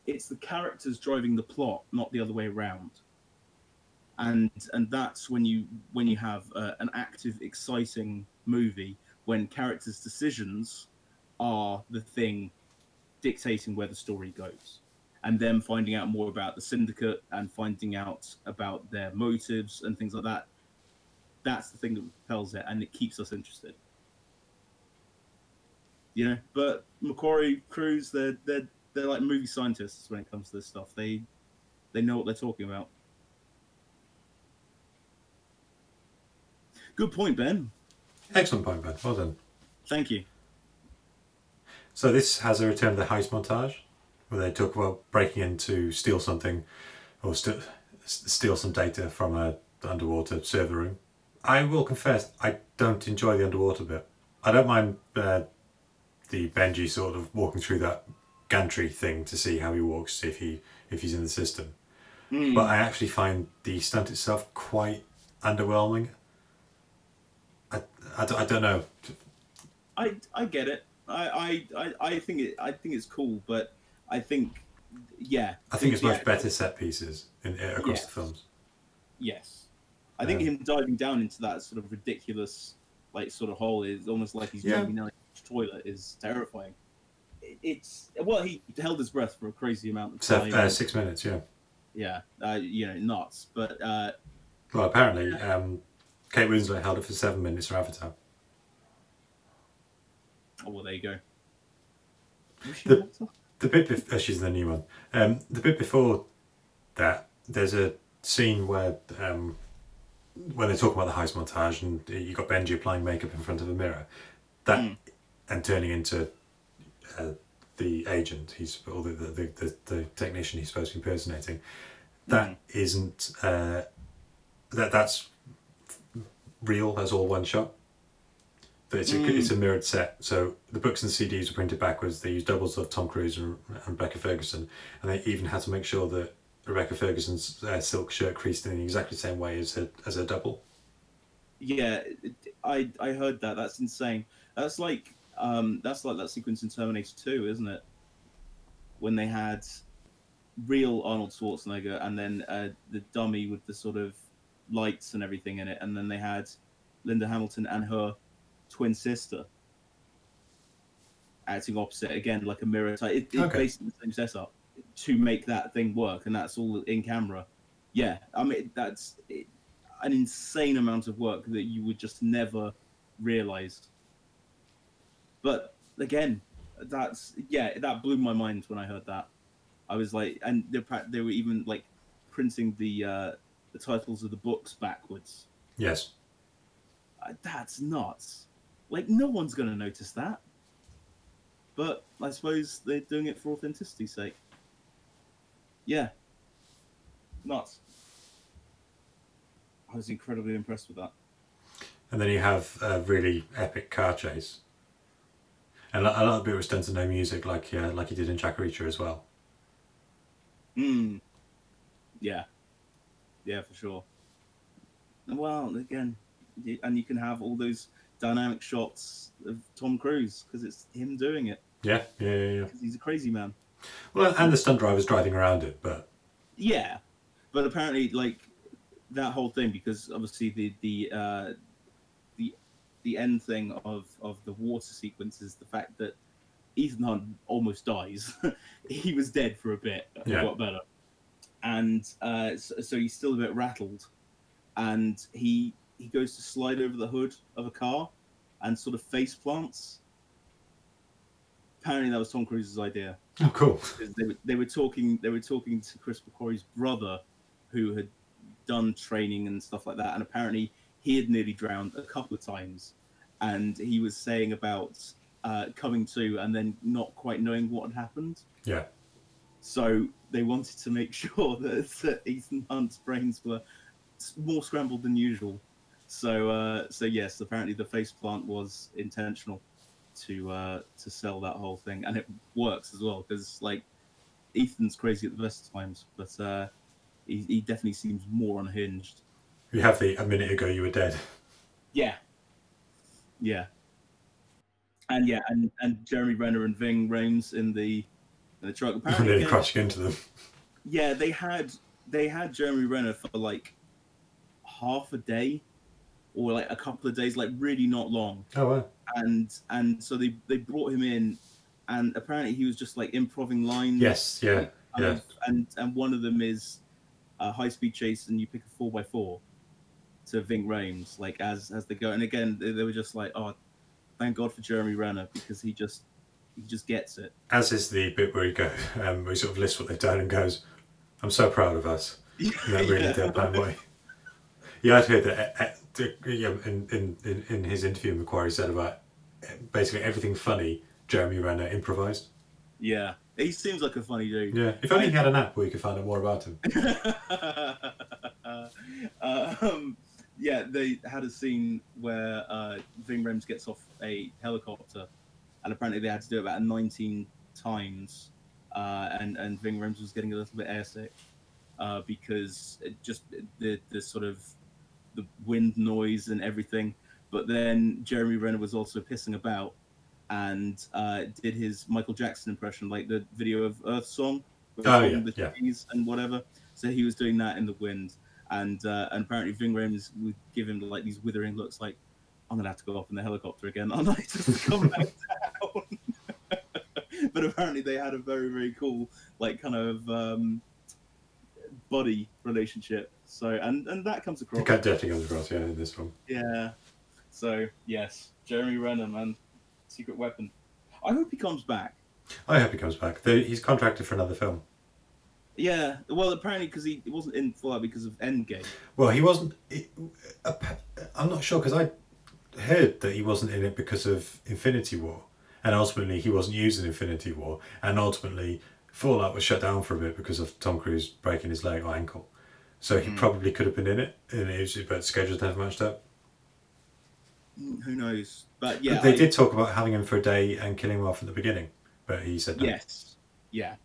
[SPEAKER 1] it's the characters driving the plot, not the other way around. And and that's when you when you have uh, an active, exciting movie when characters' decisions are the thing dictating where the story goes, and them finding out more about the syndicate and finding out about their motives and things like that. That's the thing that propels it, and it keeps us interested you know. But McQuarrie Cruise, they're they're they're like movie scientists when it comes to this stuff. They they know what they're talking about. Good point, Ben.
[SPEAKER 2] Excellent point, Ben. Well done.
[SPEAKER 1] Thank you.
[SPEAKER 2] So this has a return to the heist montage, where they talk about breaking in to steal something, or st- steal some data from a underwater server room. I will confess, I don't enjoy the underwater bit. I don't mind uh, the Benji sort of walking through that gantry thing to see how he walks, if he if he's in the system. But I actually find the stunt itself quite underwhelming. I, I, don't- I don't know.
[SPEAKER 1] I I get it. I I I, think it I think it's cool, but I think yeah.
[SPEAKER 2] I think it's
[SPEAKER 1] yeah,
[SPEAKER 2] much better set pieces in, across
[SPEAKER 1] Yes.
[SPEAKER 2] the films.
[SPEAKER 1] Yes, I think
[SPEAKER 2] Um,
[SPEAKER 1] him diving down into that sort of ridiculous like sort of hole is almost like he's
[SPEAKER 2] Yeah.
[SPEAKER 1] jumping a toilet is terrifying. It's well, he held his breath for a crazy amount of
[SPEAKER 2] So,
[SPEAKER 1] time.
[SPEAKER 2] uh, six minutes, yeah.
[SPEAKER 1] yeah, uh, you know, nuts. But uh,
[SPEAKER 2] Well, apparently, um, Kate Winslet held it for seven minutes for Avatar.
[SPEAKER 1] oh well, there you go.
[SPEAKER 2] The- The bit bef- uh, she's the new one. Um, the bit before that, there's a scene where um, when they talk about the heist montage, and you got Benji applying makeup in front of a mirror, that
[SPEAKER 1] Mm.
[SPEAKER 2] And turning into uh, the agent. He's or the the, the, the technician he's supposed to be impersonating. That not uh, that that's real. That's all one shot. But it's a,
[SPEAKER 1] Mm.
[SPEAKER 2] it's a mirrored set. So the books and CDs were printed backwards. They used doubles of Tom Cruise and, and Rebecca Ferguson, and they even had to make sure that Rebecca Ferguson's uh, silk shirt creased in exactly the same way as her as her double.
[SPEAKER 1] Yeah, I I heard that. That's insane. That's like um that's like that sequence in Terminator 2, isn't it? When they had real Arnold Schwarzenegger and then uh, the dummy with the sort of lights and everything in it, and then they had Linda Hamilton and her twin sister acting opposite again, like a mirror. type. It, it's
[SPEAKER 2] Okay.
[SPEAKER 1] basically the same setup to make that thing work, and that's all in camera. Yeah, I mean that's it, an insane amount of work that you would just never realize. But again, that's yeah, that blew my mind when I heard that. I was like, and they they were even like printing the uh, the titles of the books backwards.
[SPEAKER 2] Yes.
[SPEAKER 1] Uh, That's nuts. Like no one's gonna notice that. But I suppose they're doing it for authenticity's sake. Yeah. Nuts. I was incredibly impressed with that.
[SPEAKER 2] And then you have a really epic car chase. And a lot of it was done to no music, like uh, like he did in Jack Reacher as well.
[SPEAKER 1] Mm. Yeah. Yeah, for sure. Well, again, and you can have all those dynamic shots of Tom Cruise because it's him doing it
[SPEAKER 2] Yeah, yeah, yeah, yeah.
[SPEAKER 1] because he's a crazy man.
[SPEAKER 2] Well, and the stunt driver's driving around it, but
[SPEAKER 1] Yeah, but apparently, like that whole thing, because obviously the the uh, the the end thing of of the water sequence is the fact that Ethan Hunt almost dies. he was dead for a bit,
[SPEAKER 2] Yeah.
[SPEAKER 1] got better, and uh, so, so he's still a bit rattled, and he he goes to slide over the hood of a car and sort of face plants. Apparently, that was Tom Cruise's idea.
[SPEAKER 2] Oh, cool.
[SPEAKER 1] They were, they were talking. They were talking to Chris McQuarrie's brother, who had done training and stuff like that, and apparently he had nearly drowned a couple of times, and he was saying about uh, coming to and then not quite knowing what had happened.
[SPEAKER 2] Yeah.
[SPEAKER 1] So they wanted to make sure that, that Ethan Hunt's brains were more scrambled than usual. So, uh, so yes, apparently the face plant was intentional to uh, to sell that whole thing, and it works as well because like Ethan's crazy at the best of times, but uh, he, he definitely seems more unhinged.
[SPEAKER 2] You have the a minute ago you were dead.
[SPEAKER 1] Yeah, yeah, and yeah, and and Jeremy Renner and Ving Rhames in the in the truck. Apparently, again-
[SPEAKER 2] crashing into them.
[SPEAKER 1] yeah, they had they had Jeremy Renner for like half a day or like a couple of days, like really not long.
[SPEAKER 2] Oh wow.
[SPEAKER 1] And and so they they brought him in, and apparently he was just like improving lines.
[SPEAKER 2] Yes, yeah,
[SPEAKER 1] and,
[SPEAKER 2] yeah.
[SPEAKER 1] And and one of them is a high speed chase, and you pick a four by four to Ving Rhames, like as as they go. And again, they, they were just like, oh, thank God for Jeremy Renner because he just he just gets it.
[SPEAKER 2] As is the bit where he go, um, where he sort of lists what they've done and goes, "I'm so proud of us." In that really
[SPEAKER 1] Yeah.
[SPEAKER 2] deadpan way. Yeah, I'd heard that. Uh, uh, the- yeah, in, in, in, in his interview, McQuarrie said about uh, basically everything funny. Jeremy Renner improvised.
[SPEAKER 1] Yeah, he seems like a funny dude.
[SPEAKER 2] Yeah, if only he had an app where you could find out more about him.
[SPEAKER 1] um, yeah, they had a scene where uh, Ving Rhames gets off a helicopter, and apparently they had to do it about 19 times, uh, and and Ving Rhames was getting a little bit airsick uh, because it just the the sort of the wind noise and everything. But then Jeremy Renner was also pissing about and uh, did his Michael Jackson impression, like the video of Earth Song,
[SPEAKER 2] Oh, yeah,
[SPEAKER 1] the
[SPEAKER 2] yeah.
[SPEAKER 1] trees and whatever. So he was doing that in the wind, and uh, and apparently Ving Rhames would give him like these withering looks, like I'm gonna have to go up in the helicopter again, aren't I, just to come back down. but apparently they had a very very cool like kind of um, buddy relationship. So and and that comes across.
[SPEAKER 2] The cat definitely comes across, yeah, in this one.
[SPEAKER 1] Yeah. So yes, Jeremy Renner, man, secret weapon. I hope he comes back.
[SPEAKER 2] I hope he comes back. He's contracted for another film.
[SPEAKER 1] Yeah. Well, apparently because he wasn't in Fallout because of Endgame.
[SPEAKER 2] Well, he wasn't. It, I'm not sure because I heard that he wasn't in it because of Infinity War, and ultimately he wasn't using Infinity War, and ultimately Fallout was shut down for a bit because of Tom Cruise breaking his leg or ankle. So he probably could have been in it, and it was, but schedules never matched up.
[SPEAKER 1] Mm, Who knows? But yeah,
[SPEAKER 2] But they
[SPEAKER 1] I-
[SPEAKER 2] did talk about having him for a day and killing him off at the beginning, but he said no.
[SPEAKER 1] Yes. Yeah.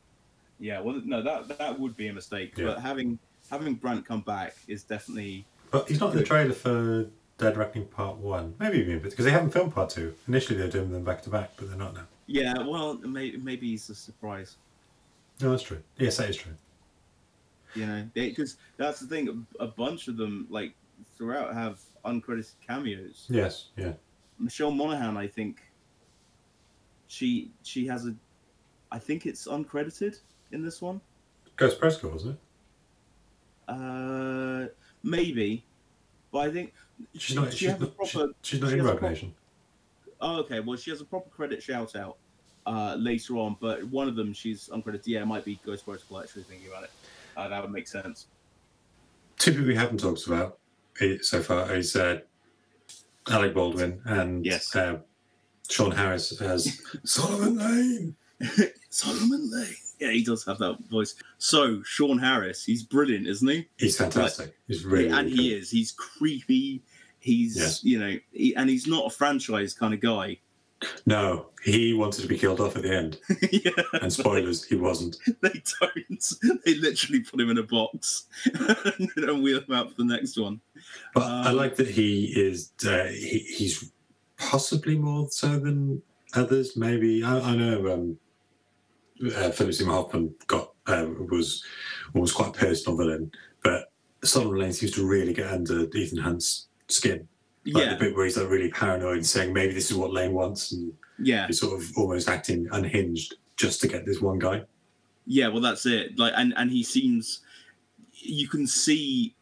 [SPEAKER 1] Yeah. Well, no, that that would be a mistake.
[SPEAKER 2] Yeah.
[SPEAKER 1] But having having Brandt come back is definitely
[SPEAKER 2] But he's not in the trailer for Dead Reckoning Part One. Maybe even because they haven't filmed Part Two. Initially, they were doing them back to back, but they're not now.
[SPEAKER 1] yeah. Well, maybe maybe he's a surprise.
[SPEAKER 2] No, that's true. Yes, that is true.
[SPEAKER 1] You know, because that's the thing. A, a bunch of them, like throughout, have uncredited cameos.
[SPEAKER 2] Yes, yeah.
[SPEAKER 1] Michelle Monaghan, I think she she has a, I think it's uncredited in this one.
[SPEAKER 2] Ghost Protocol, wasn't it?
[SPEAKER 1] Uh, maybe, but I think
[SPEAKER 2] She's not.
[SPEAKER 1] she
[SPEAKER 2] She's not,
[SPEAKER 1] proper.
[SPEAKER 2] she- she's not
[SPEAKER 1] she
[SPEAKER 2] in Rogue Nation.
[SPEAKER 1] Oh, okay. Well, she has a proper credit shout out uh, later on, but one of them she's uncredited. Yeah, it might be Ghost Protocol. Actually, thinking about it, uh, that would make sense.
[SPEAKER 2] Two people we haven't talked about eh, so far is uh, Alec Baldwin and
[SPEAKER 1] Yes.
[SPEAKER 2] uh, Sean Harris as Solomon Lane.
[SPEAKER 1] Solomon Lane. Yeah, he does have that voice. So Sean Harris, he's brilliant, isn't he?
[SPEAKER 2] He's fantastic. He's really,
[SPEAKER 1] and
[SPEAKER 2] really
[SPEAKER 1] he
[SPEAKER 2] good.
[SPEAKER 1] is. He's creepy. He's
[SPEAKER 2] Yes.
[SPEAKER 1] you know, he, and he's not a franchise kind of guy.
[SPEAKER 2] No, he wanted to be killed off at the end.
[SPEAKER 1] yeah,
[SPEAKER 2] And spoilers, he wasn't.
[SPEAKER 1] they don't. They literally put him in a box and wheel him out for the next one.
[SPEAKER 2] But I
[SPEAKER 1] Um,
[SPEAKER 2] like that he is. Uh, he, he's possibly more so than others. Maybe I, I know. Um, uh, Philip Seymour Hoffman got uh, was was quite a personal villain, but Solomon Lane seems to really get under Ethan Hunt's skin. Like
[SPEAKER 1] yeah,
[SPEAKER 2] the bit where he's like really paranoid and saying maybe this is what Lane wants, and
[SPEAKER 1] yeah,
[SPEAKER 2] he's sort of almost acting unhinged just to get this one guy.
[SPEAKER 1] yeah. Well, that's it. Like, and and he seems, you can see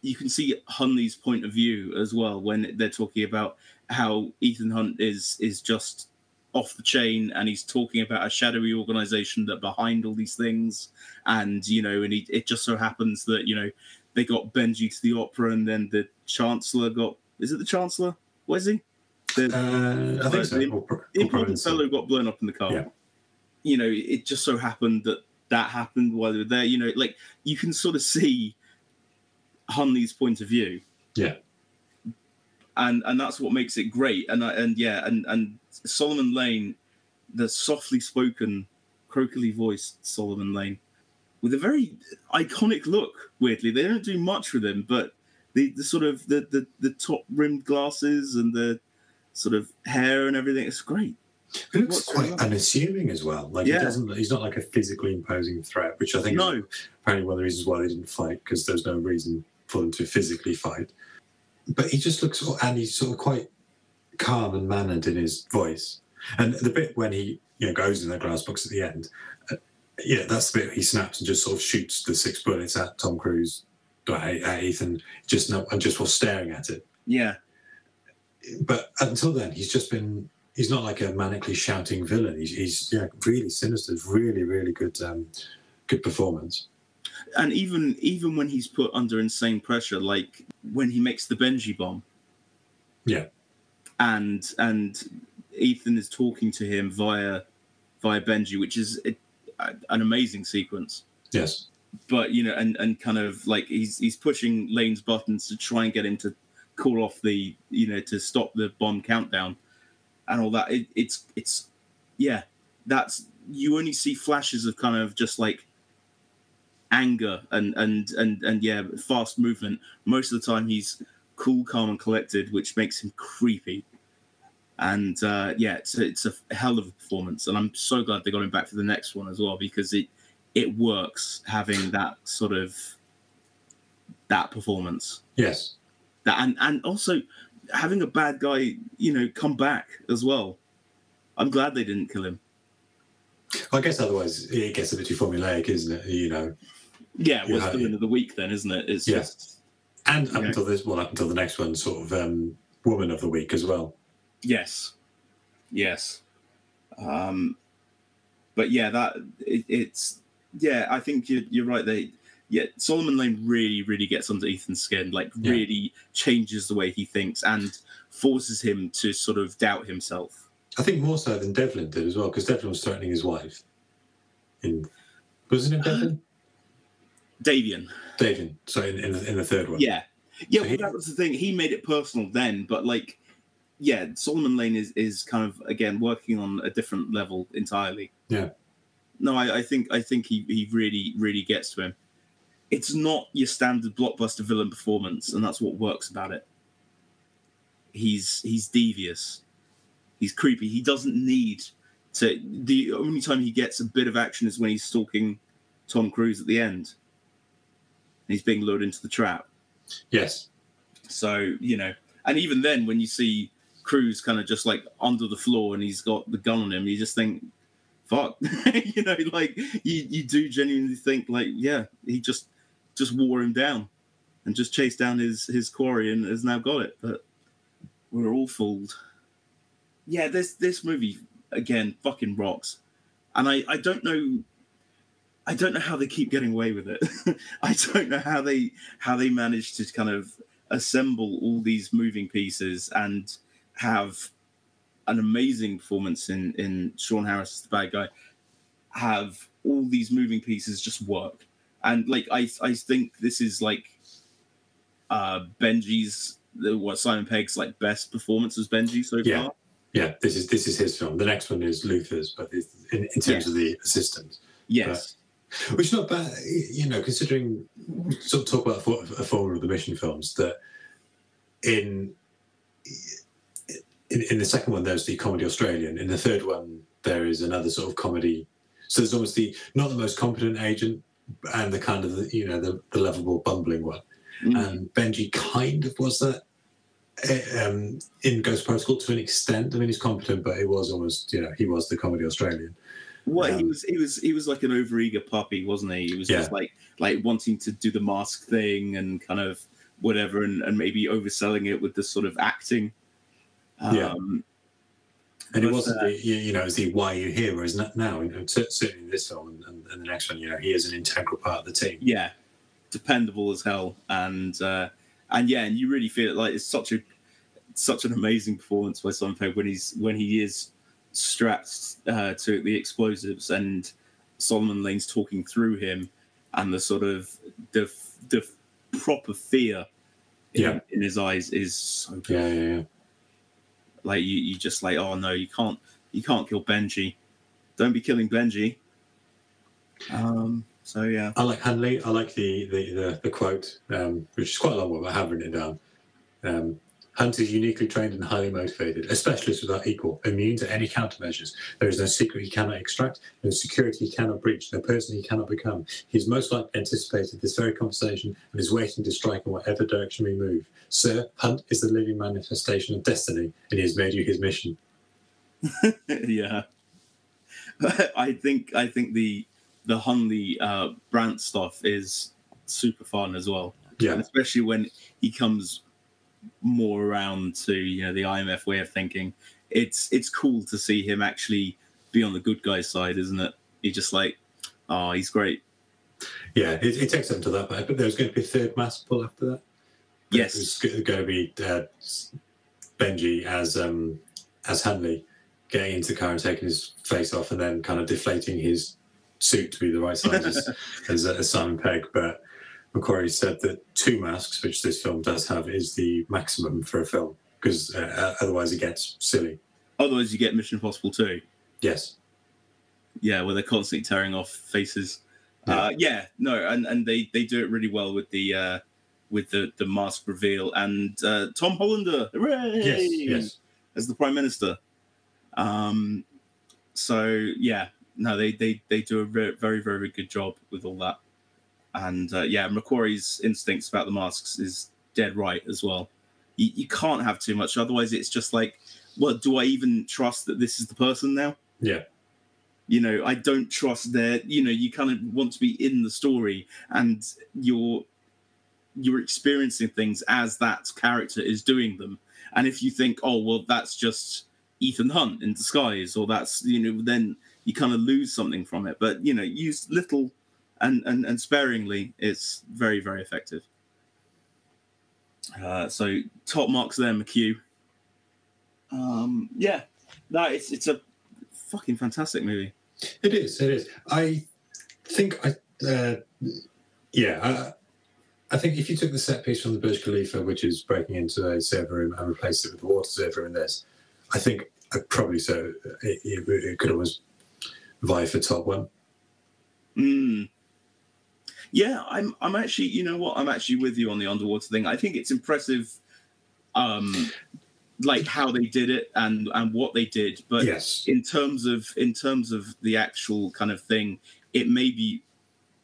[SPEAKER 1] you can see Hunley's point of view as well when they're talking about how Ethan Hunt is is just off the chain and he's talking about a shadowy organization that behind all these things and you know and he, it just so happens that you know they got Benji to the opera and then the chancellor got is it the chancellor where's he the,
[SPEAKER 2] Uh, I think so.
[SPEAKER 1] The- the important fellow got blown up in the car.
[SPEAKER 2] Yeah.
[SPEAKER 1] You know, it just so happened that that happened while they were there. You know, like you can sort of see Hunley's point of view.
[SPEAKER 2] Yeah.
[SPEAKER 1] And and that's what makes it great. And I, and yeah, and and Solomon Lane, the softly spoken, croakily voiced Solomon Lane, with a very iconic look. Weirdly, they don't do much with him, but the, the sort of the, the the top rimmed glasses and the sort of hair and everything, it's great.
[SPEAKER 2] He looks
[SPEAKER 1] What's
[SPEAKER 2] quite unassuming as well. Like
[SPEAKER 1] Yeah.
[SPEAKER 2] he doesn't. He's not like a physically imposing threat, which I think
[SPEAKER 1] No.
[SPEAKER 2] is apparently one of the reasons why they didn't fight because there's no reason for them to physically fight. But he just looks, and he's sort of quite calm and mannered in his voice. And the bit when he you know goes in the glass box at the end, uh, yeah, that's the bit he snaps and just sort of shoots the six bullets at Tom Cruise, at, at Ethan, just not, and just while staring at it.
[SPEAKER 1] Yeah.
[SPEAKER 2] but until then, he's just been. He's not like a manically shouting villain. He's, he's yeah, really sinister. Really, really good, um, good performance.
[SPEAKER 1] And even even when he's put under insane pressure, like when he makes the Benji bomb,
[SPEAKER 2] Yeah.
[SPEAKER 1] and and Ethan is talking to him via via Benji, which is a, an amazing sequence.
[SPEAKER 2] Yes,
[SPEAKER 1] But you know, and and kind of like he's he's pushing Lane's buttons to try and get him to call off the you know to stop the bomb countdown and all that. It, it's it's yeah, that's you only see flashes of kind of just like anger and and and and yeah fast movement. Most of the time he's cool calm and collected which makes him creepy. And uh yeah it's, it's a hell of a performance. And i'm so glad they got him back for the next one as well because it it works having that sort of that performance.
[SPEAKER 2] Yes,
[SPEAKER 1] that and and also having a bad guy you know come back as well. I'm glad they didn't kill him.
[SPEAKER 2] I guess otherwise it gets a bit too formulaic, isn't it? You know,
[SPEAKER 1] yeah what's
[SPEAKER 2] have-
[SPEAKER 1] the win of the week then isn't it it's
[SPEAKER 2] Yeah.
[SPEAKER 1] just
[SPEAKER 2] and up
[SPEAKER 1] Okay.
[SPEAKER 2] until this, well, up until the next one, sort of um, woman of the week as well.
[SPEAKER 1] Yes, yes. Um, but yeah, that it, it's yeah. I think you're, you're right. They yeah, Solomon Lane really, really gets under Ethan's skin. Like
[SPEAKER 2] Yeah.
[SPEAKER 1] really changes the way he thinks and forces him to sort of doubt himself.
[SPEAKER 2] I think more so than Devlin did as well, because Devlin was threatening his wife. In wasn't it Devlin?
[SPEAKER 1] Davian,
[SPEAKER 2] Devlin. So in, in, the, in the third one.
[SPEAKER 1] yeah, yeah.
[SPEAKER 2] So
[SPEAKER 1] well,
[SPEAKER 2] he-
[SPEAKER 1] that was the thing. He made it personal then, but like, yeah, Solomon Lane is is kind of again working on a different level entirely.
[SPEAKER 2] Yeah.
[SPEAKER 1] No, I, I think I think he he really really gets to him. It's not your standard blockbuster villain performance, and that's what works about it. He's he's devious, he's creepy. He doesn't need to. The only time he gets a bit of action is when he's stalking Tom Cruise at the end. He's being lured into the trap.
[SPEAKER 2] Yes.
[SPEAKER 1] So, you know, and even then, when you see Cruise kind of just like under the floor and he's got the gun on him, you just think, fuck, you know, like you, you do genuinely think, like, yeah, he just just wore him down and just chased down his his quarry and has now got it. But we're all fooled. Yeah, this this movie again fucking rocks, and I I don't know. I don't know how they keep getting away with it. I don't know how they how they manage to kind of assemble all these moving pieces and have an amazing performance in in Sean Harris as the bad guy. Have all these moving pieces just work, and like I I think this is like uh Benji's what Simon Pegg's like best performance as Benji so
[SPEAKER 2] Yeah.
[SPEAKER 1] far.
[SPEAKER 2] Yeah. This is this is his film. The next one is Luther's, but in, in terms
[SPEAKER 1] Yeah.
[SPEAKER 2] of the assistant.
[SPEAKER 1] Yes.
[SPEAKER 2] Which is not bad, you know, considering sort of talk about a formula of the mission films that in, in in the second one there's the comedy Australian, in the third one there is another sort of comedy. So there's almost the not the most competent agent and the kind of the, you know the, the lovable bumbling one.
[SPEAKER 1] Mm.
[SPEAKER 2] And Benji kind of was that eh, um, in Ghost Protocol to an extent. I mean, he's competent, but it was almost you know he was the comedy Australian.
[SPEAKER 1] What he
[SPEAKER 2] Um,
[SPEAKER 1] was, he was, he was like an overeager puppy, wasn't he? He was just like, like wanting to do the mask thing and kind of whatever, and, and maybe overselling it with the sort of acting. Um,
[SPEAKER 2] Yeah. And it wasn't,
[SPEAKER 1] uh,
[SPEAKER 2] the, you you know, it was the why are you here, whereas not now, and cer- certainly in this film and, and, and the next one, you know, he is an integral part of the team.
[SPEAKER 1] yeah, dependable as hell, and uh, and yeah, and you really feel it like it's such a such an amazing performance by Simon Pegg when he's when he is strapped uh, to the explosives and Solomon Lane's talking through him, and the sort of the the proper fear in,
[SPEAKER 2] Yeah.
[SPEAKER 1] in his eyes is so good.
[SPEAKER 2] Yeah, yeah, yeah.
[SPEAKER 1] Like you, you just like, oh no, you can't, you can't kill Benji. Don't be killing Benji. Um. So yeah.
[SPEAKER 2] I like Hunley. I like the the the, the quote, um, which is quite a long one, but I have written it down. Um, Hunt is uniquely trained and highly motivated, a specialist without equal, immune to any countermeasures. There is no secret he cannot extract, no security he cannot breach, no person he cannot become. He has most likely anticipated this very conversation and is waiting to strike in whatever direction we move. Sir, Hunt is the living manifestation of destiny, and he has made you his mission.
[SPEAKER 1] yeah. I think I think the the Hunley uh, Brandt stuff is super fun as well, and
[SPEAKER 2] Yeah,
[SPEAKER 1] especially when he comes more around to you know the IMF way of thinking. It's it's cool to see him actually be on the good guy side, isn't it? He just like, oh, he's great.
[SPEAKER 2] yeah, it, it takes them to that point. But there's going to be a third mass pull after that.
[SPEAKER 1] Yes.
[SPEAKER 2] It's going to be uh, Benji as um, as Hunley getting into the car and taking his face off, and then kind of deflating his suit to be the right size as, as, as Simon Pegg. But McQuarrie said that two masks, which this film does have, is the maximum for a film because uh, otherwise it gets silly.
[SPEAKER 1] Otherwise, you get Mission Impossible too.
[SPEAKER 2] Yes.
[SPEAKER 1] yeah, where they're constantly tearing off faces.
[SPEAKER 2] Yeah.
[SPEAKER 1] Uh, yeah, no, and, and they, they do it really well with the uh, with the, the mask reveal and uh, Tom Hollander, hooray,
[SPEAKER 2] Yes. Yes.
[SPEAKER 1] as the prime minister. Um, so yeah, no, they they they do a very very very good job with all that, and uh, yeah, McQuarrie's instincts about the masks is dead right as well. You, you can't have too much, otherwise it's just like, well, do I even trust that this is the person now?
[SPEAKER 2] Yeah.
[SPEAKER 1] you know i don't trust their you know you kind of want to be in the story and you're you're experiencing things as that character is doing them and if you think oh well that's just ethan hunt in disguise or that's you know then you kind of lose something from it but you know use little and and, and sparingly it's very very effective uh, so top marks there mchugh um yeah no it's it's a fucking fantastic movie
[SPEAKER 2] It is. It is. I think I. Uh, yeah. I, I think if you took the set piece from the Burj Khalifa, which is breaking into a server room, and replaced it with the water server in this, I think I'd probably so it, it, it could almost vie for top one.
[SPEAKER 1] Mm. Yeah, I'm. I'm actually. You know what? I'm actually with you on the underwater thing. I think it's impressive, um, like how they did it and and what they did. But
[SPEAKER 2] yes.
[SPEAKER 1] in terms of in terms of the actual kind of thing, it maybe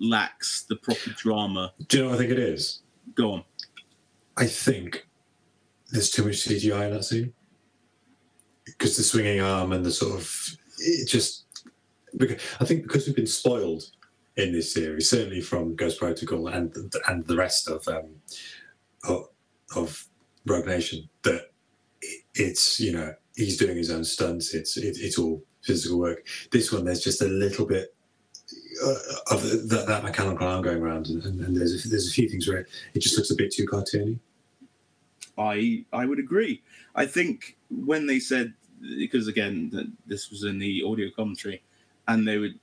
[SPEAKER 1] lacks the proper drama.
[SPEAKER 2] Do you know what I think it is?
[SPEAKER 1] Go on.
[SPEAKER 2] I think there's too much CGI in that scene because the swinging arm and the sort of it just. Because, I think because we've been spoiled in this series, certainly from Ghost Protocol and and the rest of um, of, Rogue Nation, that it's you know he's doing his own stunts. It's it, it's all physical work. This one, there's just a little bit uh, of that, that mechanical arm going around, and, and, and there's a, there's a few things where it just looks a bit too cartoony.
[SPEAKER 1] I I would agree. I think when they said because again th- this was in the audio commentary, and they would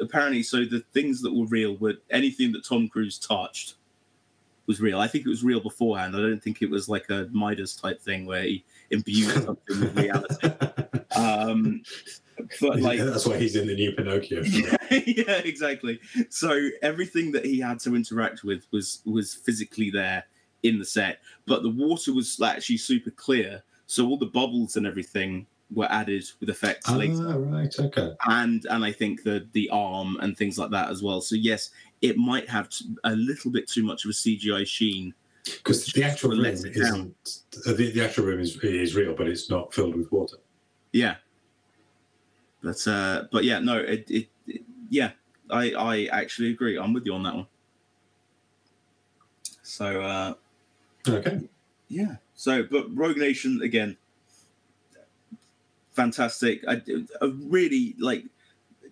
[SPEAKER 1] apparently so the things that were real were anything that Tom Cruise touched was real. I think it was real beforehand. I don't think it was like a Midas type thing where he imbued something with reality. Um, but like
[SPEAKER 2] that's why he's in the new Pinocchio.
[SPEAKER 1] yeah, yeah, exactly. So everything that he had to interact with was was physically there in the set, but the water was actually super clear. So all the bubbles and everything were added with effects
[SPEAKER 2] Ah,
[SPEAKER 1] later,
[SPEAKER 2] right, okay.
[SPEAKER 1] and and I think the the arm and things like that as well. So yes, it might have a little bit too much of a CGI sheen.
[SPEAKER 2] Because the actual room
[SPEAKER 1] get down.
[SPEAKER 2] isn't uh, the, the actual room is is real, but it's not filled with water.
[SPEAKER 1] Yeah. But uh but yeah, no, it, it, it yeah, I I actually agree. I'm with you on that one. So uh
[SPEAKER 2] Okay.
[SPEAKER 1] Yeah. So, but Rogue Nation again, fantastic. I, I really like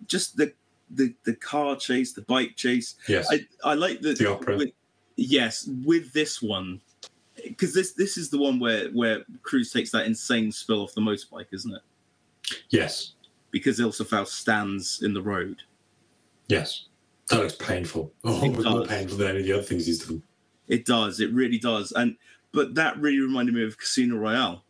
[SPEAKER 1] just the the the car chase, the bike chase.
[SPEAKER 2] Yes.
[SPEAKER 1] I I like the
[SPEAKER 2] The opera.
[SPEAKER 1] with- yes, with this one, because this this is the one where where Cruise takes that insane spill off the motorbike, isn't it?
[SPEAKER 2] yes.
[SPEAKER 1] Because Ilsa Faust stands in the road.
[SPEAKER 2] Yes. That looks painful. Oh,
[SPEAKER 1] It
[SPEAKER 2] was more painful than any of the other things he's done.
[SPEAKER 1] It does. It really does. And but that really reminded me of Casino Royale.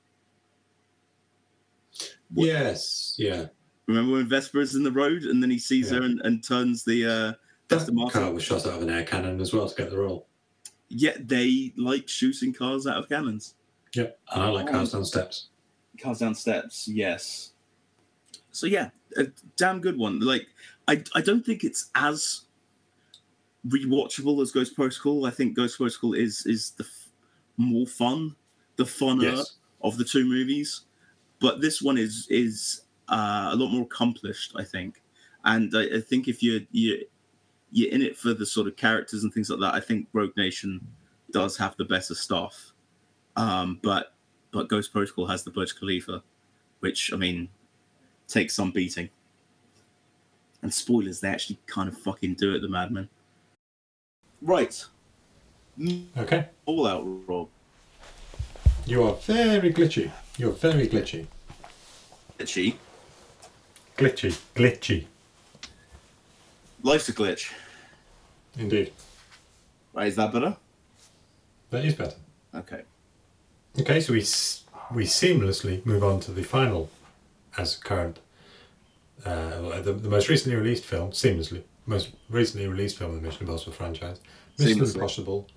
[SPEAKER 2] Yes. Yeah.
[SPEAKER 1] Remember when Vesper is in the road and then he sees
[SPEAKER 2] Yeah.
[SPEAKER 1] her and, and turns the uh
[SPEAKER 2] That
[SPEAKER 1] Martin?
[SPEAKER 2] car was shot out of an air cannon as well to get the roll.
[SPEAKER 1] Yet they like shooting cars out of cannons.
[SPEAKER 2] Yep. And I like cars down steps.
[SPEAKER 1] Cars down steps, yes. So yeah, a damn good one. Like I I don't think it's as rewatchable as Ghost Protocol. I think Ghost Protocol is is the f- more fun, the funner
[SPEAKER 2] Yes.
[SPEAKER 1] of the two movies. But this one is is uh, a lot more accomplished, I think. And I, I think if you're you you're in it for the sort of characters and things like that, I think Rogue Nation does have the better stuff. Um, but but Ghost Protocol has the Burj Khalifa, which I mean takes some beating. And spoilers, they actually kind of fucking do it, the Madmen. Right.
[SPEAKER 2] Okay.
[SPEAKER 1] All out, Rob.
[SPEAKER 2] You are very glitchy. You're very glitchy.
[SPEAKER 1] Glitchy.
[SPEAKER 2] Glitchy. Glitchy.
[SPEAKER 1] Life's a glitch.
[SPEAKER 2] Indeed.
[SPEAKER 1] Right, is that better?
[SPEAKER 2] That is better.
[SPEAKER 1] Okay.
[SPEAKER 2] Okay, so we s- we seamlessly move on to the final, as current, uh, the, the most recently released film, seamlessly, most recently released film in the Mission Impossible franchise, Mission
[SPEAKER 1] Seamlessly.
[SPEAKER 2] Impossible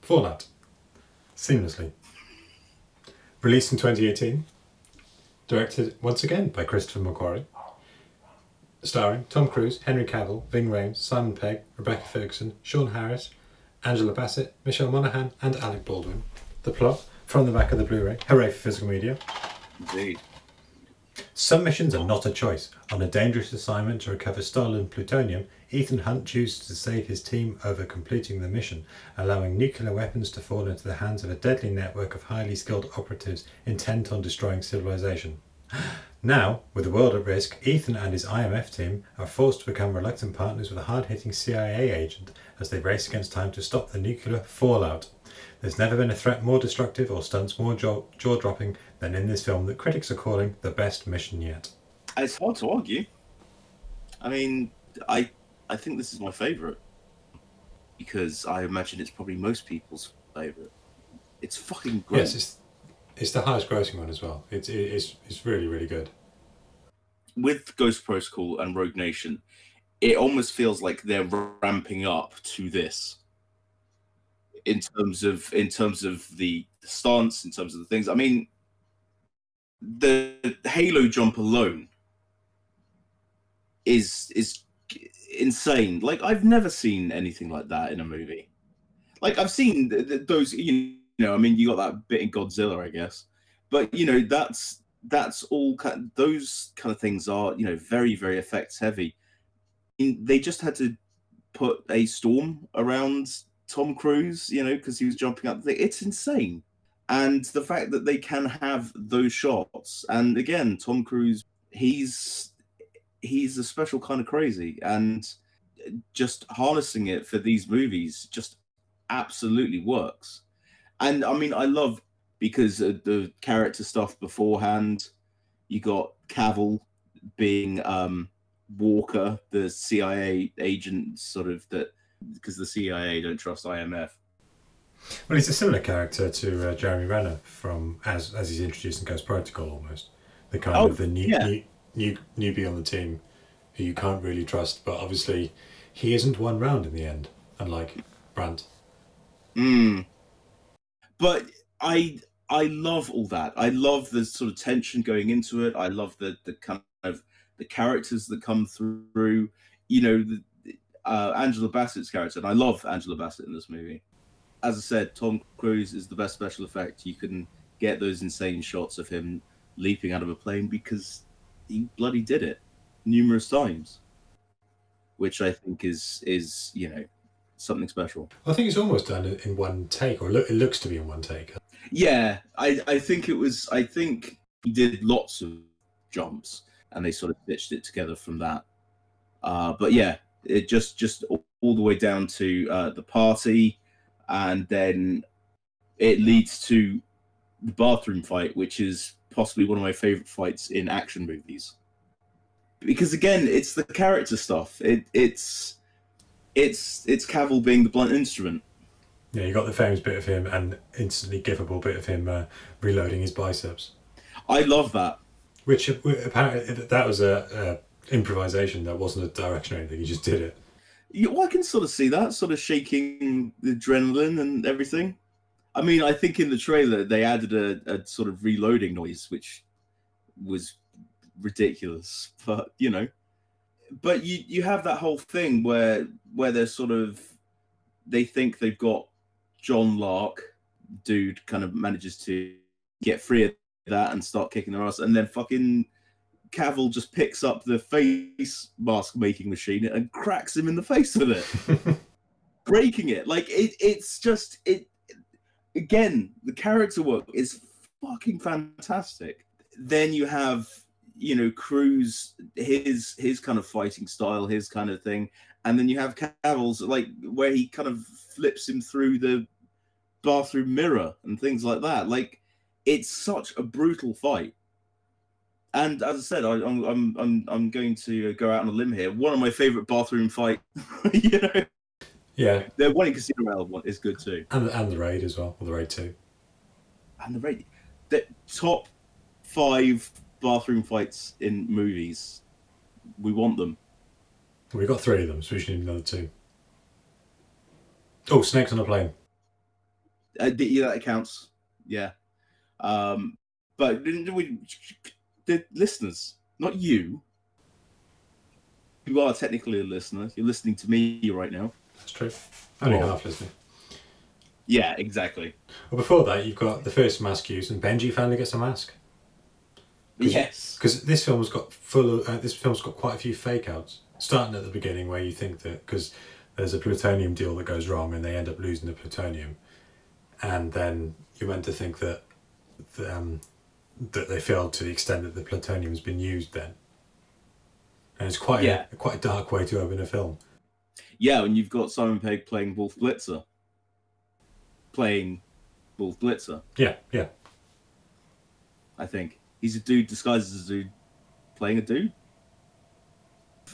[SPEAKER 2] Fallout. Seamlessly. Released in 2018, directed once again by Christopher McQuarrie, starring Tom Cruise, Henry Cavill, Ving Rhames, Simon Pegg, Rebecca Ferguson, Sean Harris, Angela Bassett, Michelle Monaghan, and Alec Baldwin. The plot from the back of the Blu-ray. Hooray for physical media.
[SPEAKER 1] Indeed.
[SPEAKER 2] Some missions are not a choice. On a dangerous assignment to recover stolen plutonium, Ethan Hunt chooses to save his team over completing the mission, allowing nuclear weapons to fall into the hands of a deadly network of highly skilled operatives intent on destroying civilization. Now, with the world at risk, Ethan and his IMF team are forced to become reluctant partners with a hard hitting CIA agent as they race against time to stop the nuclear fallout. There's never been a threat more destructive or stunts more jaw dropping than in this film that critics are calling the best mission yet.
[SPEAKER 1] It's hard to argue. I mean, I I think this is my favourite because I imagine it's probably most people's favourite. It's fucking great.
[SPEAKER 2] Yes, it's it's the highest grossing one as well. It's it's it's really really good.
[SPEAKER 1] with Ghost Protocol and Rogue Nation, it almost feels like they're ramping up to this in terms of in terms of the stance, in terms of the things. I mean, the Halo jump alone is is insane. Like I've never seen anything like that in a movie. Like I've seen th- th- those, you know. I mean, you got that bit in Godzilla, I guess, but you know that's that's all kind those kind of things are you know very very effects heavy they just had to put a storm around tom cruise you know because he was jumping up it's insane. And the fact that they can have those shots. And again tom cruise he's he's a special kind of crazy. And just harnessing it for these movies just absolutely works. And i mean i love because the character stuff beforehand. You got Cavill being um, Walker, the CIA agent, sort of that because the CIA don't trust IMF.
[SPEAKER 2] Well, he's a similar character to uh, Jeremy Renner from as as he's introduced in Ghost Protocol almost. The kind
[SPEAKER 1] Oh,
[SPEAKER 2] of the new,
[SPEAKER 1] yeah.
[SPEAKER 2] new, new newbie on the team who you can't really trust, but obviously he isn't one round in the end, unlike Brandt.
[SPEAKER 1] Mm. But I I love all that. I love the sort of tension going into it. I love the the kind of the characters that come through. You know, the, uh, Angela Bassett's character, and I love Angela Bassett in this movie. As I said, Tom Cruise is the best special effect. You can get those insane shots of him leaping out of a plane because he bloody did it numerous times, which I think is is you know something special.
[SPEAKER 2] I think it's almost done in- one take, or it looks to be in one take.
[SPEAKER 1] Yeah, I, I think it was. I think he did lots of jumps, and they sort of stitched it together from that. Uh, but yeah, it just just all, the way down to uh, the party, and then it leads to the bathroom fight, which is possibly one of my favorite fights in action movies. Because again, it's the character stuff. It it's it's it's Cavill being the blunt instrument.
[SPEAKER 2] Yeah, you got the famous bit of him and instantly gifable bit of him uh, reloading his biceps,
[SPEAKER 1] I love that.
[SPEAKER 2] which apparently that was a, a improvisation. That wasn't a direction or anything. He just did it.
[SPEAKER 1] Yeah, well, I can sort of see that, sort of shaking the adrenaline and everything. I mean, I think in the trailer they added a, a sort of reloading noise, which was ridiculous, but you know. But you you have that whole thing where where they're sort of they think they've got John Lark, dude, kind of manages to get free of that and start kicking their ass, and then fucking Cavill just picks up the face mask making machine and cracks him in the face with it, breaking it. Like it, it's just it. Again, the character work is fucking fantastic. Then you have you know Cruise, his his kind of fighting style, his kind of thing, and then you have Cavill's like where he kind of flips him through the bathroom mirror and things like that. Like it's such a brutal fight and as I said, I, I'm I'm I'm I'm going to go out on a limb here. One of my favorite bathroom fight, you know,
[SPEAKER 2] Yeah,
[SPEAKER 1] the one in Casino Royale one is good too.
[SPEAKER 2] and and the raid as well, or the raid two.
[SPEAKER 1] And the raid, the top five bathroom fights in movies, we want them.
[SPEAKER 2] We've got three of them, so we should need another two. Oh, snakes on a plane.
[SPEAKER 1] Uh, yeah, that counts. Yeah, um, but didn't we, the listeners, not you. You are technically a listener. You're listening to me right now.
[SPEAKER 2] That's true. Only
[SPEAKER 1] Well-
[SPEAKER 2] half listening.
[SPEAKER 1] Yeah, exactly.
[SPEAKER 2] Well, before that, you've got the first mask use, and Benji finally gets a mask. Cause-
[SPEAKER 1] Yes.
[SPEAKER 2] Because this film's got full. Of, uh, this film's got quite a few fake outs. Starting at the beginning, where you think that because there's a plutonium deal that goes wrong, and they end up losing the plutonium, and then you're meant to think that the, um, that they failed to the extent that the plutonium's been used. Then, and it's quite
[SPEAKER 1] Yeah.
[SPEAKER 2] a, quite a dark way to open a film.
[SPEAKER 1] Yeah, and you've got Simon Pegg playing Wolf Blitzer. Playing Wolf Blitzer,
[SPEAKER 2] Yeah, yeah.
[SPEAKER 1] I think. He's a dude disguised as a dude playing a dude.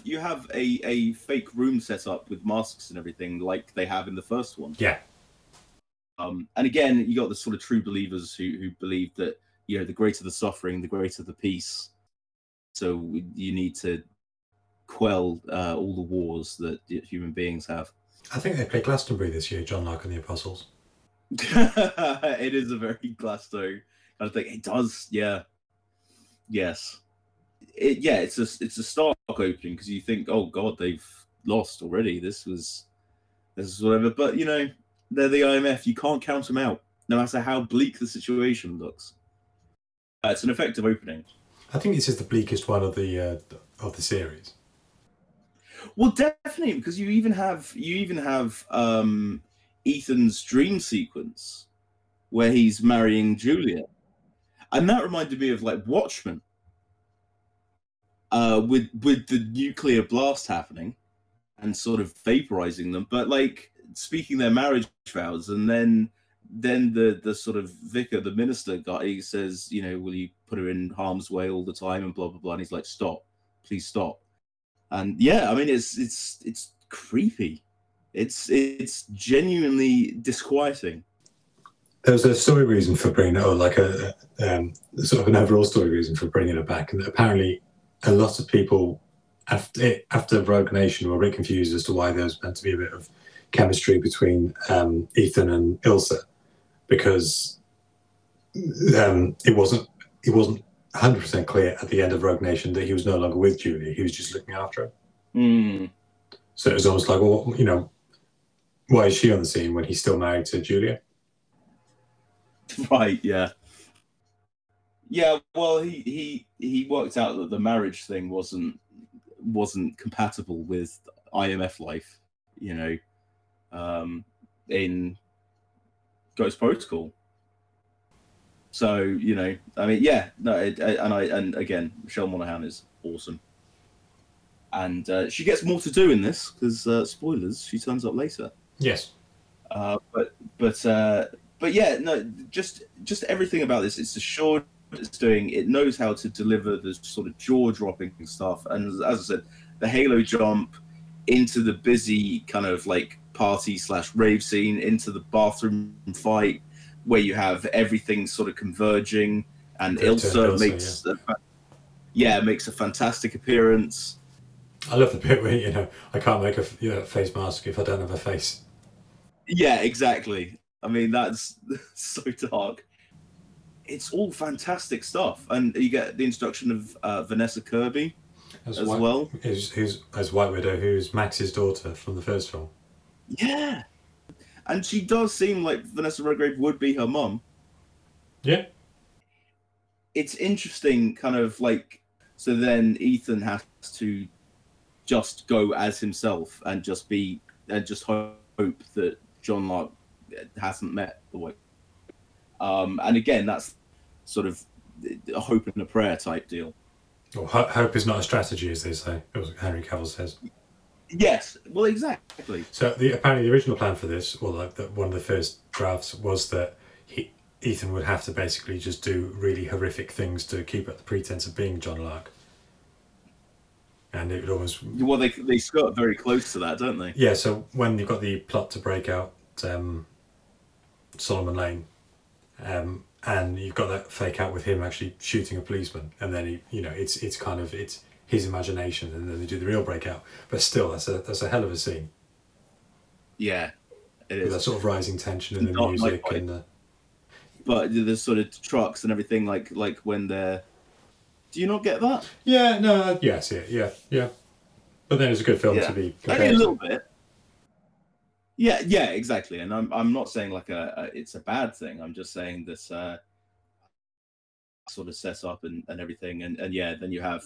[SPEAKER 1] You have a, a fake room set up with masks and everything like they have in the first one.
[SPEAKER 2] Yeah.
[SPEAKER 1] Um, and again, you got the sort of true believers who, who believe that, you know, the greater the suffering, the greater the peace. So you need to quell uh, all the wars that human beings have.
[SPEAKER 2] I think they play Glastonbury this year, John Lark and the Apostles.
[SPEAKER 1] it is a very Glasto kind of thing. It does, yeah, yes, it, yeah. It's a it's a stark opening because you think, oh god, they've lost already. This was this is whatever. But you know, they're the IMF. You can't count them out, no matter how bleak the situation looks. Uh, it's an effective opening.
[SPEAKER 2] I think this is the bleakest one of the uh, of the series.
[SPEAKER 1] Well, definitely because you even have you even have um, Ethan's dream sequence where he's marrying Julia, and that reminded me of like Watchmen, uh, with with the nuclear blast happening and sort of vaporizing them, but like speaking their marriage vows, and then then the the sort of vicar, the minister guy, he says, you know, will you put her in harm's way all the time? and blah blah blah, and he's like, stop, please stop. And yeah i mean it's it's it's creepy. It's it's genuinely disquieting.
[SPEAKER 2] There was a story reason for bringing it, or like a um, sort of an overall story reason for bringing it back, and apparently a lot of people after after Rogue Nation were a bit confused as to why there was meant to be a bit of chemistry between um, Ethan and Ilsa, because um, it wasn't it wasn't 100 percent clear at the end of Rogue Nation that he was no longer with Julia; he was just looking after her.
[SPEAKER 1] Hmm.
[SPEAKER 2] So it was almost like, well, you know, why is she on the scene when he's still married to Julia?
[SPEAKER 1] right yeah yeah well he he he worked out that the marriage thing wasn't wasn't compatible with imf life you know um, in Ghost Protocol. So you know, I mean, yeah, no, it, and I and again, Michelle Monaghan is awesome, and uh, she gets more to do in this because uh, spoilers, she turns up later.
[SPEAKER 2] Yes.
[SPEAKER 1] Uh, but but uh, but yeah, no, just just everything about this. It's assured it's doing. It knows how to deliver the sort of jaw dropping stuff. And as I said, the Halo jump into the busy kind of like party slash rave scene, into the bathroom fight where you have everything sort of converging, and Ilsa
[SPEAKER 2] Ilsa,
[SPEAKER 1] makes a yeah makes a fantastic appearance.
[SPEAKER 2] I love the bit where you know I can't make a you know, face mask if I don't have a face.
[SPEAKER 1] Yeah, exactly. I mean, that's so dark. It's all fantastic stuff, and you get the introduction of uh, Vanessa Kirby as
[SPEAKER 2] White-
[SPEAKER 1] well.
[SPEAKER 2] Who's, who's as White Widow, who's Max's daughter from the first film.
[SPEAKER 1] Yeah, and she does seem like Vanessa Redgrave would be her mum.
[SPEAKER 2] Yeah.
[SPEAKER 1] It's interesting, kind of like. So then Ethan has to just go as himself and just be and just hope that John Lark hasn't met the way. Um, and again, that's sort of a hope and a prayer type deal.
[SPEAKER 2] Well, hope is not a strategy, as they say. It was Henry Cavill says.
[SPEAKER 1] Yes, well, exactly.
[SPEAKER 2] So the, apparently the original plan for this, or like the, one of the first drafts, was that he, Ethan would have to basically just do really horrific things to keep up the pretense of being John Lark. And it would almost
[SPEAKER 1] Well, they they skirt very close to that, don't they?
[SPEAKER 2] yeah. So when you've got the plot to break out um, Solomon Lane, um, and you've got that fake out with him actually shooting a policeman, and then he, you know, it's it's kind of it's his imagination, and then they do the real breakout. But still, that's a that's a hell of a scene
[SPEAKER 1] Yeah, it
[SPEAKER 2] with that
[SPEAKER 1] is.
[SPEAKER 2] sort of rising tension and the music and the
[SPEAKER 1] But the sort of trucks and everything, like like when they're. Do you not get that?
[SPEAKER 2] yeah, no, yeah, I see it, yeah, yeah. But then it's a good film
[SPEAKER 1] Yeah.
[SPEAKER 2] to be
[SPEAKER 1] Only
[SPEAKER 2] compared
[SPEAKER 1] a little bit. Yeah, yeah, exactly. And I'm I'm not saying like a, a it's a bad thing. I'm just saying this uh, sort of set up and, and everything, and and yeah, then you have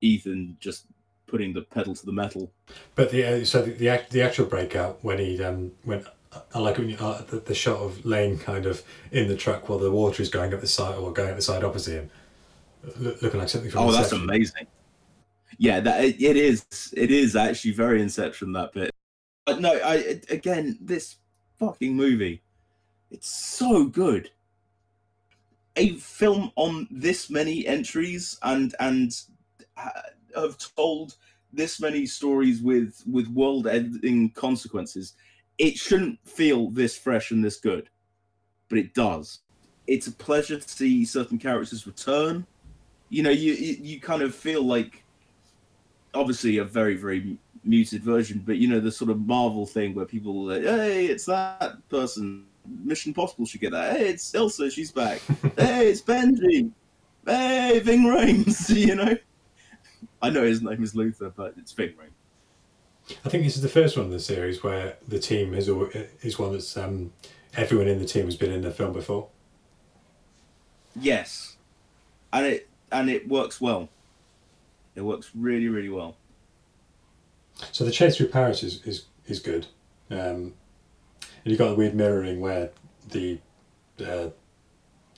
[SPEAKER 1] Ethan just putting the pedal to the metal.
[SPEAKER 2] But the uh, so the, the act- the actual breakout when he um when I like when you, uh, the, the shot of Lane kind of in the truck while the water is going up the side or going up the side opposite him, loo- looking like something from.
[SPEAKER 1] Oh, that's amazing. Yeah, that it, it is. It is actually very Inception that bit. But no, I again this fucking movie, it's so good. A film on this many entries and and have told this many stories with with world-ending consequences. It shouldn't feel this fresh and this good, but it does. It's a pleasure to see certain characters return. You know you you, you kind of feel like obviously a very very muted version but you know the sort of marvel thing where people are like hey it's that person. Mission possible should get that. Hey it's Ilsa. She's back. Hey it's benji. Hey ving Rhames, you know i know his name is luther but it's ving Rhames.
[SPEAKER 2] I think this is the first one in the series where the team is is one that's um everyone in the team has been in the film before.
[SPEAKER 1] yes. And it and it works well. It works really really well.
[SPEAKER 2] So the chase through Paris is is, is good, um, and you've got the weird mirroring where the uh,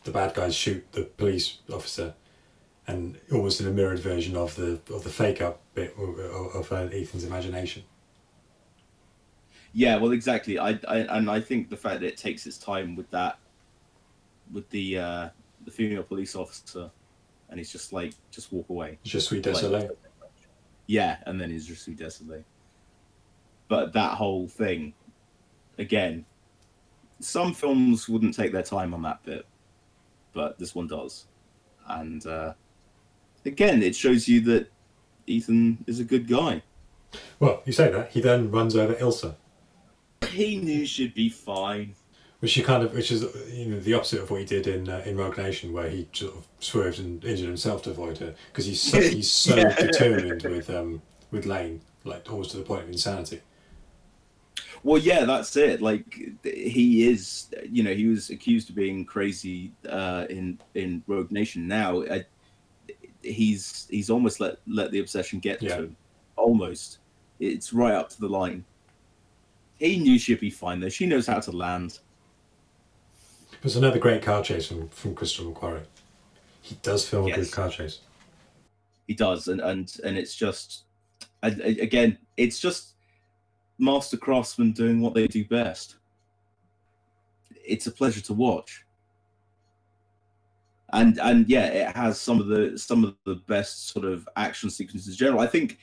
[SPEAKER 2] the bad guys shoot the police officer, and almost in a mirrored version of the of the fake up bit of, of uh, Ethan's imagination.
[SPEAKER 1] Yeah, well, exactly. I, I and I think the fact that it takes its time with that, with the uh, the female police officer, and he's just like, just walk away.
[SPEAKER 2] Je suis
[SPEAKER 1] Like- Yeah, and then he's just so desolate. But that whole thing, again, some films wouldn't take their time on that bit, but this one does, and uh, again, it shows you that Ethan is a good guy.
[SPEAKER 2] Well, you say that he then runs over Ilsa,
[SPEAKER 1] He knew she'd be fine.
[SPEAKER 2] which he kind of which is you know the opposite of what he did in uh, in Rogue Nation, where he sort of swerved and injured himself to avoid her because he's so, he's so
[SPEAKER 1] Yeah.
[SPEAKER 2] determined with um with Lane, like almost to the point of insanity.
[SPEAKER 1] Well, yeah, that's it. Like he is, you know, he was accused of being crazy uh, in in Rogue Nation. Now, I, he's he's almost let let the obsession get
[SPEAKER 2] Yeah.
[SPEAKER 1] to him. Almost, it's right up to the line. he knew she'd be fine though. She knows how to land.
[SPEAKER 2] There's another great car chase from, from Christopher McQuarrie. He does film a good car chase.
[SPEAKER 1] He does, and and and it's just, and again, it's just master craftsmen doing what they do best. It's a pleasure to watch. And and yeah, it has some of the some of the best sort of action sequences in general. I think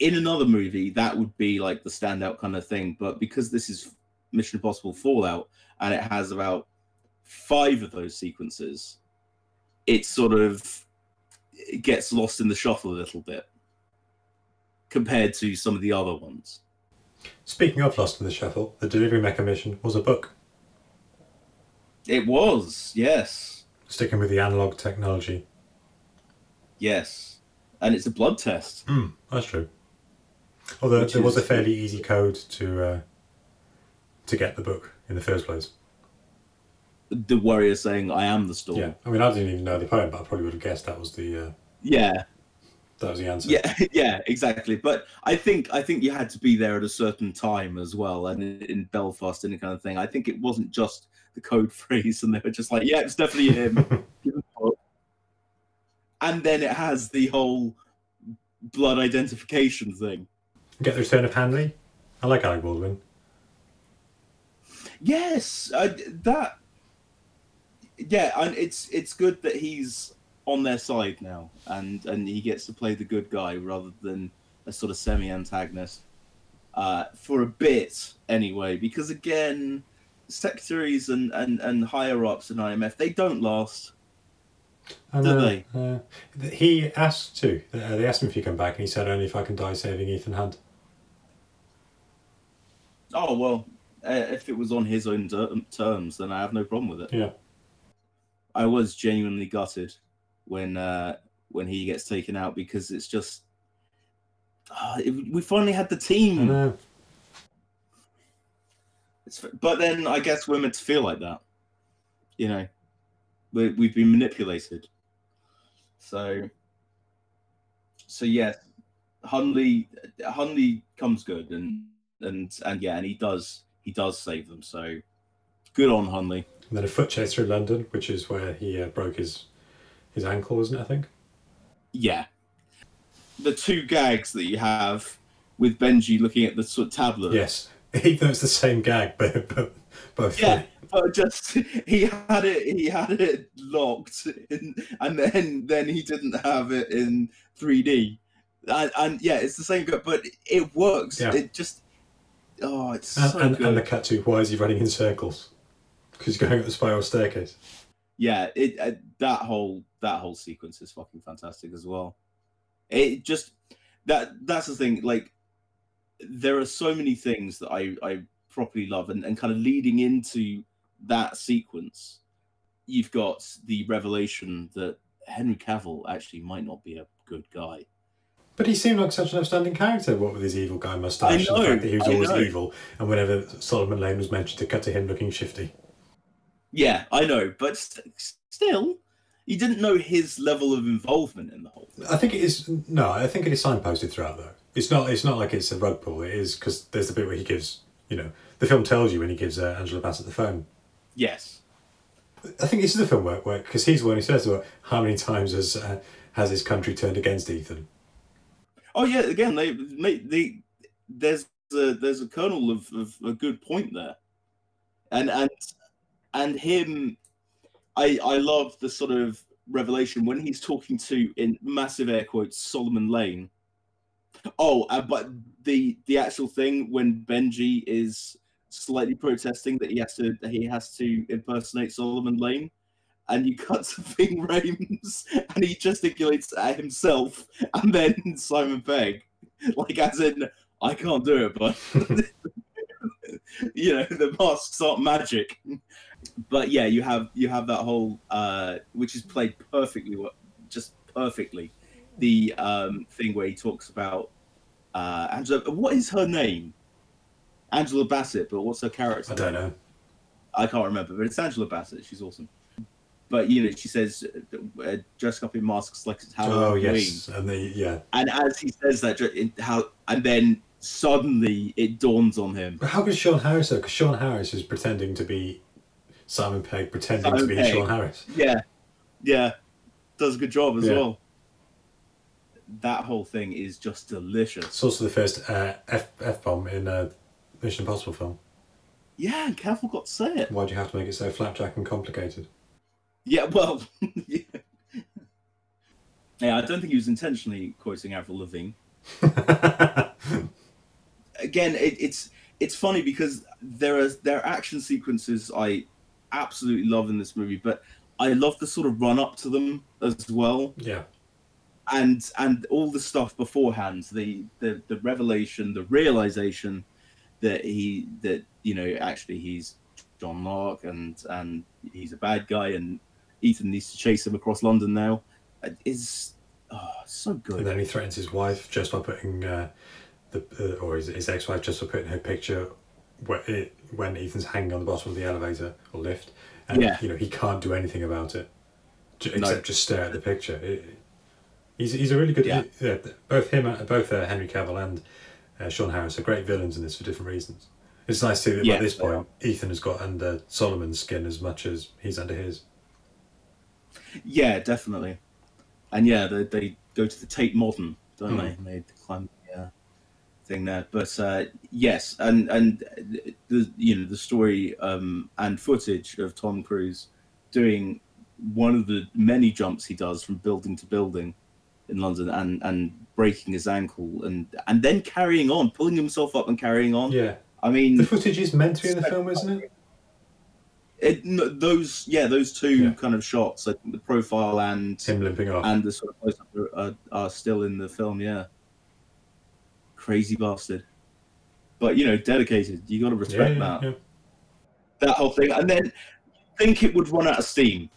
[SPEAKER 1] in another movie that would be like the standout kind of thing, but because this is Mission Impossible Fallout and it has about five of those sequences, it sort of it gets lost in the shuffle a little bit compared to some of the other ones.
[SPEAKER 2] Speaking of Lost in the Shuffle, the Delivery Mecha mission was a book,
[SPEAKER 1] It was, yes,
[SPEAKER 2] sticking with the analog technology.
[SPEAKER 1] yes, and it's a blood test.
[SPEAKER 2] Hmm, that's true. Although
[SPEAKER 1] Which
[SPEAKER 2] there was a fairly easy code to uh, to get the book in the first place.
[SPEAKER 1] The warrior saying, "I am the storm."
[SPEAKER 2] Yeah, I mean, I didn't even know the poem, but I probably would have guessed that was the uh,
[SPEAKER 1] yeah,
[SPEAKER 2] that was the answer.
[SPEAKER 1] yeah, yeah, exactly. But I think I think you had to be there at a certain time as well, and in, Belfast and kind of thing. I think it wasn't just the code phrase, and they were just like, "Yeah, it's definitely him." Give him the book. and then it has the whole blood identification thing.
[SPEAKER 2] Get the return of Hunley. I like Alec Baldwin.
[SPEAKER 1] Yes, I, that. Yeah, and it's it's good that he's on their side now, and and he gets to play the good guy rather than a sort of semi-antagonist uh, for a bit anyway. Because again, secretaries and and and higher ups in IMF they don't last.
[SPEAKER 2] I
[SPEAKER 1] Do they?
[SPEAKER 2] uh, he asked to. Uh, they asked him if he come back, and he said only if I can die saving Ethan Hunt.
[SPEAKER 1] Oh well, uh, if it was on his own ter- terms, then I have no problem with it.
[SPEAKER 2] Yeah.
[SPEAKER 1] I was genuinely gutted when uh, when he gets taken out because it's just ah, it, we finally had the team. It's, but then I guess we're meant to feel like that, you know. We we've been manipulated. So. So yes, Hunley Hunley comes good and and and yeah, and he does he does save them. So good on Hunley.
[SPEAKER 2] And then a foot chase through London, which is where he uh, broke his his ankle, wasn't it? I think.
[SPEAKER 1] Yeah. The two gags that you have with Benji looking at the sort of tablet.
[SPEAKER 2] Yes, even though it's the same gag, but, but both.
[SPEAKER 1] Yeah, but just he had it he had it locked in, and then then he didn't have it in 3D. And, and yeah, it's the same, but it works.
[SPEAKER 2] Yeah.
[SPEAKER 1] It just oh, it's
[SPEAKER 2] And,
[SPEAKER 1] so
[SPEAKER 2] and,
[SPEAKER 1] good.
[SPEAKER 2] and the cat too. why is he running in circles? Because he's going up the spiral staircase.
[SPEAKER 1] yeah, it uh, that whole that whole sequence is fucking fantastic as well. It just that that's the thing. Like there are so many things that I I properly love, and and kind of leading into that sequence, you've got the revelation that Henry Cavill actually might not be a good guy.
[SPEAKER 2] But he seemed like such an outstanding character, what with his evil guy mustache
[SPEAKER 1] I
[SPEAKER 2] and the
[SPEAKER 1] know,
[SPEAKER 2] fact that he was
[SPEAKER 1] I
[SPEAKER 2] always
[SPEAKER 1] know.
[SPEAKER 2] evil, and whenever Solomon Lane was mentioned to cut to him looking shifty.
[SPEAKER 1] Yeah, I know, but st- still, you didn't know his level of involvement in the whole thing.
[SPEAKER 2] I think it is no, I think it is signposted throughout though. It's not it's not like it's a rug pull, it is because there's the bit where he gives you know, the film tells you when he gives uh, Angela Bassett the phone.
[SPEAKER 1] Yes.
[SPEAKER 2] I think this is the film where because he's the one who says to her, how many times has uh, has his country turned against Ethan?
[SPEAKER 1] Oh yeah, again, they, they, they there's a there's a kernel of, of a good point there, and and and him, I I love the sort of revelation when he's talking to in massive air quotes Solomon Lane. Oh, uh, but the the actual thing when Benji is slightly protesting that he has to he has to impersonate Solomon Lane. And you cut to Ving Rhames, and he gesticulates at himself, and then Simon Pegg, like as in, I can't do it, but you know the masks aren't magic. But yeah, you have you have that whole uh, which is played perfectly, just perfectly. The um, thing where he talks about uh, Angela. What is her name? Angela Bassett, but what's her character?
[SPEAKER 2] I don't know.
[SPEAKER 1] I can't remember, but it's Angela Bassett. She's awesome. But you know, she says, uh, "Dress up in masks like it's Halloween."
[SPEAKER 2] Oh yes, and the yeah,
[SPEAKER 1] And as he says that, how and then suddenly it dawns on him.
[SPEAKER 2] But how could Sean Harris though? Because Sean Harris is pretending to be Simon Pegg, pretending to be
[SPEAKER 1] Pegg.
[SPEAKER 2] Sean Harris.
[SPEAKER 1] Yeah, yeah, does a good job as
[SPEAKER 2] Yeah.
[SPEAKER 1] well. That whole thing is just delicious.
[SPEAKER 2] It's also the first uh, F F bomb in a Mission Impossible film.
[SPEAKER 1] Yeah, and careful got to say it.
[SPEAKER 2] Why do you have to make it so flapjack and complicated?
[SPEAKER 1] Yeah, well, yeah. yeah, I don't think he was intentionally quoting Avril Lavigne. Again, it, it's it's funny because there are there are action sequences I absolutely love in this movie, but I love the sort of run up to them as well.
[SPEAKER 2] yeah,
[SPEAKER 1] and and all the stuff beforehand the the the revelation the realization that he that you know actually he's john lark and and he's a bad guy and ethan needs to chase him across london now is oh, so
[SPEAKER 2] and
[SPEAKER 1] good
[SPEAKER 2] then he threatens his wife just by putting uh, the uh, or his, his ex-wife just by putting her picture when, it, when Ethan's hanging on the bottom of the elevator or lift, and
[SPEAKER 1] Yeah.
[SPEAKER 2] you know he can't do anything about it, ju-
[SPEAKER 1] No.
[SPEAKER 2] except just stare at the picture. It, he's he's a really good.
[SPEAKER 1] Yeah.
[SPEAKER 2] Yeah. both him, uh, both uh, Henry Cavill and uh, Sean Harris are great villains in this for different reasons. It's nice to see that
[SPEAKER 1] Yeah,
[SPEAKER 2] by this point Ethan has got under Solomon's skin as much as he's under his.
[SPEAKER 1] yeah definitely and yeah they, they go to the tate modern don't
[SPEAKER 2] Hmm.
[SPEAKER 1] they and they climb the uh, thing there but uh, yes and and the you know the story um, and footage of tom cruise doing one of the many jumps he does from building to building in london and and breaking his ankle and and then carrying on pulling himself up and carrying on
[SPEAKER 2] Yeah,
[SPEAKER 1] i mean
[SPEAKER 2] the footage is meant to be in the film, isn't it?
[SPEAKER 1] it, those yeah those two
[SPEAKER 2] Yeah.
[SPEAKER 1] kind of shots like the profile and
[SPEAKER 2] Him limping off.
[SPEAKER 1] and the sort of close up are, are, still in the film. Yeah, crazy bastard. But you know, dedicated. You got to respect
[SPEAKER 2] yeah,
[SPEAKER 1] that
[SPEAKER 2] yeah.
[SPEAKER 1] that whole thing. And then think it would run out of steam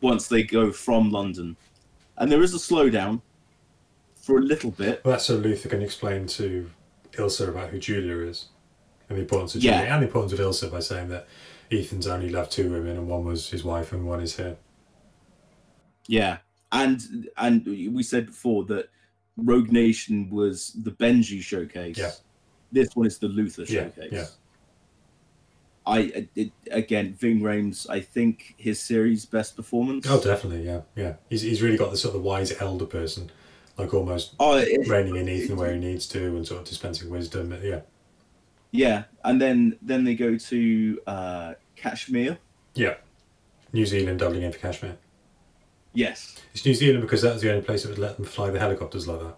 [SPEAKER 1] once they go from London, and there is a slowdown for a little bit.
[SPEAKER 2] Well, that's so Luther can explain to Ilsa about who Julia is. And the importance of
[SPEAKER 1] Yeah.
[SPEAKER 2] Julia and the importance of Ilsa by saying that Ethan's only loved two women and one was his wife and one is her.
[SPEAKER 1] Yeah, and and we said before that Rogue Nation was the Benji showcase.
[SPEAKER 2] Yeah.
[SPEAKER 1] This one is the Luther
[SPEAKER 2] Yeah,
[SPEAKER 1] showcase.
[SPEAKER 2] yeah.
[SPEAKER 1] I it, again, Ving Rhames. I think his series best performance.
[SPEAKER 2] Oh, definitely, yeah, yeah. He's, he's really got the sort of wise elder person, like almost
[SPEAKER 1] Oh, it-
[SPEAKER 2] reining in Ethan where he needs to and sort of dispensing wisdom. Yeah,
[SPEAKER 1] yeah, and then then they go to uh, Kashmir.
[SPEAKER 2] yeah. New Zealand doubling in for Kashmir.
[SPEAKER 1] Yes.
[SPEAKER 2] It's New Zealand because that was the only place that would let them fly the helicopters like that.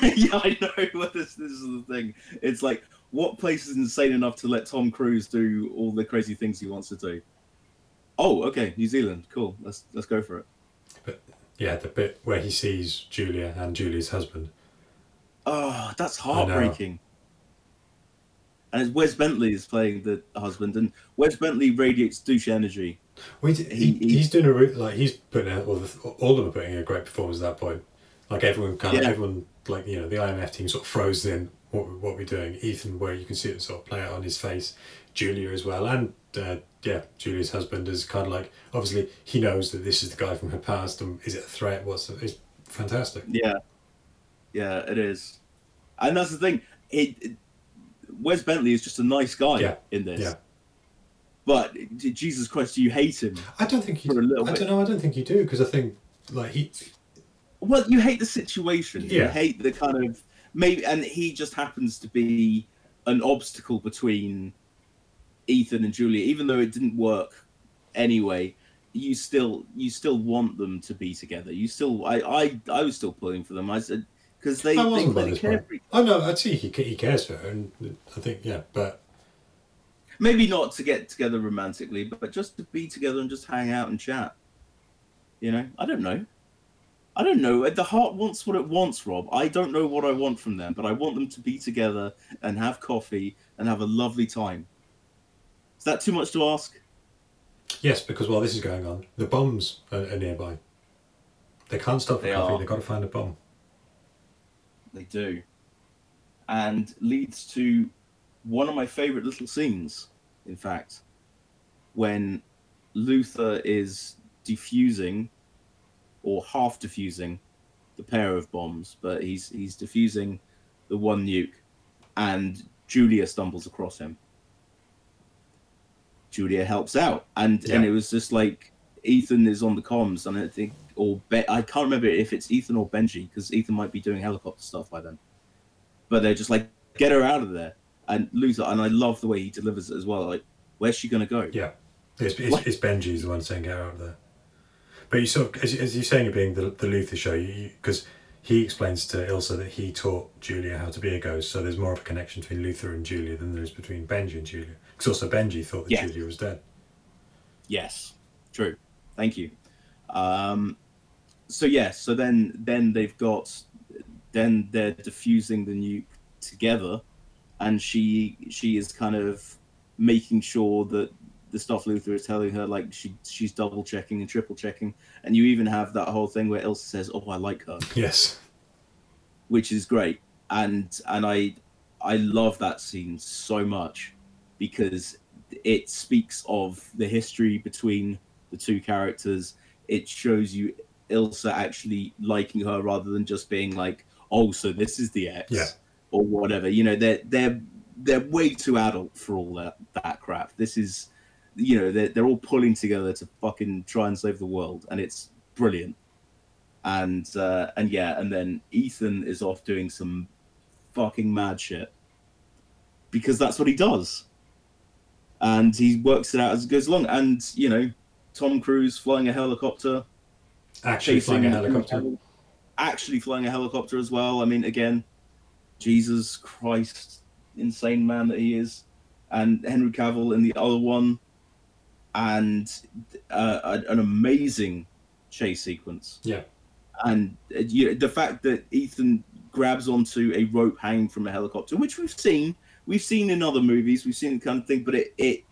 [SPEAKER 1] yeah, I know. But this this is the thing. It's like what place is insane enough to let Tom Cruise do all the crazy things he wants to do? Oh, okay, New Zealand. Cool. Let's let's go for it.
[SPEAKER 2] Yeah, the bit where he sees Julia and Julia's husband.
[SPEAKER 1] Oh, that's heartbreaking. And it's Wes Bentley is playing the husband, and Wes Bentley radiates douche energy.
[SPEAKER 2] Wait, he,
[SPEAKER 1] He- he-
[SPEAKER 2] he's doing a re- like he's putting out all, the, all of them are putting in a great performance at that point. Like everyone kind of
[SPEAKER 1] Yeah.
[SPEAKER 2] everyone like you know the IMF team sort of froze in what we- what we're doing. Ethan, where you can see it sort of play out on his face. Julia as well, and uh, yeah, Julia's husband is kind of like obviously he knows that this is the guy from her past, and is it a threat? What's it's fantastic.
[SPEAKER 1] Yeah, yeah, it is, and that's the thing. It, it Wes Bentley is just a nice guy
[SPEAKER 2] Yeah,
[SPEAKER 1] in this,
[SPEAKER 2] yeah.
[SPEAKER 1] but Jesus Christ, do you hate him?
[SPEAKER 2] I don't think you.
[SPEAKER 1] For a little
[SPEAKER 2] I
[SPEAKER 1] bit.
[SPEAKER 2] don't know. I don't think you do because I think like he.
[SPEAKER 1] Well, you hate the situation. You
[SPEAKER 2] Yeah.
[SPEAKER 1] hate the kind of maybe, and he just happens to be an obstacle between Ethan and Julia, even though it didn't work anyway. You still, you still want them to be together. You still, I, I, I was still pulling for them. I said because they,
[SPEAKER 2] I
[SPEAKER 1] they
[SPEAKER 2] wasn't
[SPEAKER 1] clearly care for
[SPEAKER 2] Oh no, I'd see he he cares for her, and I think yeah, but
[SPEAKER 1] maybe not to get together romantically, but just to be together and just hang out and chat. You know, I don't know. I don't know. The heart wants what it wants, Rob. I don't know what I want from them, but I want them to be together and have coffee and have a lovely time. Is that too much to ask?
[SPEAKER 2] Yes, because while this is going on, the bombs are, are nearby. They can't stop for
[SPEAKER 1] They
[SPEAKER 2] coffee.
[SPEAKER 1] are.
[SPEAKER 2] They've got to find a bomb.
[SPEAKER 1] They do. And leads to one of my favorite little scenes, in fact, when Luther is defusing or half defusing the pair of bombs, but he's he's defusing the one nuke. and Julia stumbles across him. Julia helps out, and
[SPEAKER 2] Yeah.
[SPEAKER 1] and it was just like Ethan is on the comms, and I think or Be- I can't remember if it's Ethan or Benji because Ethan might be doing helicopter stuff by then. But they're just like, get her out of there, and lose Luther, and I love the way he delivers it as well. Like, where's she gonna go?
[SPEAKER 2] Yeah, it's, it's, it's Benji's the one saying get her out of there. But you sort of, as, as you're saying, it being the, the Luther show, because he explains to Ilsa that he taught Julia how to be a ghost, so there's more of a connection between Luther and Julia than there is between Benji and Julia. Because also Benji thought that
[SPEAKER 1] Yeah.
[SPEAKER 2] Julia was dead.
[SPEAKER 1] Yes, true. Thank you. Um, so yeah, so then then they've got then they're diffusing the nuke together, and she she is kind of making sure that the stuff Luther is telling her, like she she's double checking and triple checking, and you even have that whole thing where Ilsa says, "Oh, I like her,"
[SPEAKER 2] Yes.
[SPEAKER 1] which is great, and and I I love that scene so much because it speaks of the history between the two characters. It shows you Ilsa actually liking her rather than just being like, "Oh, so this is the ex,"
[SPEAKER 2] Yeah.
[SPEAKER 1] or whatever. You know, they're they're they're way too adult for all that that crap. This is, you know, they're they're all pulling together to fucking try and save the world, and it's brilliant. And uh, and yeah, and then Ethan is off doing some fucking mad shit because that's what he does and he works it out as it goes along. And you know, Tom Cruise flying a helicopter,
[SPEAKER 2] Actually flying a helicopter.
[SPEAKER 1] actually flying a helicopter as well. I mean, again, Jesus Christ, insane man that he is, and Henry Cavill in the other one, and uh, an amazing chase sequence.
[SPEAKER 2] Yeah.
[SPEAKER 1] and uh, you know, the fact that Ethan grabs onto a rope hanging from a helicopter, which we've seen, we've seen in other movies, we've seen the kind of thing, but it, it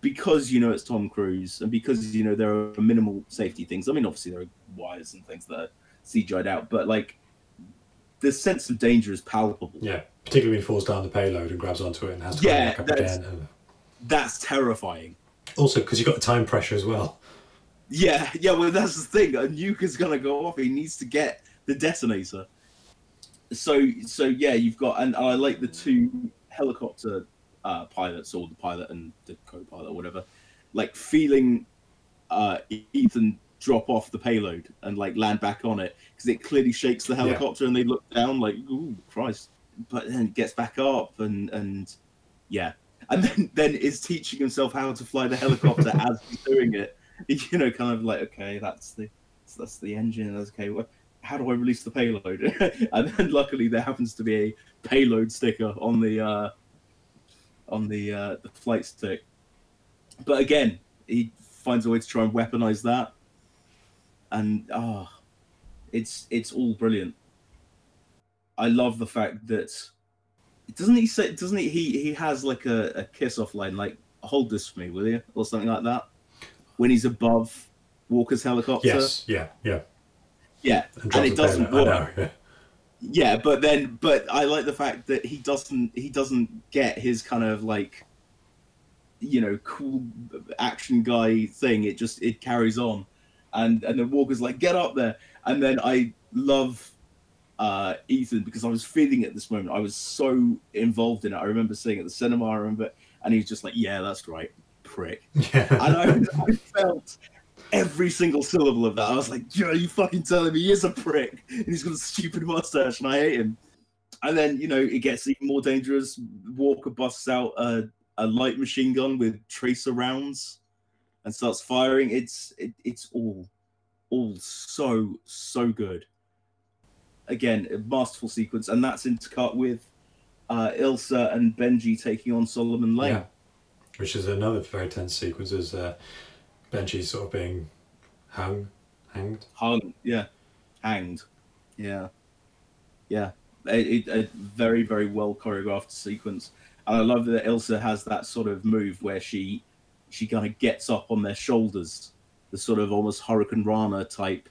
[SPEAKER 1] because you know it's Tom Cruise and because you know there are minimal safety things. I mean, obviously there are wires and things that are CGI'd out, but like the sense of danger is palpable.
[SPEAKER 2] Yeah. Particularly when he falls down the payload and grabs onto it and has to
[SPEAKER 1] Yeah,
[SPEAKER 2] come back up again.
[SPEAKER 1] That's terrifying.
[SPEAKER 2] Also, because you've got the time pressure as well.
[SPEAKER 1] Yeah, yeah. Well, that's the thing. A nuke is gonna go off. He needs to get the detonator. So, so yeah, you've got, and I like the two helicopter uh, pilots, or the pilot and the co-pilot, or whatever, like feeling uh, Ethan drop off the payload and like land back on it because it clearly shakes the helicopter, and they look down like, "Ooh, Christ!" But then it gets back up, and and yeah, and then then is teaching himself how to fly the helicopter as he's doing it. You know, kind of like, okay, that's the that's the engine. That's okay. Well, how do I release the payload? and then luckily there happens to be a payload sticker on the uh, on the uh, the flight stick. But again, he finds a way to try and weaponize that, and ah, it's it's all brilliant. I love the fact that doesn't he say doesn't he he, he has like a, a kiss off line like hold this for me will you or something like that when he's above Walker's helicopter.
[SPEAKER 2] Yes. Yeah. Yeah.
[SPEAKER 1] Yeah,
[SPEAKER 2] And,
[SPEAKER 1] and, it doesn't. Work.
[SPEAKER 2] know, yeah.
[SPEAKER 1] Yeah, but then, but I like the fact that he doesn't he doesn't get his kind of like, you know, cool action guy thing. It just it carries on, and and then Walker's like, get up there, and then I love uh Ethan because I was feeling it at this moment. I was so involved in it. I remember seeing it at the cinema. I remember, and he was just like, yeah, that's right, prick.
[SPEAKER 2] Yeah.
[SPEAKER 1] And I, I felt every single syllable of that. I was like, Joe, you fucking telling me he is a prick and he's got a stupid mustache and I hate him. And then, you know, it gets even more dangerous. Walker busts out a, a light machine gun with tracer rounds and starts firing. It's it, it's all all so so good. Again, a masterful sequence, and that's intercut with uh, Ilsa and Benji taking on Solomon Lane.
[SPEAKER 2] Yeah. Which is another very tense sequence is uh, Benji sort of being hung, hanged.
[SPEAKER 1] hung yeah hanged yeah yeah a, very very well choreographed sequence and i love that ilsa has that sort of move where she she kind of gets up on their shoulders the sort of almost hurricanrana type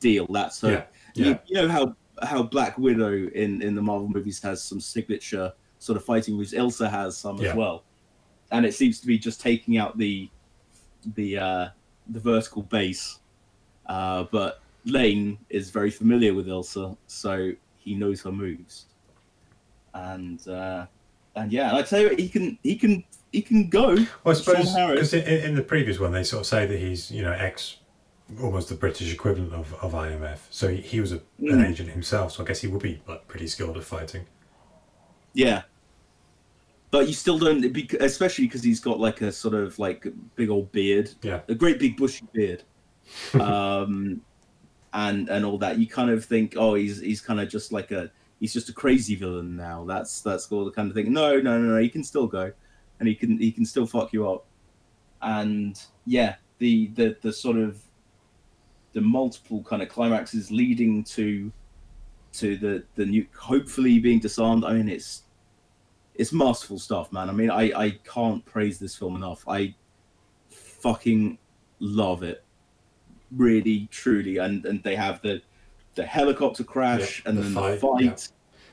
[SPEAKER 1] deal that's her
[SPEAKER 2] Yeah. Yeah.
[SPEAKER 1] you, you know how how black widow in in the marvel movies has some signature sort of fighting moves ilsa has some
[SPEAKER 2] Yeah.
[SPEAKER 1] as well and it seems to be just taking out the the uh the vertical base uh, but Lane is very familiar with Ilsa, so he knows her moves. and uh, and yeah, and I tell you, what, he can he can he can go.
[SPEAKER 2] Well, I suppose because in, in the previous one they sort of say that he's you know ex, almost the British equivalent of, of IMF. So he, he was a, an
[SPEAKER 1] Mm.
[SPEAKER 2] agent himself. So I guess he would be like pretty skilled at fighting.
[SPEAKER 1] Yeah. But you still don't, especially because he's got like a sort of like big old beard,
[SPEAKER 2] Yeah.
[SPEAKER 1] a great big bushy beard, um, and and all that. You kind of think, oh, he's he's kind of just like a he's just a crazy villain now. That's that's all the kind of thing. No, no, no, no. He can still go, and he can he can still fuck you up. And yeah, the the the sort of the multiple kind of climaxes leading to to the the nuke hopefully being disarmed. I mean, it's it's masterful stuff, man. I mean, I I can't praise this film enough. I fucking love it, really, truly. And and they have the the helicopter crash
[SPEAKER 2] Yeah,
[SPEAKER 1] and
[SPEAKER 2] the
[SPEAKER 1] then
[SPEAKER 2] fight,
[SPEAKER 1] the fight.
[SPEAKER 2] yeah.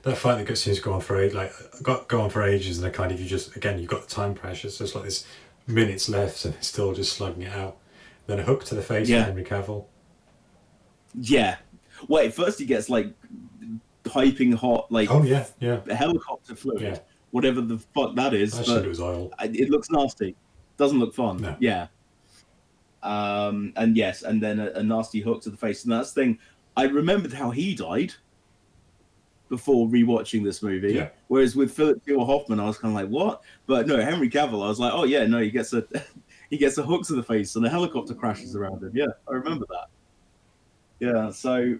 [SPEAKER 2] That fight that seems to go on for age, like got go on for ages, and the kind of you just again you've got the time pressure, so it's like this minutes left, and it's still just slugging it out. Then a hook to the face
[SPEAKER 1] Yeah.
[SPEAKER 2] Henry Cavill.
[SPEAKER 1] Yeah. Wait, first he gets like piping hot, like
[SPEAKER 2] Oh yeah, yeah.
[SPEAKER 1] helicopter fluid,
[SPEAKER 2] Yeah.
[SPEAKER 1] whatever the fuck that is.
[SPEAKER 2] I
[SPEAKER 1] but-
[SPEAKER 2] it was oil.
[SPEAKER 1] It looks nasty. Doesn't look fun.
[SPEAKER 2] No.
[SPEAKER 1] Yeah. Um, and yes, and then a, a nasty hook to the face. And that's the thing. I remembered how he died before rewatching this movie.
[SPEAKER 2] Yeah.
[SPEAKER 1] Whereas with Philip Seymour Hoffman, I was kind of like, what? But no, Henry Cavill, I was like, oh yeah, no, he gets a he gets a hook to the face and a helicopter crashes around him. Yeah, I remember that. Yeah. So,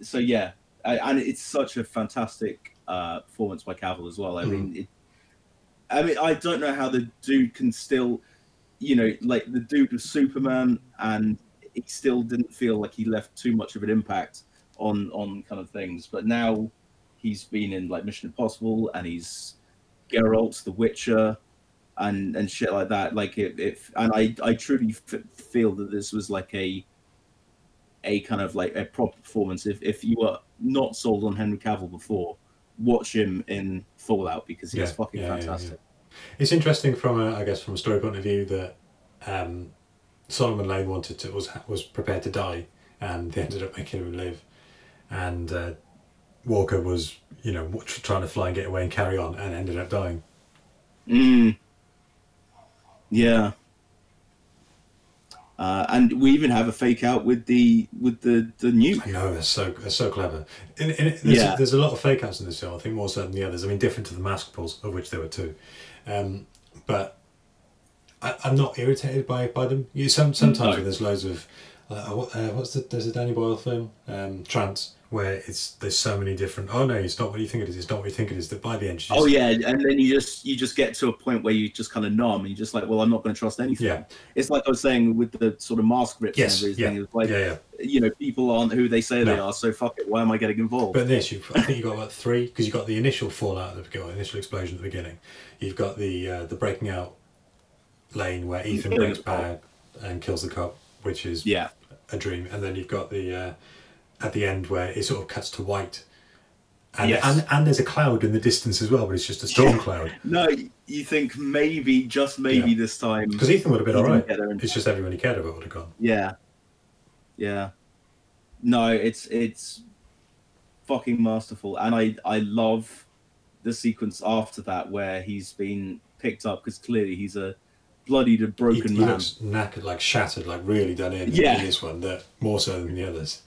[SPEAKER 1] so yeah, I, and it's such a fantastic uh, performance by Cavill as well. I
[SPEAKER 2] Mhm.
[SPEAKER 1] mean, it, I mean, I don't know how the dude can still, you know, like the dude was Superman, and he still didn't feel like he left too much of an impact on on kind of things. But now he's been in like Mission Impossible, and he's Geralt, The Witcher, and and shit like that. Like if, if and I I truly f- feel that this was like a a kind of like a proper performance. If if you were not sold on Henry Cavill before, watch him in Fallout because he's
[SPEAKER 2] Yeah,
[SPEAKER 1] fucking
[SPEAKER 2] yeah, yeah, yeah.
[SPEAKER 1] fantastic.
[SPEAKER 2] It's interesting from a, I guess, from a story point of view that um, Solomon Lane wanted to was was prepared to die, and they ended up making him live, and uh, Walker was, you know, trying to fly and get away and carry on, and ended up dying.
[SPEAKER 1] Mm. Yeah. Uh, and we even have a fake out with the with the the nuke.
[SPEAKER 2] I know they're so they're so clever. In, in, there's,
[SPEAKER 1] Yeah.
[SPEAKER 2] there's a lot of fake outs in this film. I think more so than the others. I mean, different to the mask pulls, of which there were two. Um, but I, I'm not irritated by by them. You some sometimes
[SPEAKER 1] No.
[SPEAKER 2] when there's loads of uh, what, uh, what's the there's a Danny Boyle film, um, Trance, where it's there's so many different. Oh no, it's not what you think it is. It's not what you think it is. That by the end, you
[SPEAKER 1] Oh yeah, and then you just you just get to a point where you just kind of numb, and you're just like, well, I'm not going to trust anything.
[SPEAKER 2] yeah,
[SPEAKER 1] It's like I was saying with the sort of mask rips
[SPEAKER 2] yes,
[SPEAKER 1] and
[SPEAKER 2] yeah,
[SPEAKER 1] everything. It's like
[SPEAKER 2] yeah, yeah.
[SPEAKER 1] you know, people aren't who they say they are, so fuck it. Why am I getting involved?
[SPEAKER 2] But this, you've, I think you've got about three because you've got the initial fallout at the beginning, initial explosion at the beginning. You've got the uh, the breaking out lane where Ethan breaks bad and kills the cop, which is
[SPEAKER 1] yeah,
[SPEAKER 2] a dream. And then you've got the uh, at the end where it sort of cuts to white, and
[SPEAKER 1] Yes.
[SPEAKER 2] and, and there's a cloud in the distance as well, but it's just a storm cloud.
[SPEAKER 1] no, you think maybe just maybe
[SPEAKER 2] Yeah.
[SPEAKER 1] this time
[SPEAKER 2] Because Ethan would have been
[SPEAKER 1] all right.
[SPEAKER 2] all
[SPEAKER 1] didn't
[SPEAKER 2] right.
[SPEAKER 1] get there in
[SPEAKER 2] It's just everyone he cared about would have gone.
[SPEAKER 1] Yeah. Yeah. No, it's it's fucking masterful, and I I love the sequence after that where he's been picked up because clearly he's a bloodied and
[SPEAKER 2] He,
[SPEAKER 1] broken
[SPEAKER 2] he
[SPEAKER 1] man.
[SPEAKER 2] looks knackered, like shattered, like really done in
[SPEAKER 1] Yeah.
[SPEAKER 2] in this one, that more so than the others.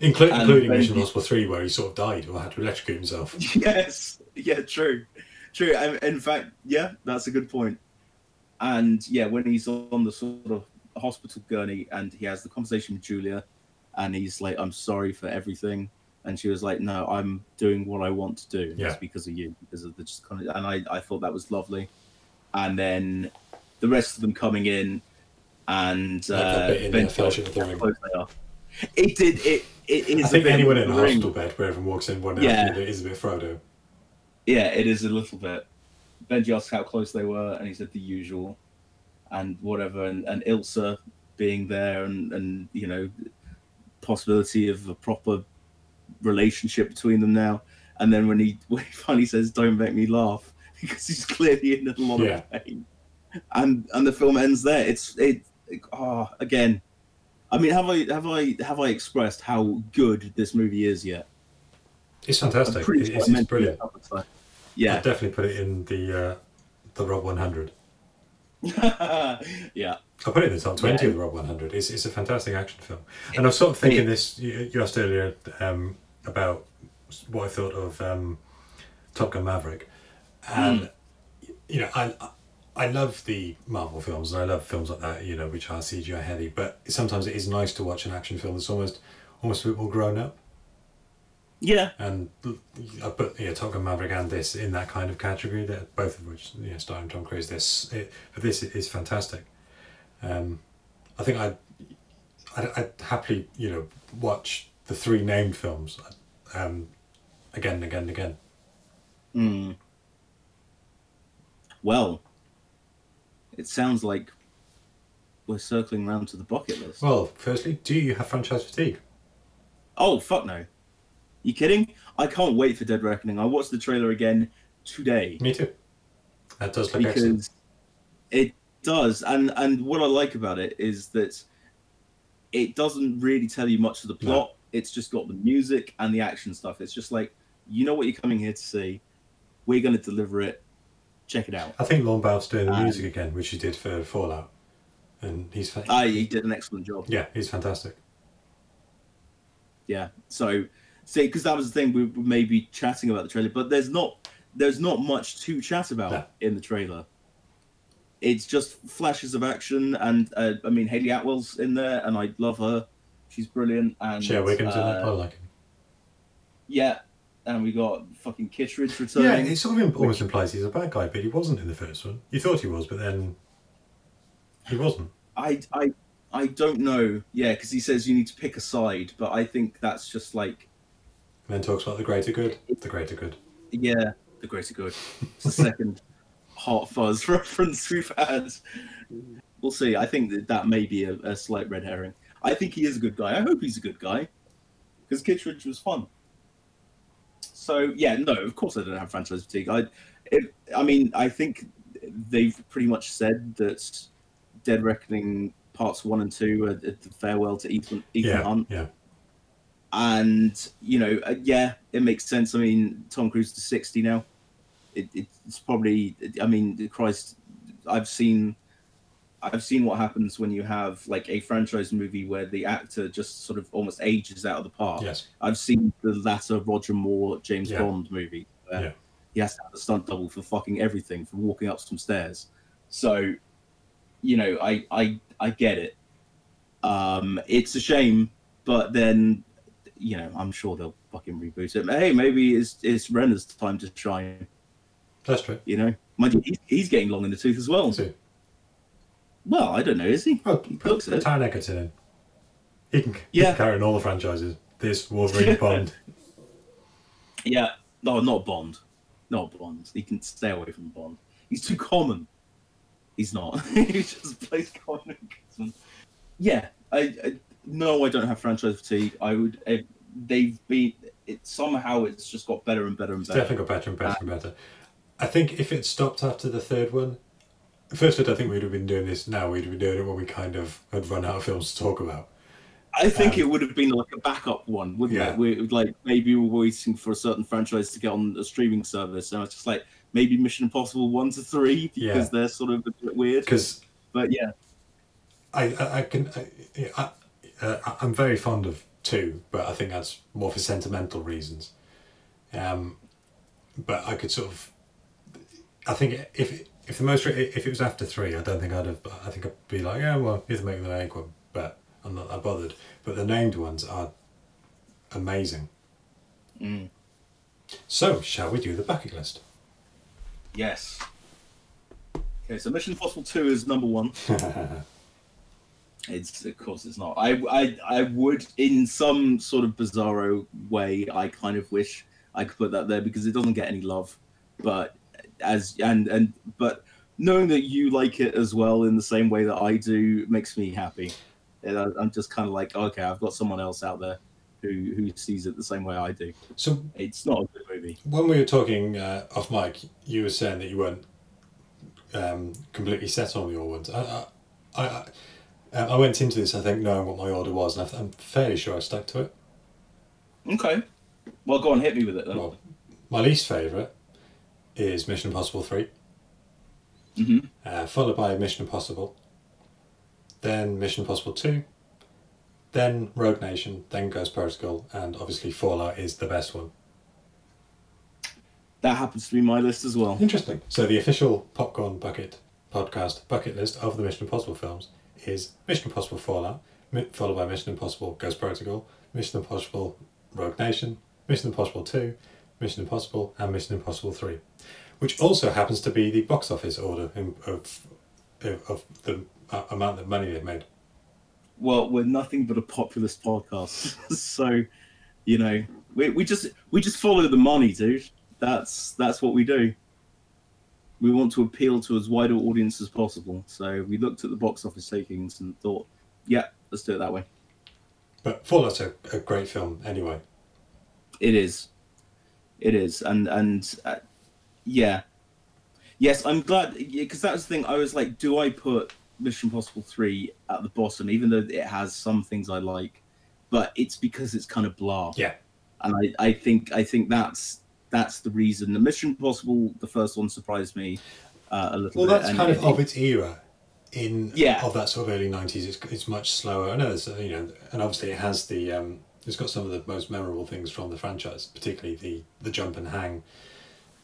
[SPEAKER 2] Inclu- including Mission
[SPEAKER 1] he-
[SPEAKER 2] Impossible 3, where he sort of died or had to electrocute himself.
[SPEAKER 1] yes, yeah, true, true. And in fact, yeah, that's a good point. And yeah, when he's on the sort of hospital gurney and he has the conversation with Julia, and he's like, "I'm sorry for everything," and she was like, "No, I'm doing what I want to do.
[SPEAKER 2] Yeah.
[SPEAKER 1] It's because of you, because of the just kind of." And I, I thought that was lovely. And then the rest of them coming in, and
[SPEAKER 2] Like
[SPEAKER 1] uh,
[SPEAKER 2] bit in, uh, Fellowship of the Ring.
[SPEAKER 1] close they are. It did. It. It is.
[SPEAKER 2] I think anyone in a hospital bed where everyone walks in one
[SPEAKER 1] Yeah.
[SPEAKER 2] after it is a bit Frodo.
[SPEAKER 1] Yeah, it is a little bit. Benji asked how close they were, and he said the usual, and whatever, and, and Ilsa being there, and and you know, possibility of a proper relationship between them now. And then when he when he finally says, "Don't make me laugh," because he's clearly in a lot
[SPEAKER 2] Yeah.
[SPEAKER 1] of pain, and and the film ends there. It's it. Ah, again. I mean, have I have I have I expressed how good this movie is yet?
[SPEAKER 2] It's fantastic. It-
[SPEAKER 1] sure
[SPEAKER 2] It's, it's
[SPEAKER 1] it
[SPEAKER 2] brilliant.
[SPEAKER 1] a couple of times. Yeah.
[SPEAKER 2] I'd definitely put it in the uh, the Rob 100.
[SPEAKER 1] yeah.
[SPEAKER 2] I put it in the top 20
[SPEAKER 1] Yeah.
[SPEAKER 2] of the Rob 100. It's, it's a fantastic action film. And I was sort of thinking this, you, asked earlier um, about what I thought of um, Top Gun Maverick. And, you know, I, I love the Marvel films and I love films like that, you know, which are CGI heavy, but sometimes it is nice to watch an action film that's almost almost a bit more grown up.
[SPEAKER 1] Yeah.
[SPEAKER 2] And I put yeah, Top Gun Maverick and this in that kind of category. That both of which you know, starring Tom Cruise. This, it, but this is fantastic. Um, I think I'd, I'd I'd happily you know watch the three named films, um, again and again and again.
[SPEAKER 1] Mm. Well, it sounds like we're circling around to the bucket list.
[SPEAKER 2] Well, firstly, do you have franchise fatigue?
[SPEAKER 1] Oh fuck no! You kidding? I can't wait for Dead Reckoning. I watched the trailer again today
[SPEAKER 2] Me too. That does look excellent.
[SPEAKER 1] because it does, and and what I like about it is that it doesn't really tell you much of the
[SPEAKER 2] No.
[SPEAKER 1] plot. It's just got the music and the action stuff. It's just like you know what you're coming here to see. We're going to deliver it. Check it out.
[SPEAKER 2] I think Bow's doing the
[SPEAKER 1] Um,
[SPEAKER 2] music again, which he did for Fallout, and he's fa-
[SPEAKER 1] Ah, he did an excellent job.
[SPEAKER 2] yeah, he's fantastic.
[SPEAKER 1] Yeah. So, see, because that was the thing we were maybe chatting about the trailer, but there's not there's not much to chat about
[SPEAKER 2] No.
[SPEAKER 1] in the trailer. It's just flashes of action, and uh, I mean Hayley Atwell's in there, and I love her. She's brilliant, and
[SPEAKER 2] Shea Whigham in that, I
[SPEAKER 1] uh,
[SPEAKER 2] like him.
[SPEAKER 1] yeah, and we got fucking Kittredge returning.
[SPEAKER 2] Yeah, it sort of almost implies he's a bad guy, but he wasn't in the first one. You thought he was, but then he wasn't.
[SPEAKER 1] I I I don't know. Yeah, because he says you need to pick a side, but I think that's just like
[SPEAKER 2] And then talks about the greater good. The greater good.
[SPEAKER 1] Yeah, the greater good. It's the second Hot Fuzz reference we've had. We'll see. I think that that may be a, a slight red herring. I think he is a good guy. I hope he's a good guy because Kittredge was fun. So yeah, no, of course I don't have franchise fatigue. I, it, I mean, I think they've pretty much said that Dead Reckoning parts one and two are the farewell to Ethan, Ethan
[SPEAKER 2] Yeah,
[SPEAKER 1] Hunt
[SPEAKER 2] yeah.
[SPEAKER 1] and you know, uh, yeah, it makes sense. I mean, Tom Cruise is sixty now. It, it's probably. I mean, Christ, I've seen, I've seen what happens when you have like a franchise movie where the actor just sort of almost ages out of the part.
[SPEAKER 2] Yes.
[SPEAKER 1] I've seen the latter Roger Moore James
[SPEAKER 2] Yeah.
[SPEAKER 1] Bond movie where
[SPEAKER 2] Yeah.
[SPEAKER 1] he has to have a stunt double for fucking everything, from walking up some stairs. So, you know, I I I get it. Um, it's a shame, but then, you know, I'm sure they'll fucking reboot it. Hey, maybe it's it's Renner's time to shine.
[SPEAKER 2] That's true.
[SPEAKER 1] You know, he's, he's getting long in the tooth as well. Well, I don't know, is he?
[SPEAKER 2] Oh,
[SPEAKER 1] he
[SPEAKER 2] put,
[SPEAKER 1] looks
[SPEAKER 2] put
[SPEAKER 1] it.
[SPEAKER 2] Taron Egerton in. He can, he
[SPEAKER 1] Yeah.
[SPEAKER 2] can carry on all the franchises. This, Wolverine, Bond.
[SPEAKER 1] Yeah, no, not Bond, not Bond. He can stay away from Bond. He's too common. He's not. he just plays common. Yeah, I, I no, I don't have franchise fatigue. I would. If they've been. It somehow it's just got better and better and
[SPEAKER 2] It's
[SPEAKER 1] better.
[SPEAKER 2] definitely got better and better and better. I think if it stopped after the third one, first I don't think we'd have been doing this now. We'd have been doing it when we kind of had run out of films to talk about.
[SPEAKER 1] I think
[SPEAKER 2] Um,
[SPEAKER 1] it would have been like a backup one, wouldn't
[SPEAKER 2] Yeah.
[SPEAKER 1] it? We like maybe we're waiting for a certain franchise to get on a streaming service, and it's just like maybe Mission Impossible one to three because
[SPEAKER 2] Yeah.
[SPEAKER 1] they're sort of a bit weird.
[SPEAKER 2] Because
[SPEAKER 1] But yeah,
[SPEAKER 2] I, I, I can, I, I, uh, I'm very fond of two, but I think that's more for sentimental reasons. Um, but I could sort of, I think if if the most if it was after three, I don't think I'd have. I think I'd be like, yeah, well, either make the one, but I'm not that bothered. But the named ones are amazing.
[SPEAKER 1] Mm.
[SPEAKER 2] So, shall we do the bucket list?
[SPEAKER 1] yes. Okay, so Mission Impossible two is number one. It's of course it's not. I, I I would in some sort of bizarro way. I kind of wish I could put that there because it doesn't get any love. But as and and but knowing that you like it as well in the same way that I do makes me happy. And I, I'm just kind of like, okay, I've got someone else out there who who sees it the same way I do.
[SPEAKER 2] so,
[SPEAKER 1] It's not a good movie.
[SPEAKER 2] when we were talking uh, off mic, you were saying that you weren't um, completely set on your ones. I, I, I, I, I went into this, I think, knowing what my order was, and I'm fairly sure I stuck to it.
[SPEAKER 1] Okay. Well, go on, hit me with it then.
[SPEAKER 2] Well, my least favourite is Mission Impossible 3,
[SPEAKER 1] Mhm.
[SPEAKER 2] uh, followed by Mission Impossible, then Mission Impossible 2, then Rogue Nation, then Ghost Protocol, and obviously Fallout is the best one.
[SPEAKER 1] That happens to be my list as well.
[SPEAKER 2] Interesting. So the official Popcorn Bucket podcast bucket list of the Mission Impossible films is Mission Impossible Fallout, followed by Mission Impossible Ghost Protocol, Mission Impossible Rogue Nation, Mission Impossible 2, Mission Impossible, and Mission Impossible 3, which also happens to be the box office order in, of, of, of the uh, amount of money they've made.
[SPEAKER 1] Well, we're nothing but a populist podcast, so you know we, we just we just follow the money, dude. That's that's what we do. We want to appeal to as wide an audience as possible. So we looked at the box office takings and thought, yeah, let's do it that way.
[SPEAKER 2] But Fallout's a, a great film anyway.
[SPEAKER 1] It is, it is, and and uh, yeah, yes, I'm glad because that was the thing. I was like, do I put Mission Impossible three at the bottom, even though it has some things I like, but it's because it's kind of blah.
[SPEAKER 2] Yeah.
[SPEAKER 1] and I, I think I think that's that's the reason. The Mission Impossible, the first one, surprised me uh, a little bit.
[SPEAKER 2] Well,
[SPEAKER 1] bit.
[SPEAKER 2] that's
[SPEAKER 1] and
[SPEAKER 2] kind
[SPEAKER 1] it-
[SPEAKER 2] of of its era. In
[SPEAKER 1] Yeah.
[SPEAKER 2] of that sort of early nineties, it's, it's much slower. I know, there's, uh, you know, and obviously it has the um, it's got some of the most memorable things from the franchise, particularly the the jump and hang,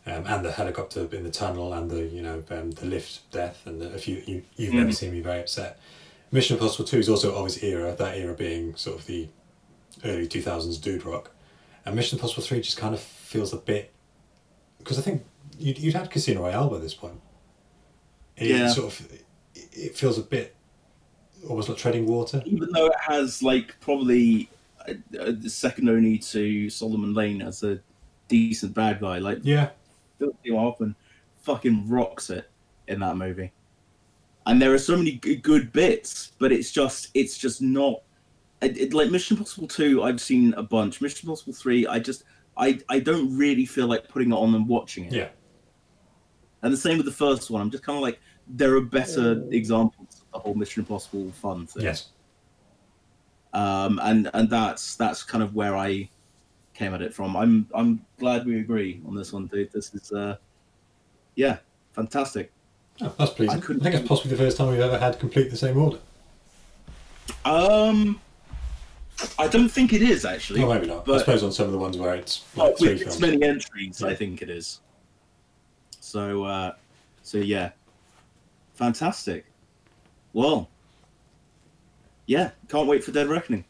[SPEAKER 2] um, and the helicopter in the tunnel, and the you know um, the lift death, and the, if you, you you've never
[SPEAKER 1] Mhm.
[SPEAKER 2] seen me very upset. Mission Impossible Two is also of its era. That era being sort of the early two thousands dude rock, and Mission Impossible Three just kind of feels a bit because I think you'd, you'd had Casino Royale by this point. It
[SPEAKER 1] Yeah.
[SPEAKER 2] sort of it feels a bit almost like treading water.
[SPEAKER 1] even though it has like probably a, a second only to Solomon Lane as a decent bad guy, like
[SPEAKER 2] Yeah,
[SPEAKER 1] Philip Seymour Hoffman fucking rocks it in that movie. And there are so many g- good bits, but it's just it's just not it, it- like Mission Impossible Two. I've seen a bunch. Mission Impossible Three. I just I I don't really feel like putting it on and watching it.
[SPEAKER 2] yeah,
[SPEAKER 1] And the same with the first one. I'm just kind of like there are better examples of the whole Mission Impossible fun thing.
[SPEAKER 2] yes.
[SPEAKER 1] um, and and that's that's kind of where I came at it from. I'm I'm glad we agree on this one, dude. This is uh, yeah, fantastic.
[SPEAKER 2] Oh, that's pleasing. I,
[SPEAKER 1] I couldn't
[SPEAKER 2] think it's possibly the first time we've ever had complete the same order.
[SPEAKER 1] Um, I don't think it is actually.
[SPEAKER 2] Well, maybe not. I
[SPEAKER 1] But-
[SPEAKER 2] suppose on some of the ones where it's like three
[SPEAKER 1] with its
[SPEAKER 2] films.
[SPEAKER 1] many entries, I think it is. So uh, so yeah, fantastic. Well, yeah, can't wait for Dead Reckoning.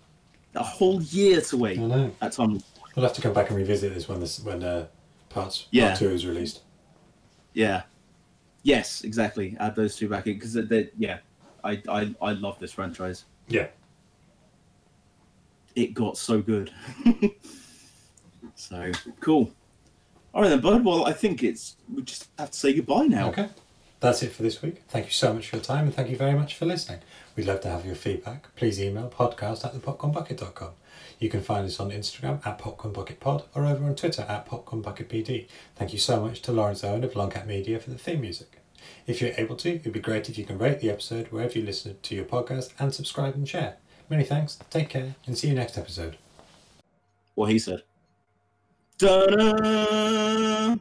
[SPEAKER 1] A whole year to wait.
[SPEAKER 2] I know.
[SPEAKER 1] At time.
[SPEAKER 2] We'll have to come back and revisit this when this when uh, parts
[SPEAKER 1] Yeah.
[SPEAKER 2] part two is released.
[SPEAKER 1] Yeah. Yes, exactly. Add those two back in because yeah, I, I I love this franchise.
[SPEAKER 2] Yeah.
[SPEAKER 1] It got so good. so cool. All right then, bud. Well, I think it's we just have to say goodbye now.
[SPEAKER 2] Okay. That's it for this week. Thank you so much for your time and thank you very much for listening. We'd love to have your feedback. Please email podcast at thepopcornbucket.com. You can find us on Instagram at Popcorn Bucket Pod or over on Twitter at Popcorn Bucket PD. Thank you so much to Laurence Owen of Longcat Media for the theme music. If you're able to, it'd be great if you can rate the episode wherever you listen to your podcast and subscribe and share. Many thanks, take care, and see you next episode.
[SPEAKER 1] What he said. Da-da!